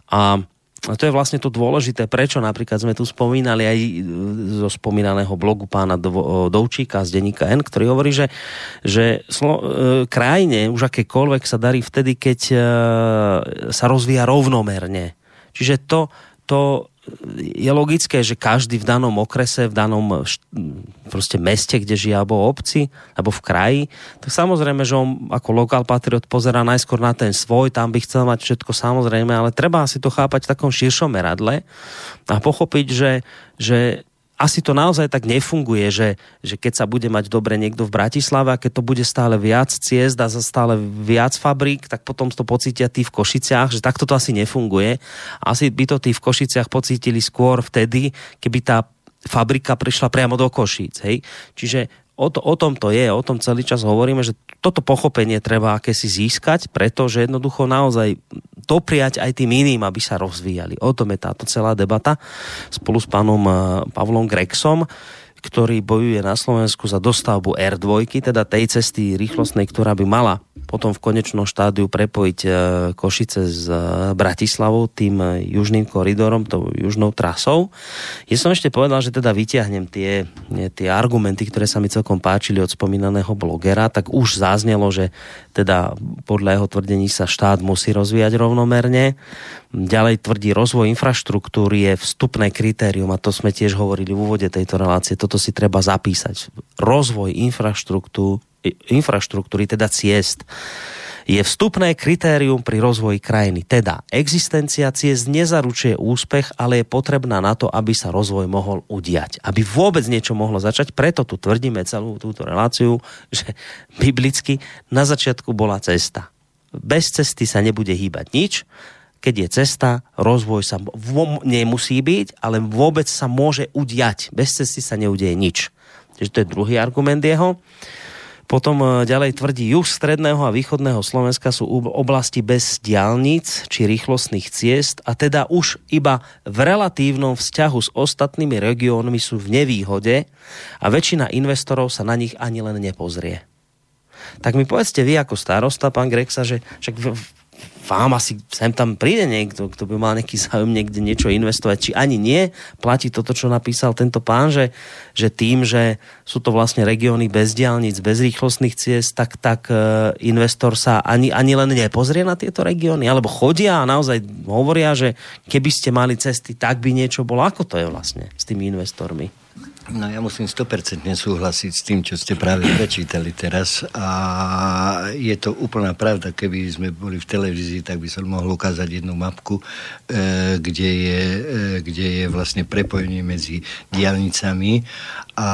A a to je vlastne to dôležité, prečo napríklad sme tu spomínali aj zo spomínaného blogu pána Dovčíka z denníka N, ktorý hovorí, že, že slo, e, krajine už akékoľvek sa darí vtedy, keď e, sa rozvíja rovnomerne. Čiže to, to je logické, že každý v danom okrese, v danom proste meste, kde žije, alebo obci, alebo v kraji, tak samozrejme, že on ako lokál patriot pozera najskôr na ten svoj, tam by chcel mať všetko samozrejme, ale treba si to chápať v takom širšom meradle a pochopiť, že, že asi to naozaj tak nefunguje, že, že keď sa bude mať dobre niekto v Bratislave a keď to bude stále viac ciest a stále viac fabrík, tak potom to pocítia tí v Košiciach, že takto to asi nefunguje. Asi by to tí v Košiciach pocítili skôr vtedy, keby tá fabrika prišla priamo do Košíc. Hej? Čiže o, to, o tom to je, o tom celý čas hovoríme, že toto pochopenie treba akési získať, pretože jednoducho naozaj dopriať aj tým iným, aby sa rozvíjali. O tom je táto celá debata spolu s pánom eh, Pavlom Grexom ktorý bojuje na Slovensku za dostavbu R2, teda tej cesty rýchlostnej, ktorá by mala potom v konečnom štádiu prepojiť e, Košice s e, Bratislavou tým e, južným koridorom, tou južnou trasou. Ja som ešte povedal, že teda vyťahnem tie, tie argumenty, ktoré sa mi celkom páčili od spomínaného blogera, tak už zaznelo, že teda podľa jeho tvrdení sa štát musí rozvíjať rovnomerne. Ďalej tvrdí, rozvoj infraštruktúry je vstupné kritérium a to sme tiež hovorili v úvode tejto relácie. Toto si treba zapísať. Rozvoj infraštruktúry infraštruktúry, teda ciest, je vstupné kritérium pri rozvoji krajiny. Teda existencia ciest nezaručuje úspech, ale je potrebná na to, aby sa rozvoj mohol udiať. Aby vôbec niečo mohlo začať. Preto tu tvrdíme celú túto reláciu, že biblicky na začiatku bola cesta. Bez cesty sa nebude hýbať nič. Keď je cesta, rozvoj sa nemusí byť, ale vôbec sa môže udiať. Bez cesty sa neudeje nič. Čiže to je druhý argument jeho. Potom e, ďalej tvrdí, juh stredného a východného Slovenska sú oblasti bez diálnic či rýchlostných ciest a teda už iba v relatívnom vzťahu s ostatnými regiónmi sú v nevýhode a väčšina investorov sa na nich ani len nepozrie. Tak mi povedzte vy ako starosta, pán Grexa, že však vám asi sem tam príde niekto, kto by mal nejaký záujem niekde niečo investovať, či ani nie. Platí toto, čo napísal tento pán, že, že tým, že sú to vlastne regióny bez diálnic, bez rýchlostných ciest, tak, tak uh, investor sa ani, ani len nepozrie na tieto regióny, alebo chodia a naozaj hovoria, že keby ste mali cesty, tak by niečo bolo. Ako to je vlastne s tými investormi? No ja musím 100% súhlasiť s tým, čo ste práve prečítali teraz. A je to úplná pravda, keby sme boli v televízii, tak by som mohol ukázať jednu mapku, e, kde, je, e, kde je vlastne prepojenie medzi diálnicami a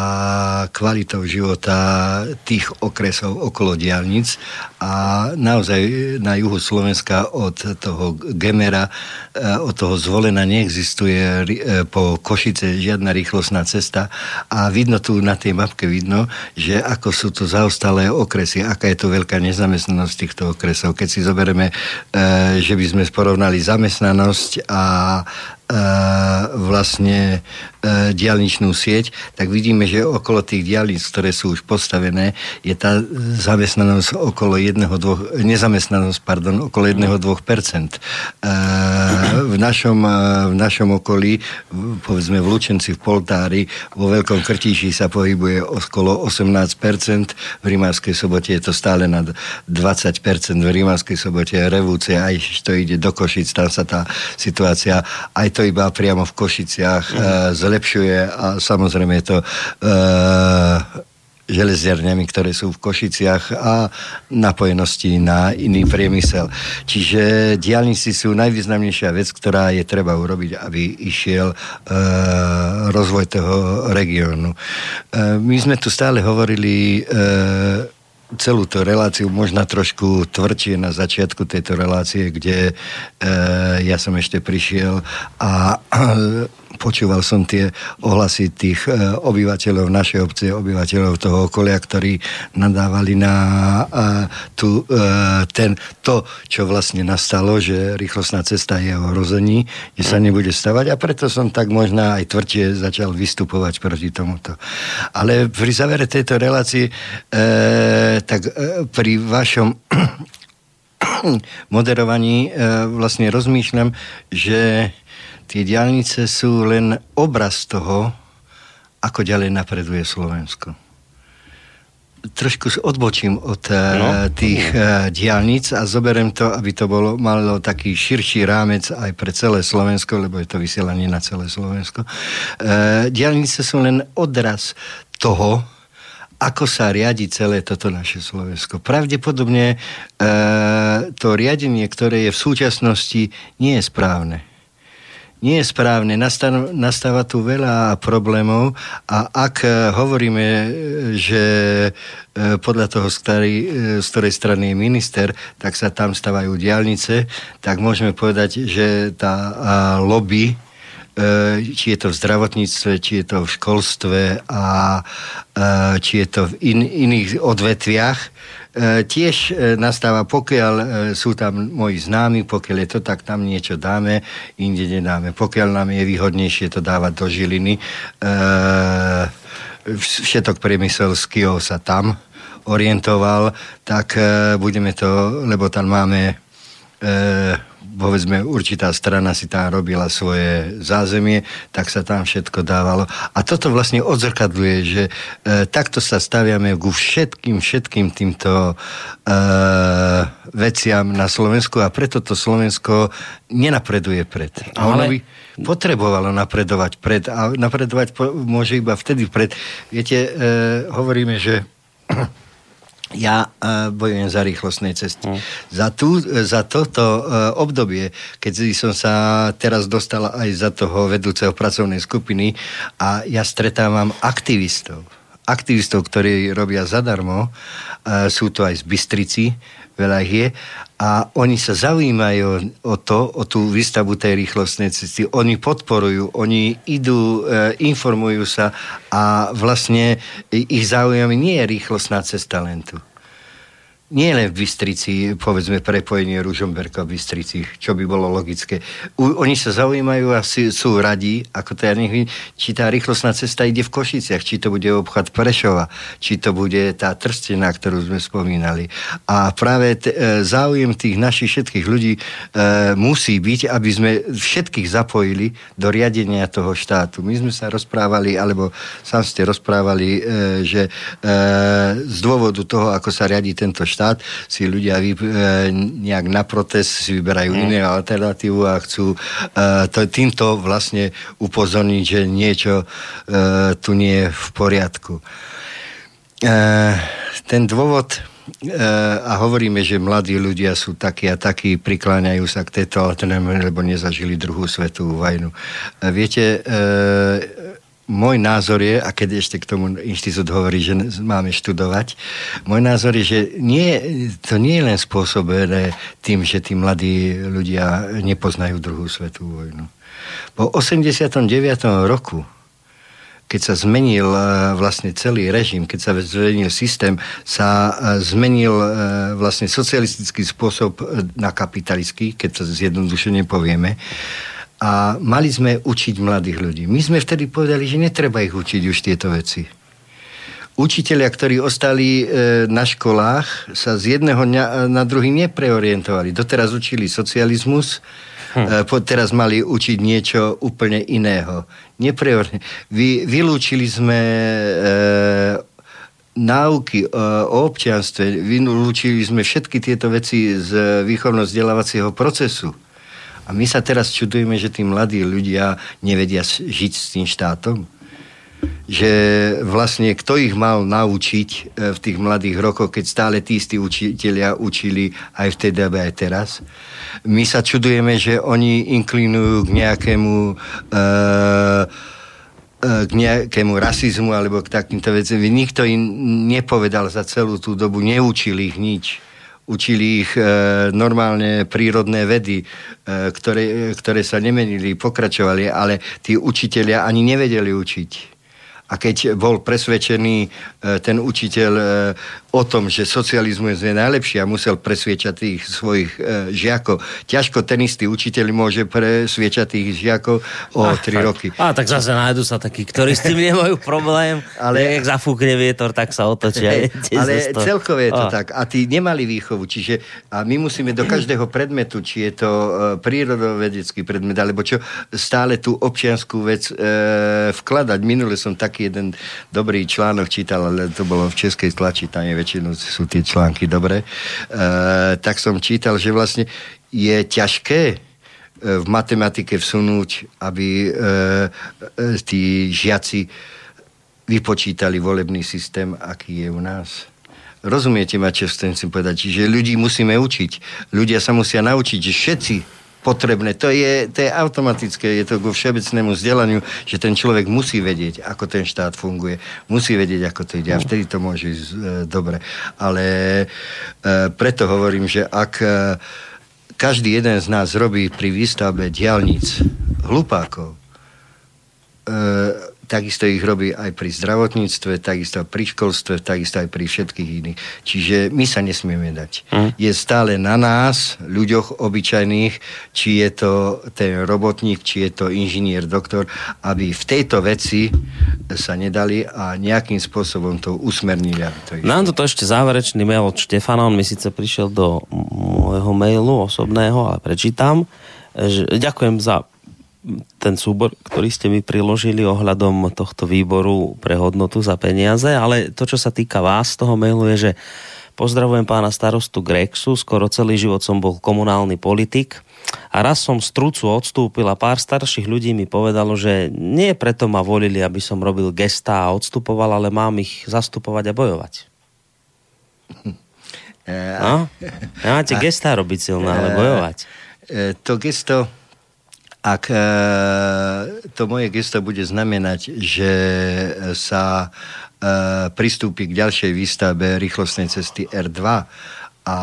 kvalitou života tých okresov okolo diálnic. A naozaj na juhu Slovenska od toho Gemera, e, od toho zvolena neexistuje po Košice žiadna rýchlostná cesta a vidno tu na tej mapke vidno, že ako sú to zaostalé okresy, aká je to veľká nezamestnanosť týchto okresov. Keď si zoberieme, e, že by sme porovnali zamestnanosť a vlastne e, diálničnú sieť, tak vidíme, že okolo tých diálnic, ktoré sú už postavené, je tá zamestnanosť okolo jedného, dvoch, nezamestnanosť, pardon, okolo jedného, dvoch percent. E, v našom, e, v našom okolí, povedzme v Lučenci, v Poltári, vo Veľkom Krtíši sa pohybuje okolo 18%, v Rimavskej sobote je to stále nad 20%, v Rimavskej sobote je revúcie, aj to ide do Košic, tam sa tá situácia aj to iba priamo v Košiciach mm. Zlepšuje a samozrejme je to uh, železiarňami, ktoré sú v Košiciach a napojenosti na iný priemysel. Čiže diálnici sú najvýznamnejšia vec, ktorá je treba urobiť, aby išiel uh, rozvoj toho regiónu. Uh, my sme tu stále hovorili uh, celú tú reláciu možno trošku tvrdšie na začiatku tejto relácie, kde e, ja som ešte prišiel a e, počúval som tie ohlasy tých e, obyvateľov našej obce, obyvateľov toho okolia, ktorí nadávali na e, tu, e, ten, to, čo vlastne nastalo, že rýchlostná cesta je ohrození, že sa nebude stavať a preto som tak možno aj tvrdšie začal vystupovať proti tomuto. Ale pri závere tejto relácie e, tak pri vašom moderovaní vlastne rozmýšľam, že tie diálnice sú len obraz toho, ako ďalej napreduje Slovensko. Trošku odbočím od eh, no, tých uh, diálnic a zoberiem to, aby to bolo, malo taký širší rámec aj pre celé Slovensko, lebo je to vysielanie na celé Slovensko. Uh, diálnice sú len odraz toho, ako sa riadi celé toto naše Slovensko. Pravdepodobne to riadenie, ktoré je v súčasnosti, nie je správne nie je správne. Nastáva, nastáva tu veľa problémov a ak e, hovoríme, e, že e, podľa toho, z ktorej, z ktorej strany je minister, tak sa tam stavajú diálnice, tak môžeme povedať, že tá lobby či je to v zdravotníctve, či je to v školstve a či je to v in, iných odvetviach, tiež e, nastáva, pokiaľ e, sú tam moji známi, pokiaľ je to, tak tam niečo dáme, inde nedáme. Pokiaľ nám je výhodnejšie to dávať do Žiliny, všetok priemysel z Kio sa tam orientoval, tak budeme to, lebo tam máme povedzme, určitá strana si tam robila svoje zázemie, tak sa tam všetko dávalo. A toto vlastne odzrkadluje, že e, takto sa staviame ku všetkým, všetkým týmto e, veciam na Slovensku a preto to Slovensko nenapreduje pred. A Ale... ono by potrebovalo napredovať pred a napredovať po, môže iba vtedy pred. Viete, e, hovoríme, že ja uh, bojujem za rýchlostné cesty. Mm. Za, tú, za toto uh, obdobie, keď som sa teraz dostala aj za toho vedúceho pracovnej skupiny a ja stretávam aktivistov. Aktivistov, ktorí robia zadarmo. Uh, sú to aj z Bystrici, veľa je. A oni sa zaujímajú o to, o tú výstavu tej rýchlostnej cesty. Oni podporujú, oni idú, e, informujú sa a vlastne ich zaujímavé nie je rýchlostná cesta len tu nie len v Bystrici, povedzme prepojenie Ružomberka v Bystrici, čo by bolo logické. U, oni sa zaujímajú a si, sú radí, ako to ja nech, či tá rýchlostná cesta ide v Košiciach, či to bude obchod Prešova, či to bude tá trstená, ktorú sme spomínali. A práve t- e, záujem tých našich všetkých ľudí e, musí byť, aby sme všetkých zapojili do riadenia toho štátu. My sme sa rozprávali, alebo sám ste rozprávali, e, že e, z dôvodu toho, ako sa riadi tento štát, štát, si ľudia vy, e, nejak na protest si vyberajú mm. iné alternatívu a chcú e, to, týmto vlastne upozorniť, že niečo e, tu nie je v poriadku. E, ten dôvod e, a hovoríme, že mladí ľudia sú takí a takí, prikláňajú sa k tejto alternatíve, lebo nezažili druhú svetovú vojnu. E, viete, e, môj názor je, a keď ešte k tomu inštitút hovorí, že máme študovať, môj názor je, že nie, to nie je len spôsobené tým, že tí mladí ľudia nepoznajú druhú svetovú vojnu. Po 89. roku, keď sa zmenil e, vlastne celý režim, keď sa zmenil systém, sa e, zmenil e, vlastne socialistický spôsob na kapitalistský, keď to zjednodušene povieme, a mali sme učiť mladých ľudí. My sme vtedy povedali, že netreba ich učiť už tieto veci. Učiteľia, ktorí ostali e, na školách, sa z jedného dňa na druhý nepreorientovali. Doteraz učili socializmus, hm. e, po, teraz mali učiť niečo úplne iného. Nepreori- Vy, vylúčili sme e, náuky e, o občianstve, vylúčili sme všetky tieto veci z výchovno-vzdelávacieho procesu. A my sa teraz čudujeme, že tí mladí ľudia nevedia žiť s tým štátom. Že vlastne kto ich mal naučiť e, v tých mladých rokoch, keď stále tí istí učiteľia učili aj vtedy, aj teraz. My sa čudujeme, že oni inklinujú k nejakému e k nejakému rasizmu alebo k takýmto veciam. Nikto im nepovedal za celú tú dobu, neučil ich nič učili ich e, normálne prírodné vedy, e, ktoré, ktoré sa nemenili, pokračovali, ale tí učitelia ani nevedeli učiť. A keď bol presvedčený e, ten učiteľ e, o tom, že socializmus je najlepší a musel presviečať tých svojich e, žiakov, ťažko ten istý učiteľ môže presviečať tých žiakov o ah, 3 tak. roky. A tak zase nájdu sa takí, ktorí s tým nemajú problém. ale ak zafúkne vietor, tak sa otočia. ale celkové je to oh. tak. A tí nemali výchovu. Čiže a my musíme do každého predmetu, či je to prírodovedecký predmet, alebo čo, stále tú občianskú vec e, vkladať. Minule som tak taký jeden dobrý článok čítal, ale to bolo v českej tlači, tam je väčšinou sú tie články dobré, e, tak som čítal, že vlastne je ťažké e, v matematike vsunúť, aby e, e, tí žiaci vypočítali volebný systém, aký je u nás. Rozumiete ma, čo chcem povedať? Čiže ľudí musíme učiť. Ľudia sa musia naučiť, že všetci potrebné. To je, to je automatické, je to ku všeobecnému vzdelaniu, že ten človek musí vedieť, ako ten štát funguje. Musí vedieť, ako to ide. A vtedy to môže ísť e, dobre. Ale e, preto hovorím, že ak e, každý jeden z nás robí pri výstavbe diálnic hlupákov, e, takisto ich robí aj pri zdravotníctve, takisto pri školstve, takisto aj pri všetkých iných. Čiže my sa nesmieme dať. Mm. Je stále na nás, ľuďoch obyčajných, či je to ten robotník, či je to inžinier, doktor, aby v tejto veci sa nedali a nejakým spôsobom to usmernili. to Nám toto ešte záverečný mail od Štefana, on mi síce prišiel do môjho mailu osobného, ale prečítam. Ďakujem za ten súbor, ktorý ste mi priložili ohľadom tohto výboru pre hodnotu za peniaze, ale to, čo sa týka vás toho mailu je, že pozdravujem pána starostu Grexu, skoro celý život som bol komunálny politik a raz som z trucu odstúpil a pár starších ľudí mi povedalo, že nie preto ma volili, aby som robil gestá a odstupoval, ale mám ich zastupovať a bojovať. No? Máte gestá robiť silné, ale bojovať. E, to gesto, ak e, to moje gesto bude znamenať, že sa e, pristúpi k ďalšej výstavbe rýchlostnej cesty R2 a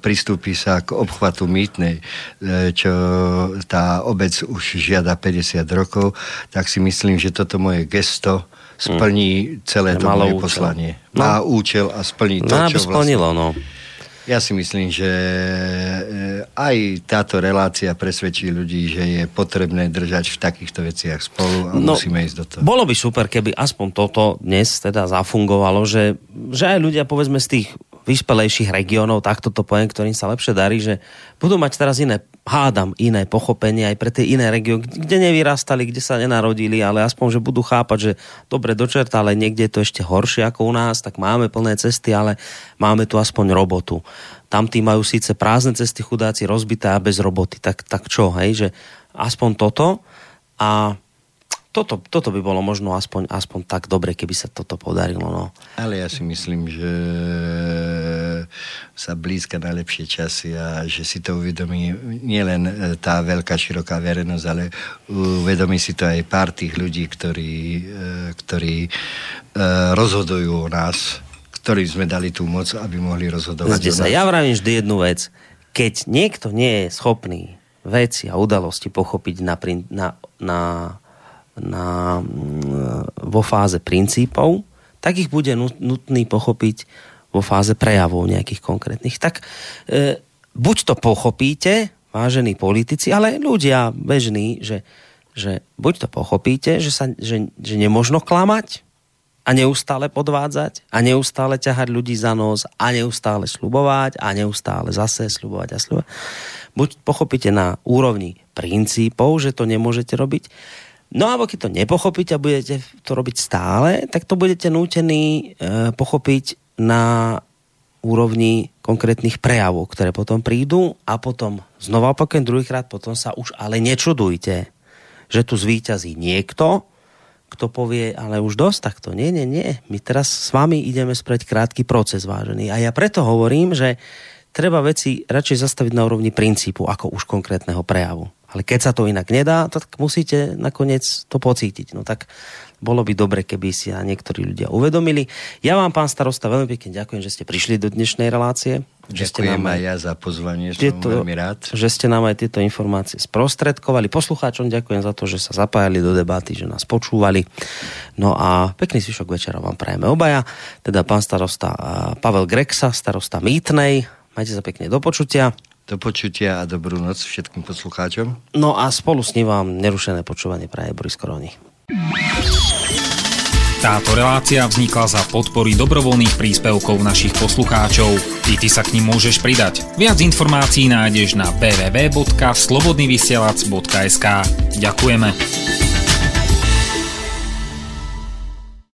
pristúpi sa k obchvatu mýtnej, čo tá obec už žiada 50 rokov, tak si myslím, že toto moje gesto splní celé to moje účel. poslanie. No. Má účel a splní to, no, aby čo splnilo, vlastne... no. Ja si myslím, že eh, aj táto relácia presvedčí ľudí, že je potrebné držať v takýchto veciach spolu a no, musíme ísť do toho. Bolo by super, keby aspoň toto dnes teda zafungovalo, že, že aj ľudia povedzme z tých vyspelejších regiónov, takto to poviem, ktorým sa lepšie darí, že budú mať teraz iné, hádam, iné pochopenie aj pre tie iné regióny, kde nevyrastali, kde sa nenarodili, ale aspoň, že budú chápať, že dobre dočerta, ale niekde je to ešte horšie ako u nás, tak máme plné cesty, ale máme tu aspoň robotu. Tam tí majú síce prázdne cesty chudáci rozbité a bez roboty. Tak, tak čo, hej, že aspoň toto a toto, toto by bolo možno aspoň, aspoň tak dobre, keby sa toto podarilo. No. Ale ja si myslím, že sa blízka najlepšie časy a že si to uvedomí nielen e, tá veľká, široká verejnosť, ale uvedomí si to aj pár tých ľudí, ktorí, e, ktorí e, rozhodujú o nás, ktorým sme dali tú moc, aby mohli rozhodovať Zde sa, ja vravím vždy jednu vec. Keď niekto nie je schopný veci a udalosti pochopiť na, na, na na, mm, vo fáze princípov, tak ich bude nutný pochopiť vo fáze prejavov nejakých konkrétnych. Tak e, buď to pochopíte, vážení politici, ale ľudia bežní, že, že buď to pochopíte, že, sa, že, že nemožno klamať a neustále podvádzať a neustále ťahať ľudí za nos a neustále slubovať a neustále zase slubovať a slubovať. Buď pochopíte na úrovni princípov, že to nemôžete robiť, No a keď to nepochopíte a budete to robiť stále, tak to budete nútení e, pochopiť na úrovni konkrétnych prejavov, ktoré potom prídu a potom znova opakujem druhýkrát, potom sa už ale nečudujte, že tu zvíťazí niekto, kto povie, ale už dosť takto. Nie, nie, nie. My teraz s vami ideme spreť krátky proces, vážený. A ja preto hovorím, že treba veci radšej zastaviť na úrovni princípu, ako už konkrétneho prejavu. Ale keď sa to inak nedá, tak musíte nakoniec to pocítiť. No tak bolo by dobre, keby si a niektorí ľudia uvedomili. Ja vám, pán starosta, veľmi pekne ďakujem, že ste prišli do dnešnej relácie. Že ste nám aj ja za pozvanie, tieto, som veľmi rád. Že ste nám aj tieto informácie sprostredkovali. Poslucháčom ďakujem za to, že sa zapájali do debaty, že nás počúvali. No a pekný zvyšok večera vám prajeme obaja. Teda pán starosta Pavel Grexa, starosta Mýtnej. Majte sa pekne do počutia. Do počutia a dobrú noc všetkým poslucháčom. No a spolu s ním vám nerušené počúvanie praje Boris Koroni. Táto relácia vznikla za podpory dobrovoľných príspevkov našich poslucháčov. I ty sa k ním môžeš pridať. Viac informácií nájdeš na www.slobodnyvysielac.sk Ďakujeme.